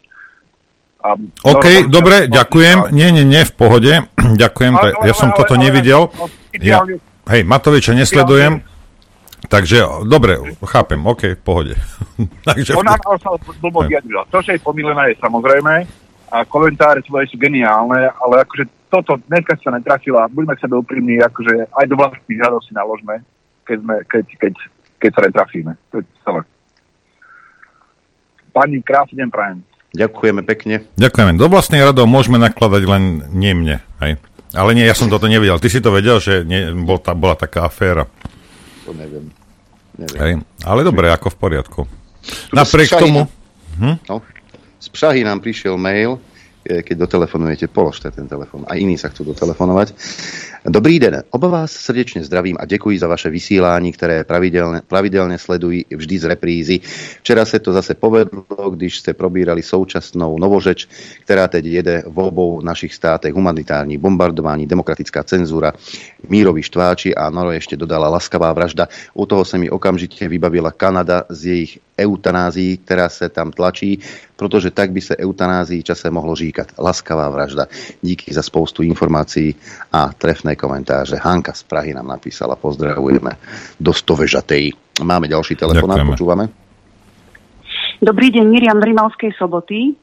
A OK, to, dobre, ďakujem. Nie, nie, nie, v pohode. ďakujem, ale, ja som ale, toto ale, nevidel. Ja, hej, Matoviča nesledujem. Takže, dobre, chápem, OK, v pohode. Takže Ona sa blbo vyjadrila. To, že je pomilená, je samozrejme a komentáre tvoje sú geniálne, ale akože toto dneska sa netrafila, buďme k sebe úprimní, akože aj do vlastných žiadov si naložme, keď, sme, keď, keď, keď sa netrafíme. To je celé. Pani, krásny deň prajem. Ďakujeme pekne. Ďakujeme. Do vlastných radov môžeme nakladať len nie mne. Hej. Ale nie, ja som toto nevedel. Ty si to vedel, že nie, bol tá, bola taká aféra. To neviem. neviem. Hej. Ale dobre, ako v poriadku. Napriek tomu... Hm? No, z Prahy nám prišiel mail, keď dotelefonujete, položte ten telefon. A iní sa chcú dotelefonovať. Dobrý den, oba vás srdečně zdravím a děkuji za vaše vysílání, které pravidelně, pravidelně sledují vždy z reprízy. Včera se to zase povedlo, když ste probírali současnou novořeč, která teď jede v obou našich státech humanitární bombardování, demokratická cenzúra, míroví štváči a Noro ešte dodala laskavá vražda. U toho se mi okamžite vybavila Kanada z jejich eutanází, která se tam tlačí, protože tak by se eutanázii čase mohlo říkat Laskavá vražda. Díky za spoustu informácií a trefné komentáře. Hanka z Prahy nám napísala, pozdravujeme do Stovežatej. Máme ďalší telefonát, Ďakujeme. počúvame. Dobrý deň, Miriam z Rimavskej soboty.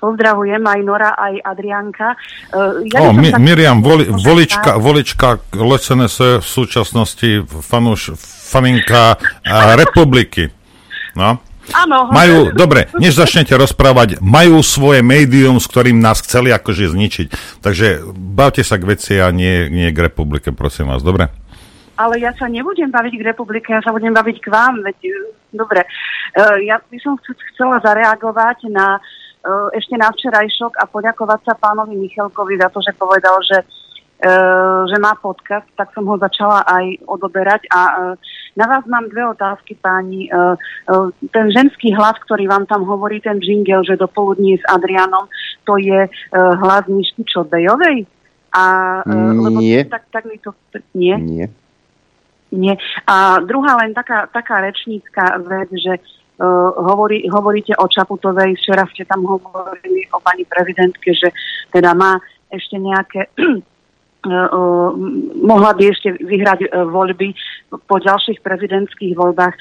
Pozdravujem aj Nora, aj Adrianka. Uh, O, by som Mi, sa- Miriam, voli, volička, volička LSNS v súčasnosti fanuš, faninka republiky. No. Áno. Majú, dobre, než začnete rozprávať, majú svoje médium, s ktorým nás chceli akože zničiť. Takže bavte sa k veci a nie, nie k republike, prosím vás, dobre? Ale ja sa nebudem baviť k republike, ja sa budem baviť k vám. Veď, eh, dobre, uh, ja by som ch- chcela zareagovať na uh, ešte na včerajšok a poďakovať sa pánovi Michalkovi za to, že povedal, že že má podcast, tak som ho začala aj odoberať. A uh, na vás mám dve otázky, páni. Uh, ten ženský hlas, ktorý vám tam hovorí, ten jingle, že dopoludní s Adrianom, to je hlas Ništy Čodbejovej? A, lebo Nie. tak, tak mi to... Nie? Nie. Nie. A druhá len taká, taká rečnícka vec, že uh, hovorí, hovoríte o Čaputovej, včera ste tam hovorili o pani prezidentke, že teda má ešte nejaké mohla by ešte vyhrať uh, voľby po ďalších prezidentských voľbách.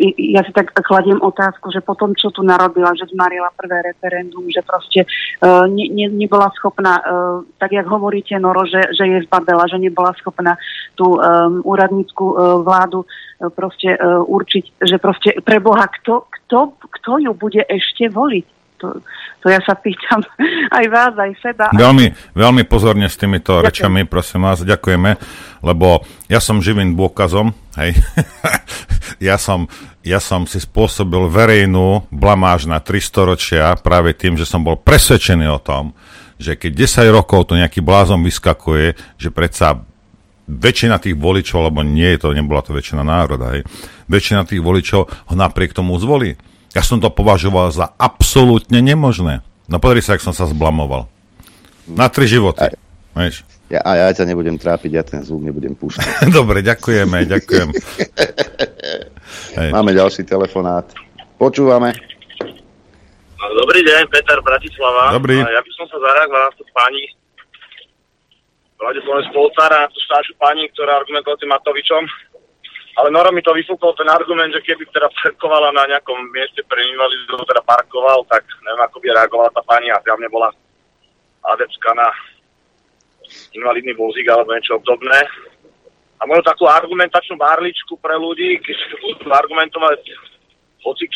I- ja si tak kladiem otázku, že po tom, čo tu narobila, že zmarila prvé referendum, že proste ne, ne, nebola schopná, tak jak hovoríte, Noro, že, že je zbabela, že nebola schopná tú um, úradnícku uh, vládu proste uh, určiť, že proste pre Boha, kto, kto, kto ju bude ešte voliť? To, to ja sa pýtam aj vás, aj seba. Veľmi, veľmi pozorne s týmito Ďakujem. rečami, prosím vás, ďakujeme, lebo ja som živým dôkazom, hej. ja, som, ja som si spôsobil verejnú blamáž na 300 ročia práve tým, že som bol presvedčený o tom, že keď 10 rokov to nejaký blázon vyskakuje, že predsa väčšina tých voličov, alebo nie je to, nebola to väčšina národa, hej, väčšina tých voličov ho napriek tomu zvolí. Ja som to považoval za absolútne nemožné. No pozri sa, ak som sa zblamoval. Na tri životy. Vieš? Ja, a ja ťa nebudem trápiť, ja ten Zoom nebudem púšťať. Dobre, ďakujeme, ďakujem. Máme ďalší telefonát. Počúvame. Dobrý deň, Peter Bratislava. Dobrý. A ja by som sa zareagoval na tú pani pravdepodobne spolcára, na tú staršiu pani, ktorá argumentovala tým Matovičom. Ale Noro mi to vyfúkol ten argument, že keby teda parkovala na nejakom mieste pre invalidov, teda parkoval, tak neviem, ako by reagovala tá pani a zjavne bola adeptka na invalidný vozík alebo niečo obdobné. A možno takú argumentačnú barličku pre ľudí, keď budú argumentovať hoci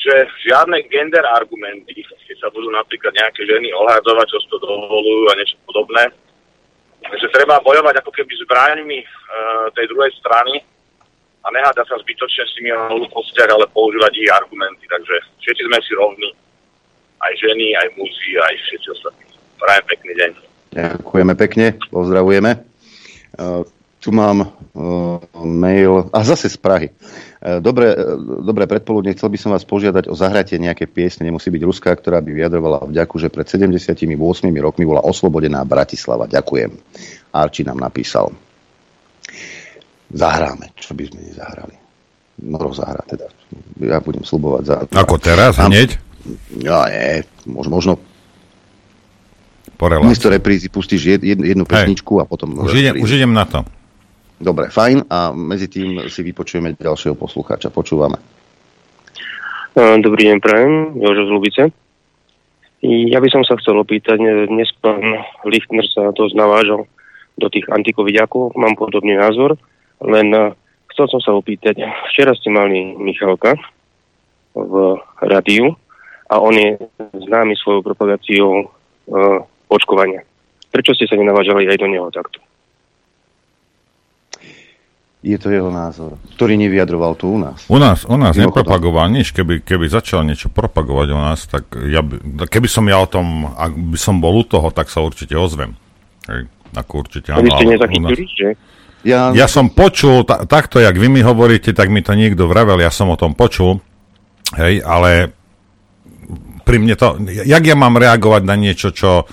že žiadne gender argumenty, keď sa budú napríklad nejaké ženy ohľadzovať, čo to dovolujú a niečo podobné, že treba bojovať ako keby zbraňmi e, tej druhej strany a nehádať sa zbytočne s o hlúpostiach, ale používať ich argumenty. Takže všetci sme si rovní. Aj ženy, aj muži, aj všetci ostatní. Prajem pekný deň. Ďakujeme pekne, pozdravujeme. Uh, tu mám uh, mail, a zase z Prahy. Uh, Dobre, uh, dobré predpoludne, chcel by som vás požiadať o zahratie nejaké piesne, nemusí byť ruská, ktorá by vyjadrovala vďaku, že pred 78 rokmi bola oslobodená Bratislava. Ďakujem. Arči nám napísal. Zahráme, čo by sme nezahrali. Noro zahrá teda. Ja budem slubovať za... Ako teraz, Mám- hneď? Ja, nie, možno, možno Po relácii. Miesto reprízy pustíš jed, jed, jednu pesničku a potom... Už idem, už idem na to. Dobre, fajn. A medzi tým si vypočujeme ďalšieho poslucháča. Počúvame. Dobrý deň, prajem, Jožo z Lubice. Ja by som sa chcel opýtať, dnes pán Lichtner sa dosť navážal do tých antikovidiakov, mám podobný názor, len eh, chcel som sa opýtať, včera ste mali Michalka v rádiu a on je známy svojou propagáciou uh, očkovania. Prečo ste sa nenavážali aj do neho takto? Je to jeho názor, ktorý nevyjadroval tu u nás. U nás, u nás nepropagoval nič. Keby, keby začal niečo propagovať u nás, tak ja by, keby som ja o tom, ak by som bol u toho, tak sa určite ozvem. Hej, ako určite ste ale u nás- nezachytili, že? Ja, Ja som počul, ta, takto, jak vy mi hovoríte, tak mi to niekto vravel, ja som o tom počul, hej, ale pri mne to, jak ja mám reagovať na niečo, čo,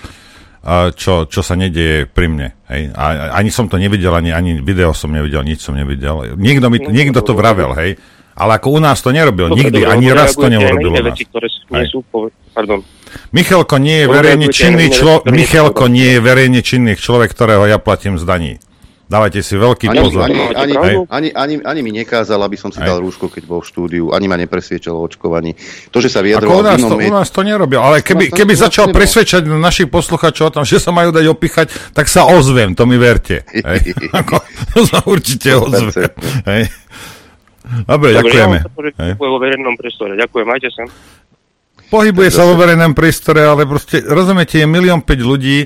čo, čo sa nedieje pri mne, hej, a, ani som to nevidel, ani, ani video som nevidel, nič som nevidel, niekto, mi, niekto to vravel, hej, Ale ako u nás to nerobil. Dobre, Nikdy. Ani raz to neurobil u nás. veci, ktoré sú, pardon. Michalko nie je verejne činný človek. Michalko nie je verejne činný človek, ktorého ja platím z daní. Dávajte si veľký Ani, pozor. ani, ani, Hej. ani, ani, ani mi nekázal, aby som si dal rúško, keď bol v štúdiu, ani ma nepresviečal o očkovaní. To, že sa Ako vyjadroval u nás, to, u nás to nerobil, ale keby, keby začal presvedčať našich posluchačov o tom, že sa majú dať opichať, tak sa ozvem, to mi verte. Hej. Ako, to sa určite ozvem. Hej. Dobre, ďakujeme. Ja vo verejnom priestore. Ďakujem, majte sa. Pohybuje sa vo verejnom priestore, ale proste, rozumiete, je milión 5 ľudí,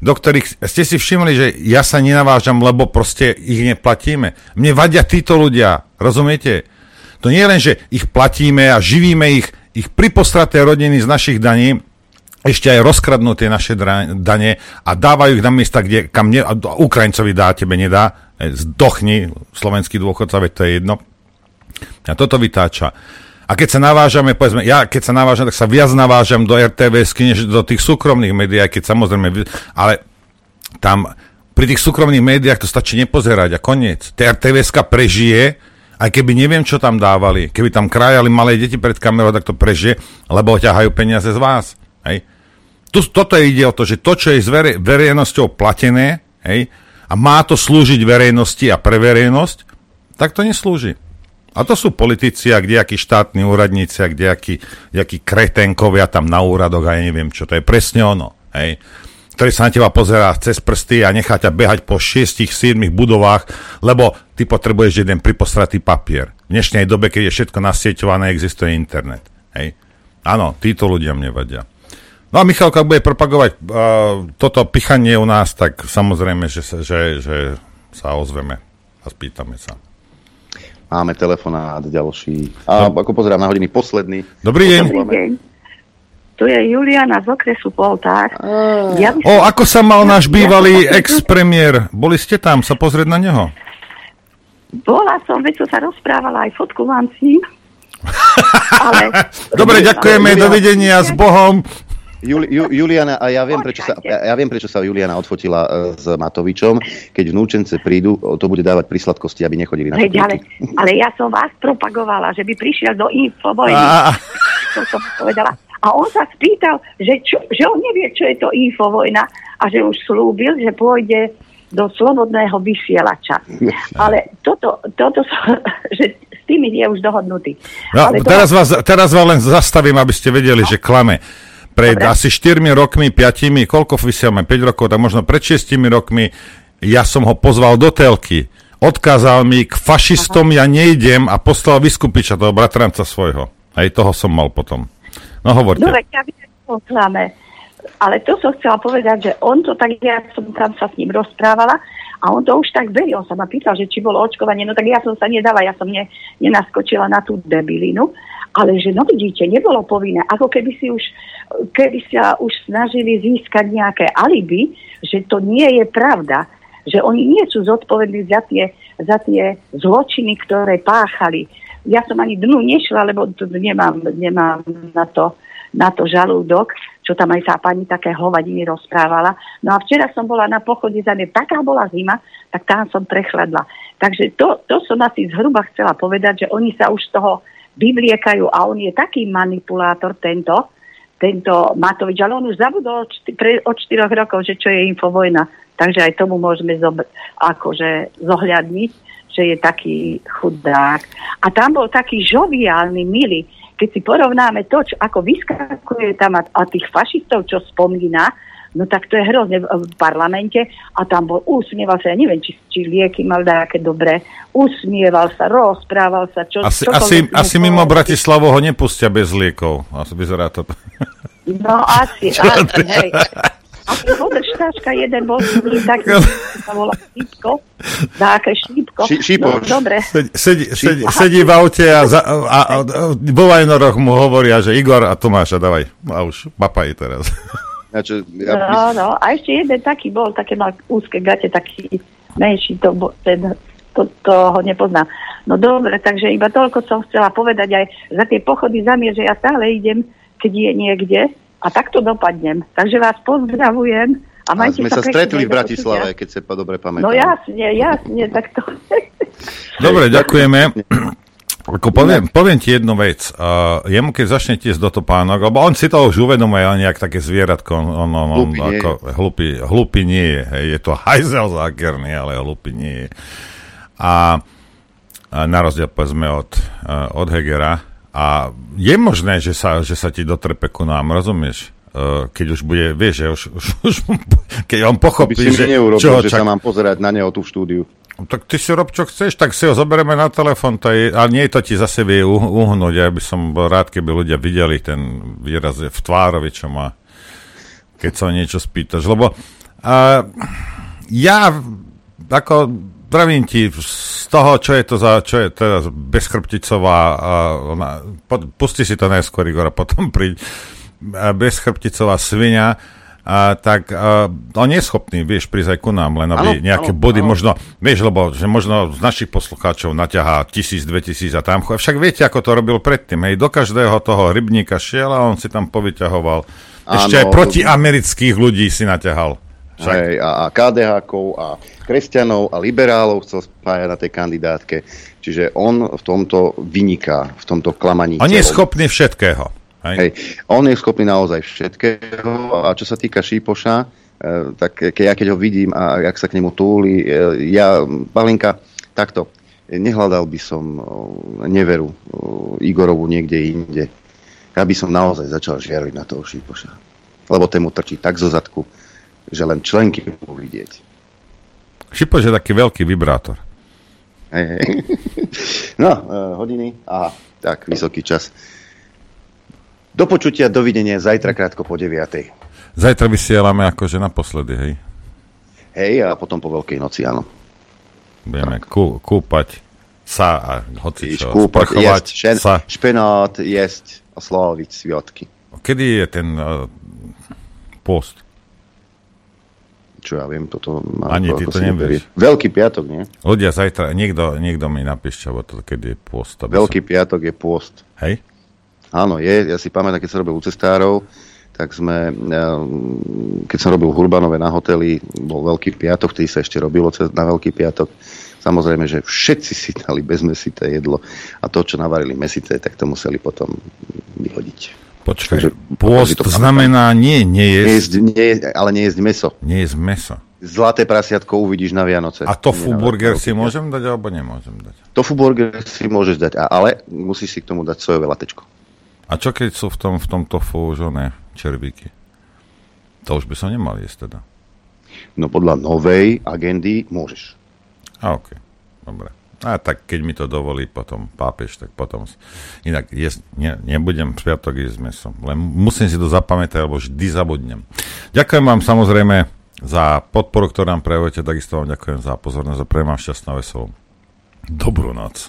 do ktorých ste si všimli, že ja sa nenavážam, lebo proste ich neplatíme. Mne vadia títo ľudia, rozumiete? To nie je len, že ich platíme a živíme ich, ich pripostraté rodiny z našich daní, ešte aj rozkradnú tie naše dane a dávajú ich na miesta, kde, kam ne, Ukrajincovi dá, tebe nedá. E, Zdochni, slovenský dôchodca, veď to je jedno. A toto vytáča. A keď sa navážame, povedzme, ja keď sa navážam, tak sa viac navážam do RTVS, než do tých súkromných médií, keď samozrejme, ale tam pri tých súkromných médiách to stačí nepozerať a koniec. Tá RTVS prežije, aj keby neviem, čo tam dávali, keby tam krajali malé deti pred kamerou, tak to prežije, lebo ťahajú peniaze z vás. Hej. Tu, toto ide o to, že to, čo je s verej, verejnosťou platené, hej, a má to slúžiť verejnosti a pre verejnosť, tak to neslúži. A to sú politici a kdejakí štátni úradníci a kdejakí, kdejakí kretenkovia tam na úradoch a ja neviem čo. To je presne ono. Hej ktorý sa na teba pozerá cez prsty a nechá ťa behať po 6-7 budovách, lebo ty potrebuješ jeden pripostratý papier. V dnešnej dobe, keď je všetko nasieťované, existuje internet. Hej. Áno, títo ľudia mne vadia. No a Michalka bude propagovať uh, toto pichanie u nás, tak samozrejme, že že, že sa ozveme a spýtame sa. Máme telefonát ďalší. A ako pozerám na hodiny, posledný. Dobrý deň. Dobrý deň. Tu je Juliana z okresu Poltár. Ja by O, ako sa mal náš bývalý ex-premiér? Boli ste tam sa pozrieť na neho? Bola som, veď som sa rozprávala, aj fotku mám s ním. Ale... Dobre, ďakujeme, dovidenia s Bohom. Juli, Ju, Juliana, a ja viem, prečo sa, ja viem, prečo sa Juliana odfotila e, s Matovičom. Keď vnúčence prídu, to bude dávať pri sladkosti, aby nechodili na Veď, ale, ale ja som vás propagovala, že by prišiel do Infovojny. Á. To som povedala. A on sa spýtal, že, čo, že on nevie, čo je to Infovojna a že už slúbil, že pôjde do slobodného vysielača. Ale toto, toto že s tými je už dohodnutý. No, Ale to- teraz, vás, teraz vás len zastavím, aby ste vedeli, že klame. Pred Dobre. asi 4 rokmi, 5, koľko vysielame, 5 rokov, tak možno pred 6 rokmi, ja som ho pozval do telky. Odkázal mi, k fašistom ja nejdem a poslal vyskupiča toho bratranca svojho. Aj toho som mal potom. No hovorte. Dobre, ja klame. Ale to som chcela povedať, že on to tak, ja som tam sa s ním rozprávala a on to už tak veril. On sa ma pýtal, že či bolo očkovanie, no tak ja som sa nedala, ja som ne, nenaskočila na tú debilinu. Ale že no vidíte, nebolo povinné. Ako keby si už, keby sa už snažili získať nejaké alibi, že to nie je pravda. Že oni nie sú zodpovední za tie, za tie zločiny, ktoré páchali. Ja som ani dnu nešla, lebo nemám, nemám na to, na to žalúdok, čo tam aj tá pani také hovadiny rozprávala. No a včera som bola na pochode za mňa, taká bola zima, tak tam som prechladla. Takže to, to som asi zhruba chcela povedať, že oni sa už toho vyvliekajú a on je taký manipulátor tento, tento Matovič, ale on už zabudol od, šty- pre, od 4 rokov, že čo je infovojna. Takže aj tomu môžeme zob- akože zohľadniť, že je taký chudák. A tam bol taký žoviálny, milý. Keď si porovnáme to, čo, ako vyskakuje tam a, a tých fašistov, čo spomína, no tak to je hrozne v, parlamente a tam bol, usmieval sa, ja neviem, či, či lieky mal nejaké dobré, usmieval sa, rozprával sa, čo... Asi, čokoľvek asi, asi mimo povedal. Bratislavu ho nepustia bez liekov. Asi vyzerá to... No asi, asi, hej. A ten štáčka jeden bol taký, sa volá Šípko, také Šípko. Ši-. No, dobre. Sedí, sedí, sedí, sedí v aute a, za, a, a, a vo Vajnoroch mu hovoria, že Igor a Tomáša, dávaj. A už papaj teraz. Znači, ja, No, no. A ešte jeden taký bol, také mal úzke gate, taký menší, to, ten, to, to ho nepoznám. No dobre, takže iba toľko som chcela povedať aj za tie pochody za mňa, že ja stále idem, keď je niekde a takto dopadnem. Takže vás pozdravujem a a sme sa stretli v Bratislave, keď sa dobre pamätám. No jasne, jasne, tak to... Dobre, ďakujeme. Ako poviem, poviem ti jednu vec. Uh, jemu, keď začne tiesť do topánok, lebo on si to už uvedomuje, on nejak také zvieratko, on, on, on, Hlupý nie ako, hlupý, hlupý nie je. Hej, je to hajzel zákerný, ale hlupý nie je. A, a na rozdiel povedzme od, uh, od Hegera. A je možné, že sa, že sa ti dotrpe ku nám, rozumieš? Uh, keď už bude, vieš, že už, už, už keď on pochopí, si že neurobil, čo ho že čak- sa mám pozerať na neho tu v štúdiu. tak ty si rob, čo chceš, tak si ho zoberieme na telefon, to je, a nie to ti zase vie uh, uhnúť. Ja by som bol rád, keby ľudia videli ten výraz v tvárovi, čo má, keď sa niečo spýtaš. Lebo uh, ja, ako pravím ti, z toho, čo je to za, čo je teraz bezchrbticová, uh, ona, po, pusti si to najskôr, Igor, a potom príď, uh, bezchrbticová svinia, a, tak a, on je schopný, vieš, prísť aj ku nám, len aby Áno, nejaké áno, body áno. možno, vieš, lebo že možno z našich poslucháčov naťahá tisíc, dve tisíc a tam, však viete, ako to robil predtým, hej, do každého toho rybníka šiel a on si tam povyťahoval. Ešte Áno, aj proti amerických ľudí si naťahal. Však. Hej, a, a KDH-kov a kresťanov a liberálov chcel spájať na tej kandidátke. Čiže on v tomto vyniká, v tomto klamaní. On je schopný všetkého. Hej. Hej. On je schopný naozaj všetkého a čo sa týka Šípoša, e, tak ke, ja keď ho vidím a jak sa k nemu túli, e, ja, Palinka, takto, e, nehľadal by som o, neveru Igorovu niekde inde. Ja by som naozaj začal žiariť na toho Šípoša. Lebo tému trčí tak zo zadku, že len členky budú vidieť. Šipoš je taký veľký vibrátor. Hej, hej. No, e, hodiny a tak, vysoký čas. Do počutia, dovidenia, zajtra krátko po 9. Zajtra vysielame akože naposledy, hej. Hej, a potom po Veľkej noci, áno. Budeme kú, kúpať sa a hoci čo, Kúpať, jesť, šen, sa. špenát, jesť a sláviť sviatky. Kedy je ten uh, post? Čo ja viem, toto má... Ani ty to nevieš. neberie. Veľký piatok, nie? Ľudia zajtra, niekto, niekto mi napíšte, to, kedy je post. Veľký piatok je pôst. Hej? Áno, je. Ja si pamätám, keď som robil u cestárov, tak sme, eh, keď som robil v Hurbanove na hoteli, bol Veľký piatok, vtedy sa ešte robilo na Veľký piatok. Samozrejme, že všetci si dali bezmesité jedlo a to, čo navarili mesité, tak to museli potom vyhodiť. Počkaj, Takže pôst to znamená nie, nie Nejesť, nie, ale nejesť meso. Nie jesť meso. Zlaté prasiatko uvidíš na Vianoce. A tofu Nie burger si môžem dať, alebo nemôžem dať? Tofu burger si môžeš dať, ale musíš si k tomu dať sojové latečko. A čo keď sú v tom, v tom tofu červíky? To už by som nemal jesť teda. No podľa novej agendy môžeš. A ok, dobre. A tak keď mi to dovolí potom pápež, tak potom... Inak jesť, ne, nebudem v piatok jesť meso. Len musím si to zapamätať, lebo vždy zabudnem. Ďakujem vám samozrejme za podporu, ktorú nám prejavujete. Takisto vám ďakujem za pozornosť a prejem vám šťastná veselú. Dobrú noc.